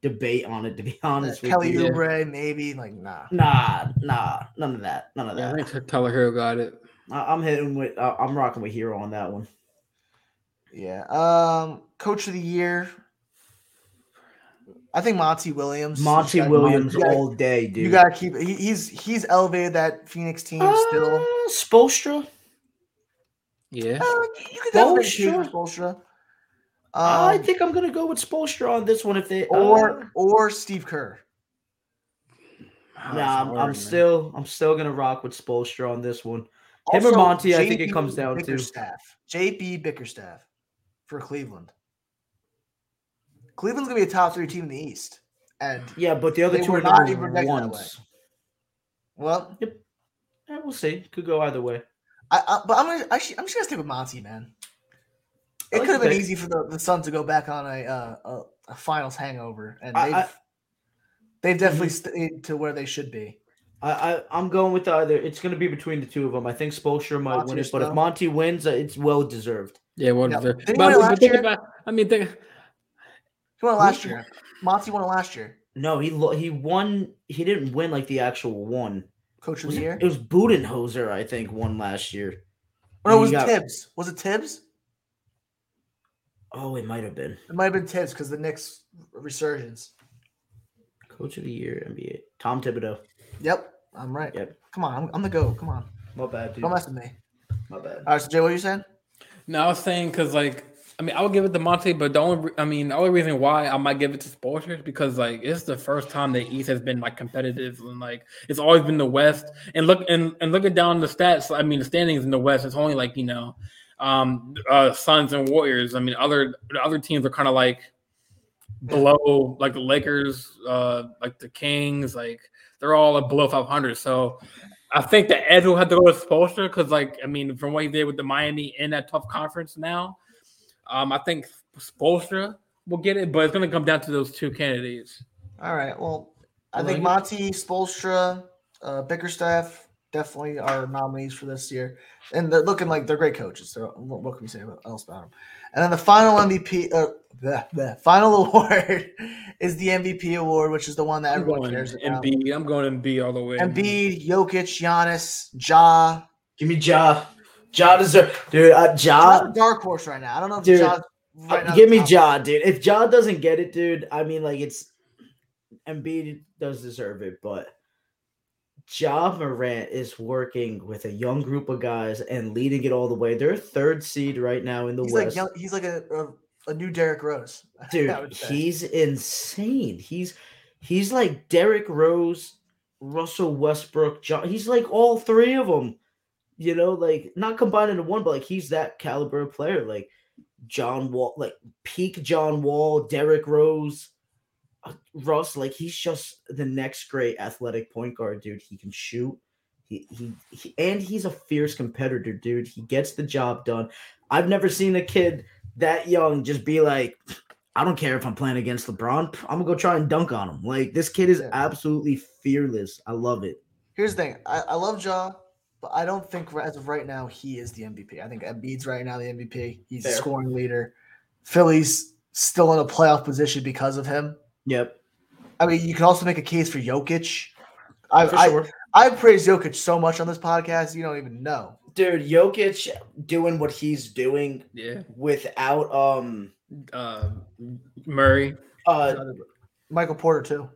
[SPEAKER 3] debate on it. To be honest with
[SPEAKER 2] Kelly
[SPEAKER 3] you,
[SPEAKER 1] Yeah.
[SPEAKER 2] Oubre, maybe like nah.
[SPEAKER 3] nah, nah, none of that, none of
[SPEAKER 1] Yeah,
[SPEAKER 3] that.
[SPEAKER 1] I think Tyler Herro got it.
[SPEAKER 3] I- I'm hitting with, uh, I'm rocking with Herro on that one.
[SPEAKER 2] Yeah. Um, coach of the year. I think Monty Williams.
[SPEAKER 3] Monty
[SPEAKER 2] gotta-
[SPEAKER 3] Williams
[SPEAKER 2] gotta-
[SPEAKER 3] all day, dude.
[SPEAKER 2] You gotta keep. He, he's he's elevated that Phoenix team still.
[SPEAKER 3] Uh, Spoelstra.
[SPEAKER 1] Yeah.
[SPEAKER 2] Uh, you could definitely
[SPEAKER 3] Spoelstra?
[SPEAKER 2] choose for
[SPEAKER 3] I
[SPEAKER 2] Um,
[SPEAKER 3] think I'm gonna go with Spoelstra on this one. If they
[SPEAKER 2] or
[SPEAKER 3] uh,
[SPEAKER 2] or Steve Kerr.
[SPEAKER 3] Nah, I'm, I'm still I'm still gonna rock with Spoelstra on this one. Him or
[SPEAKER 2] Also,
[SPEAKER 3] Monty, I think it comes down to-
[SPEAKER 2] Bickerstaff. JB Bickerstaff for Cleveland. Cleveland's gonna be a top three team in the East, and
[SPEAKER 3] Yeah, but the other two are
[SPEAKER 2] not even projected that way.
[SPEAKER 3] ones.
[SPEAKER 2] well,
[SPEAKER 3] Yeah, we'll see. Could go either way.
[SPEAKER 2] I, I but I'm gonna actually I'm just gonna stick with Monty, man. It
[SPEAKER 3] like
[SPEAKER 2] could have been
[SPEAKER 3] pick.
[SPEAKER 2] easy for the, the Suns to go back on a uh, a, a finals hangover, and they've
[SPEAKER 3] I-
[SPEAKER 2] they've definitely
[SPEAKER 3] Mm-hmm.
[SPEAKER 2] stayed to where they should be.
[SPEAKER 3] I, I I'm going with either. It's going to be between the two of them. I think Spoelstra might
[SPEAKER 2] Monty
[SPEAKER 3] win it, but if Monty wins, uh, it's well deserved.
[SPEAKER 1] Yeah, what
[SPEAKER 2] Yeah.
[SPEAKER 1] is there?
[SPEAKER 2] Didn't he
[SPEAKER 1] But, but think
[SPEAKER 2] year?
[SPEAKER 1] about, I mean, think,
[SPEAKER 2] He won it last year. Monty won it last year.
[SPEAKER 3] No, he lo- he won. He didn't win like the actual one.
[SPEAKER 2] Coach of
[SPEAKER 3] Was
[SPEAKER 2] the
[SPEAKER 3] it,
[SPEAKER 2] year.
[SPEAKER 3] it was Budenholzer, I think, won last year.
[SPEAKER 2] Or no, it was
[SPEAKER 3] got-
[SPEAKER 2] Thibs. Was it Thibs?
[SPEAKER 3] Oh, it might have been
[SPEAKER 2] It might have been Thibs because the Knicks resurgence.
[SPEAKER 3] Coach of the Year NBA. Tom Thibodeau.
[SPEAKER 2] Yep, I'm right.
[SPEAKER 3] Yep.
[SPEAKER 2] Come on, I'm, I'm the go. Come on,
[SPEAKER 3] My bad, dude.
[SPEAKER 2] don't mess with me.
[SPEAKER 3] My bad.
[SPEAKER 2] All right, so Jay, what are you saying?
[SPEAKER 1] no, I was saying because like I mean I would give it to Monty, but the only I mean the only reason why I might give it to Spoelstra is because like it's the first time the East has been like competitive and like it's always been the West. And look and and looking down the stats, I mean the standings in the West, it's only like you know um uh Suns and Warriors. I mean other other teams are kind of like below like the Lakers, uh like the Kings, like they're all below 500. So I think the edge will have to go to Spoelstra because, like, I mean, from what he did with the Miami in that tough conference now, um, I think Spoelstra will get it, but it's going to come down to those two candidates.
[SPEAKER 2] All right. Well, I think Monty, Spoelstra, uh, Bickerstaff definitely are nominees for this year, and they're looking like they're great coaches. So what, what can we say about, else about them? And then the final MVP, uh, the, the final award is the MVP award, which is the one that
[SPEAKER 1] I'm
[SPEAKER 2] everyone
[SPEAKER 1] going
[SPEAKER 2] cares about.
[SPEAKER 1] Embiid. I'm going Embiid all the way.
[SPEAKER 2] Embiid, Jokic, Giannis, Ja.
[SPEAKER 3] Give me Ja. Ja deserve, dude. Uh,
[SPEAKER 2] Ja's
[SPEAKER 3] Ja.
[SPEAKER 2] a dark horse right now. I don't know if
[SPEAKER 3] Dude,
[SPEAKER 2] Ja's
[SPEAKER 3] uh,
[SPEAKER 2] right now
[SPEAKER 3] give me Ja, dude. If Ja doesn't get it, dude, I mean, like it's Embiid does deserve it, but Ja Morant is working with a young group of guys and leading it all the way. They're third seed right now in the
[SPEAKER 2] He's
[SPEAKER 3] West.
[SPEAKER 2] young, he's like a, a, a new Derrick Rose.
[SPEAKER 3] Dude he's insane he's he's like derrick rose russell westbrook john he's like all three of them you know like not combined into one but like he's that caliber of player like john wall like peak john wall derrick rose Uh, russ like he's just the next great athletic point guard dude he can shoot he, he, he and he's a fierce competitor dude he gets the job done i've never seen a kid that young just be like I don't care if I'm playing against LeBron. I'm gonna go try and dunk on him. Like this kid is
[SPEAKER 2] Yeah.
[SPEAKER 3] absolutely fearless. I love it.
[SPEAKER 2] Here's the thing. I, I love Ja, but I don't think as of right now he is the MVP. I think Embiid's right now the MVP. He's a scoring leader. Philly's still in a playoff position because of him.
[SPEAKER 3] Yep,
[SPEAKER 2] I mean, you can also make a case for Jokic. I,
[SPEAKER 3] for
[SPEAKER 2] I,
[SPEAKER 3] sure.
[SPEAKER 2] I've praised Jokic so much on this podcast, you don't even know.
[SPEAKER 3] Dude, Jokic doing what he's doing
[SPEAKER 1] Yeah.
[SPEAKER 3] without um
[SPEAKER 1] Uh, Murray,
[SPEAKER 3] uh
[SPEAKER 2] Michael Porter too.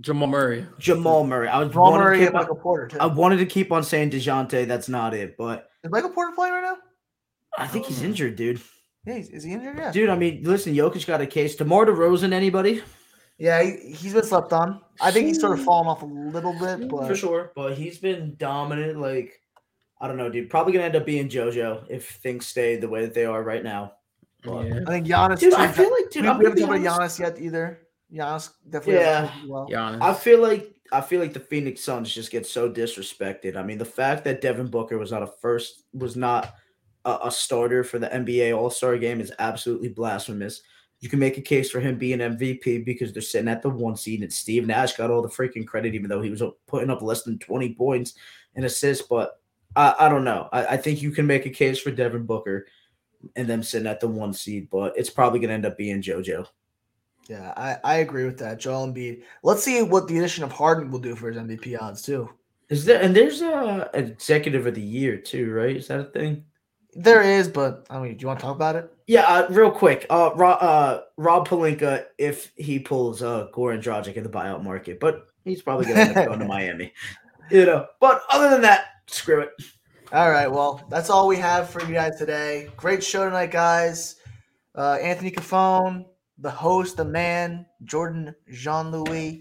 [SPEAKER 1] Jamal Murray.
[SPEAKER 3] Jamal Murray. I was
[SPEAKER 2] Jamal
[SPEAKER 3] wanted to
[SPEAKER 2] Murray
[SPEAKER 3] keep
[SPEAKER 2] and
[SPEAKER 3] on-
[SPEAKER 2] Michael Porter too.
[SPEAKER 3] I wanted to keep on saying Dejounte. That's not it, but
[SPEAKER 2] is Michael Porter playing right now?
[SPEAKER 3] I think he's
[SPEAKER 2] Oh.
[SPEAKER 3] injured, dude.
[SPEAKER 2] Yeah, is he injured? Yeah.
[SPEAKER 3] Dude, I mean, listen, Jokic got a case. DeMar DeRozan, anybody?
[SPEAKER 2] Yeah, he, he's been slept on. I think he's sort of fallen off a little bit, but
[SPEAKER 3] For sure, but he's been dominant. Like, I don't know, dude. Probably gonna end up being JoJo if things stay the way that they are right now. But-
[SPEAKER 1] Yeah.
[SPEAKER 2] I think Giannis.
[SPEAKER 3] Dude,
[SPEAKER 2] too.
[SPEAKER 3] I feel like, dude,
[SPEAKER 2] we, we haven't talked about. Giannis yet either. Giannis definitely.
[SPEAKER 3] Yeah.
[SPEAKER 2] well.
[SPEAKER 1] Giannis.
[SPEAKER 3] I feel like I feel like the Phoenix Suns just get so disrespected. I mean, the fact that Devin Booker was not a first was not a, a starter for the NBA All Star game is absolutely blasphemous. You can make a case for him being MVP because they're sitting at the one seed, and Steve Nash got all the freaking credit, even though he was putting up less than 20 points and assists. But I, I don't know. I, I think you can make a case for Devin Booker and them sitting at the one seed, but it's probably going to end up being JoJo.
[SPEAKER 2] Yeah, I, I agree with that. Joel Embiid. Let's see what the addition of Harden will do for his MVP odds too.
[SPEAKER 3] Is there and there's a executive of the year too, right? Is that a thing?
[SPEAKER 2] There is, but I mean, do you want to talk about it?
[SPEAKER 3] Yeah, uh, real quick. Uh, Rob, uh, Rob Pelinka, if he pulls uh, Goran Dragic in the buyout market, but he's probably going to go to Miami. You know, but other than that, screw it.
[SPEAKER 2] All right, well, that's all we have for you guys today. Great show tonight, guys. Uh, Anthony Cafone, the host, the man, Jordan Jean Louis,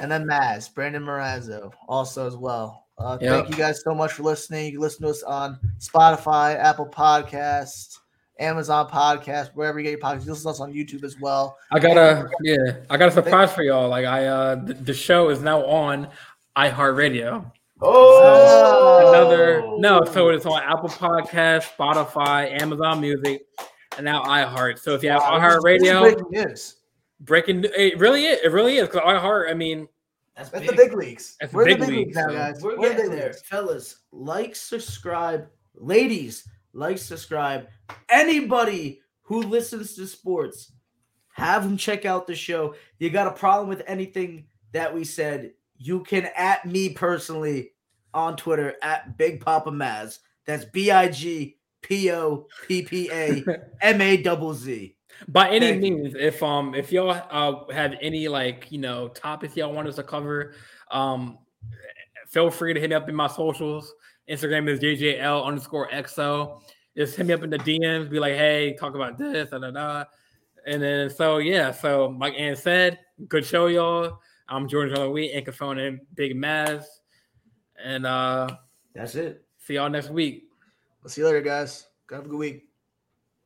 [SPEAKER 2] and then Maz, Brandon Morazzo, also as well. Uh, yep. Thank you guys so much for listening. You can listen to us on Spotify, Apple Podcasts, Amazon Podcast, wherever you get your podcasts. You listen to us on YouTube as well.
[SPEAKER 1] I got a yeah, I got a surprise for y'all. Like I, uh, the, the show is now on iHeartRadio.
[SPEAKER 3] Oh,
[SPEAKER 1] so another no. So it's on Apple Podcast, Spotify, Amazon Music, and now iHeart. So if you have wow, iHeartRadio, breaking news. Breaking, it really is. It really is because iHeart. I mean,
[SPEAKER 2] that's, that's the big leagues.
[SPEAKER 1] That's We're big the big
[SPEAKER 2] leagues,
[SPEAKER 1] now,
[SPEAKER 2] guys.
[SPEAKER 3] We're, We're getting there, leagues. fellas. Like, subscribe, ladies. Like, subscribe. Anybody who listens to sports, have them check out the show. You got a problem with anything that we said? You can at me personally on Twitter at Big Poppa Maz. That's B I G P O P P A M A double Z.
[SPEAKER 1] By any Thank means, you. if um if y'all uh, have any like you know topics y'all want us to cover, um feel free to hit me up in my socials. Instagram is JJL underscore XO. Just hit me up in the DMs, be like, hey, talk about this, da da da. And then so yeah, so like Ann said, good show, y'all. I'm Jordan John Louis, Anchor and Big Maz. And uh
[SPEAKER 3] that's it.
[SPEAKER 1] See y'all next week.
[SPEAKER 2] We'll see you later, guys. Have a good week.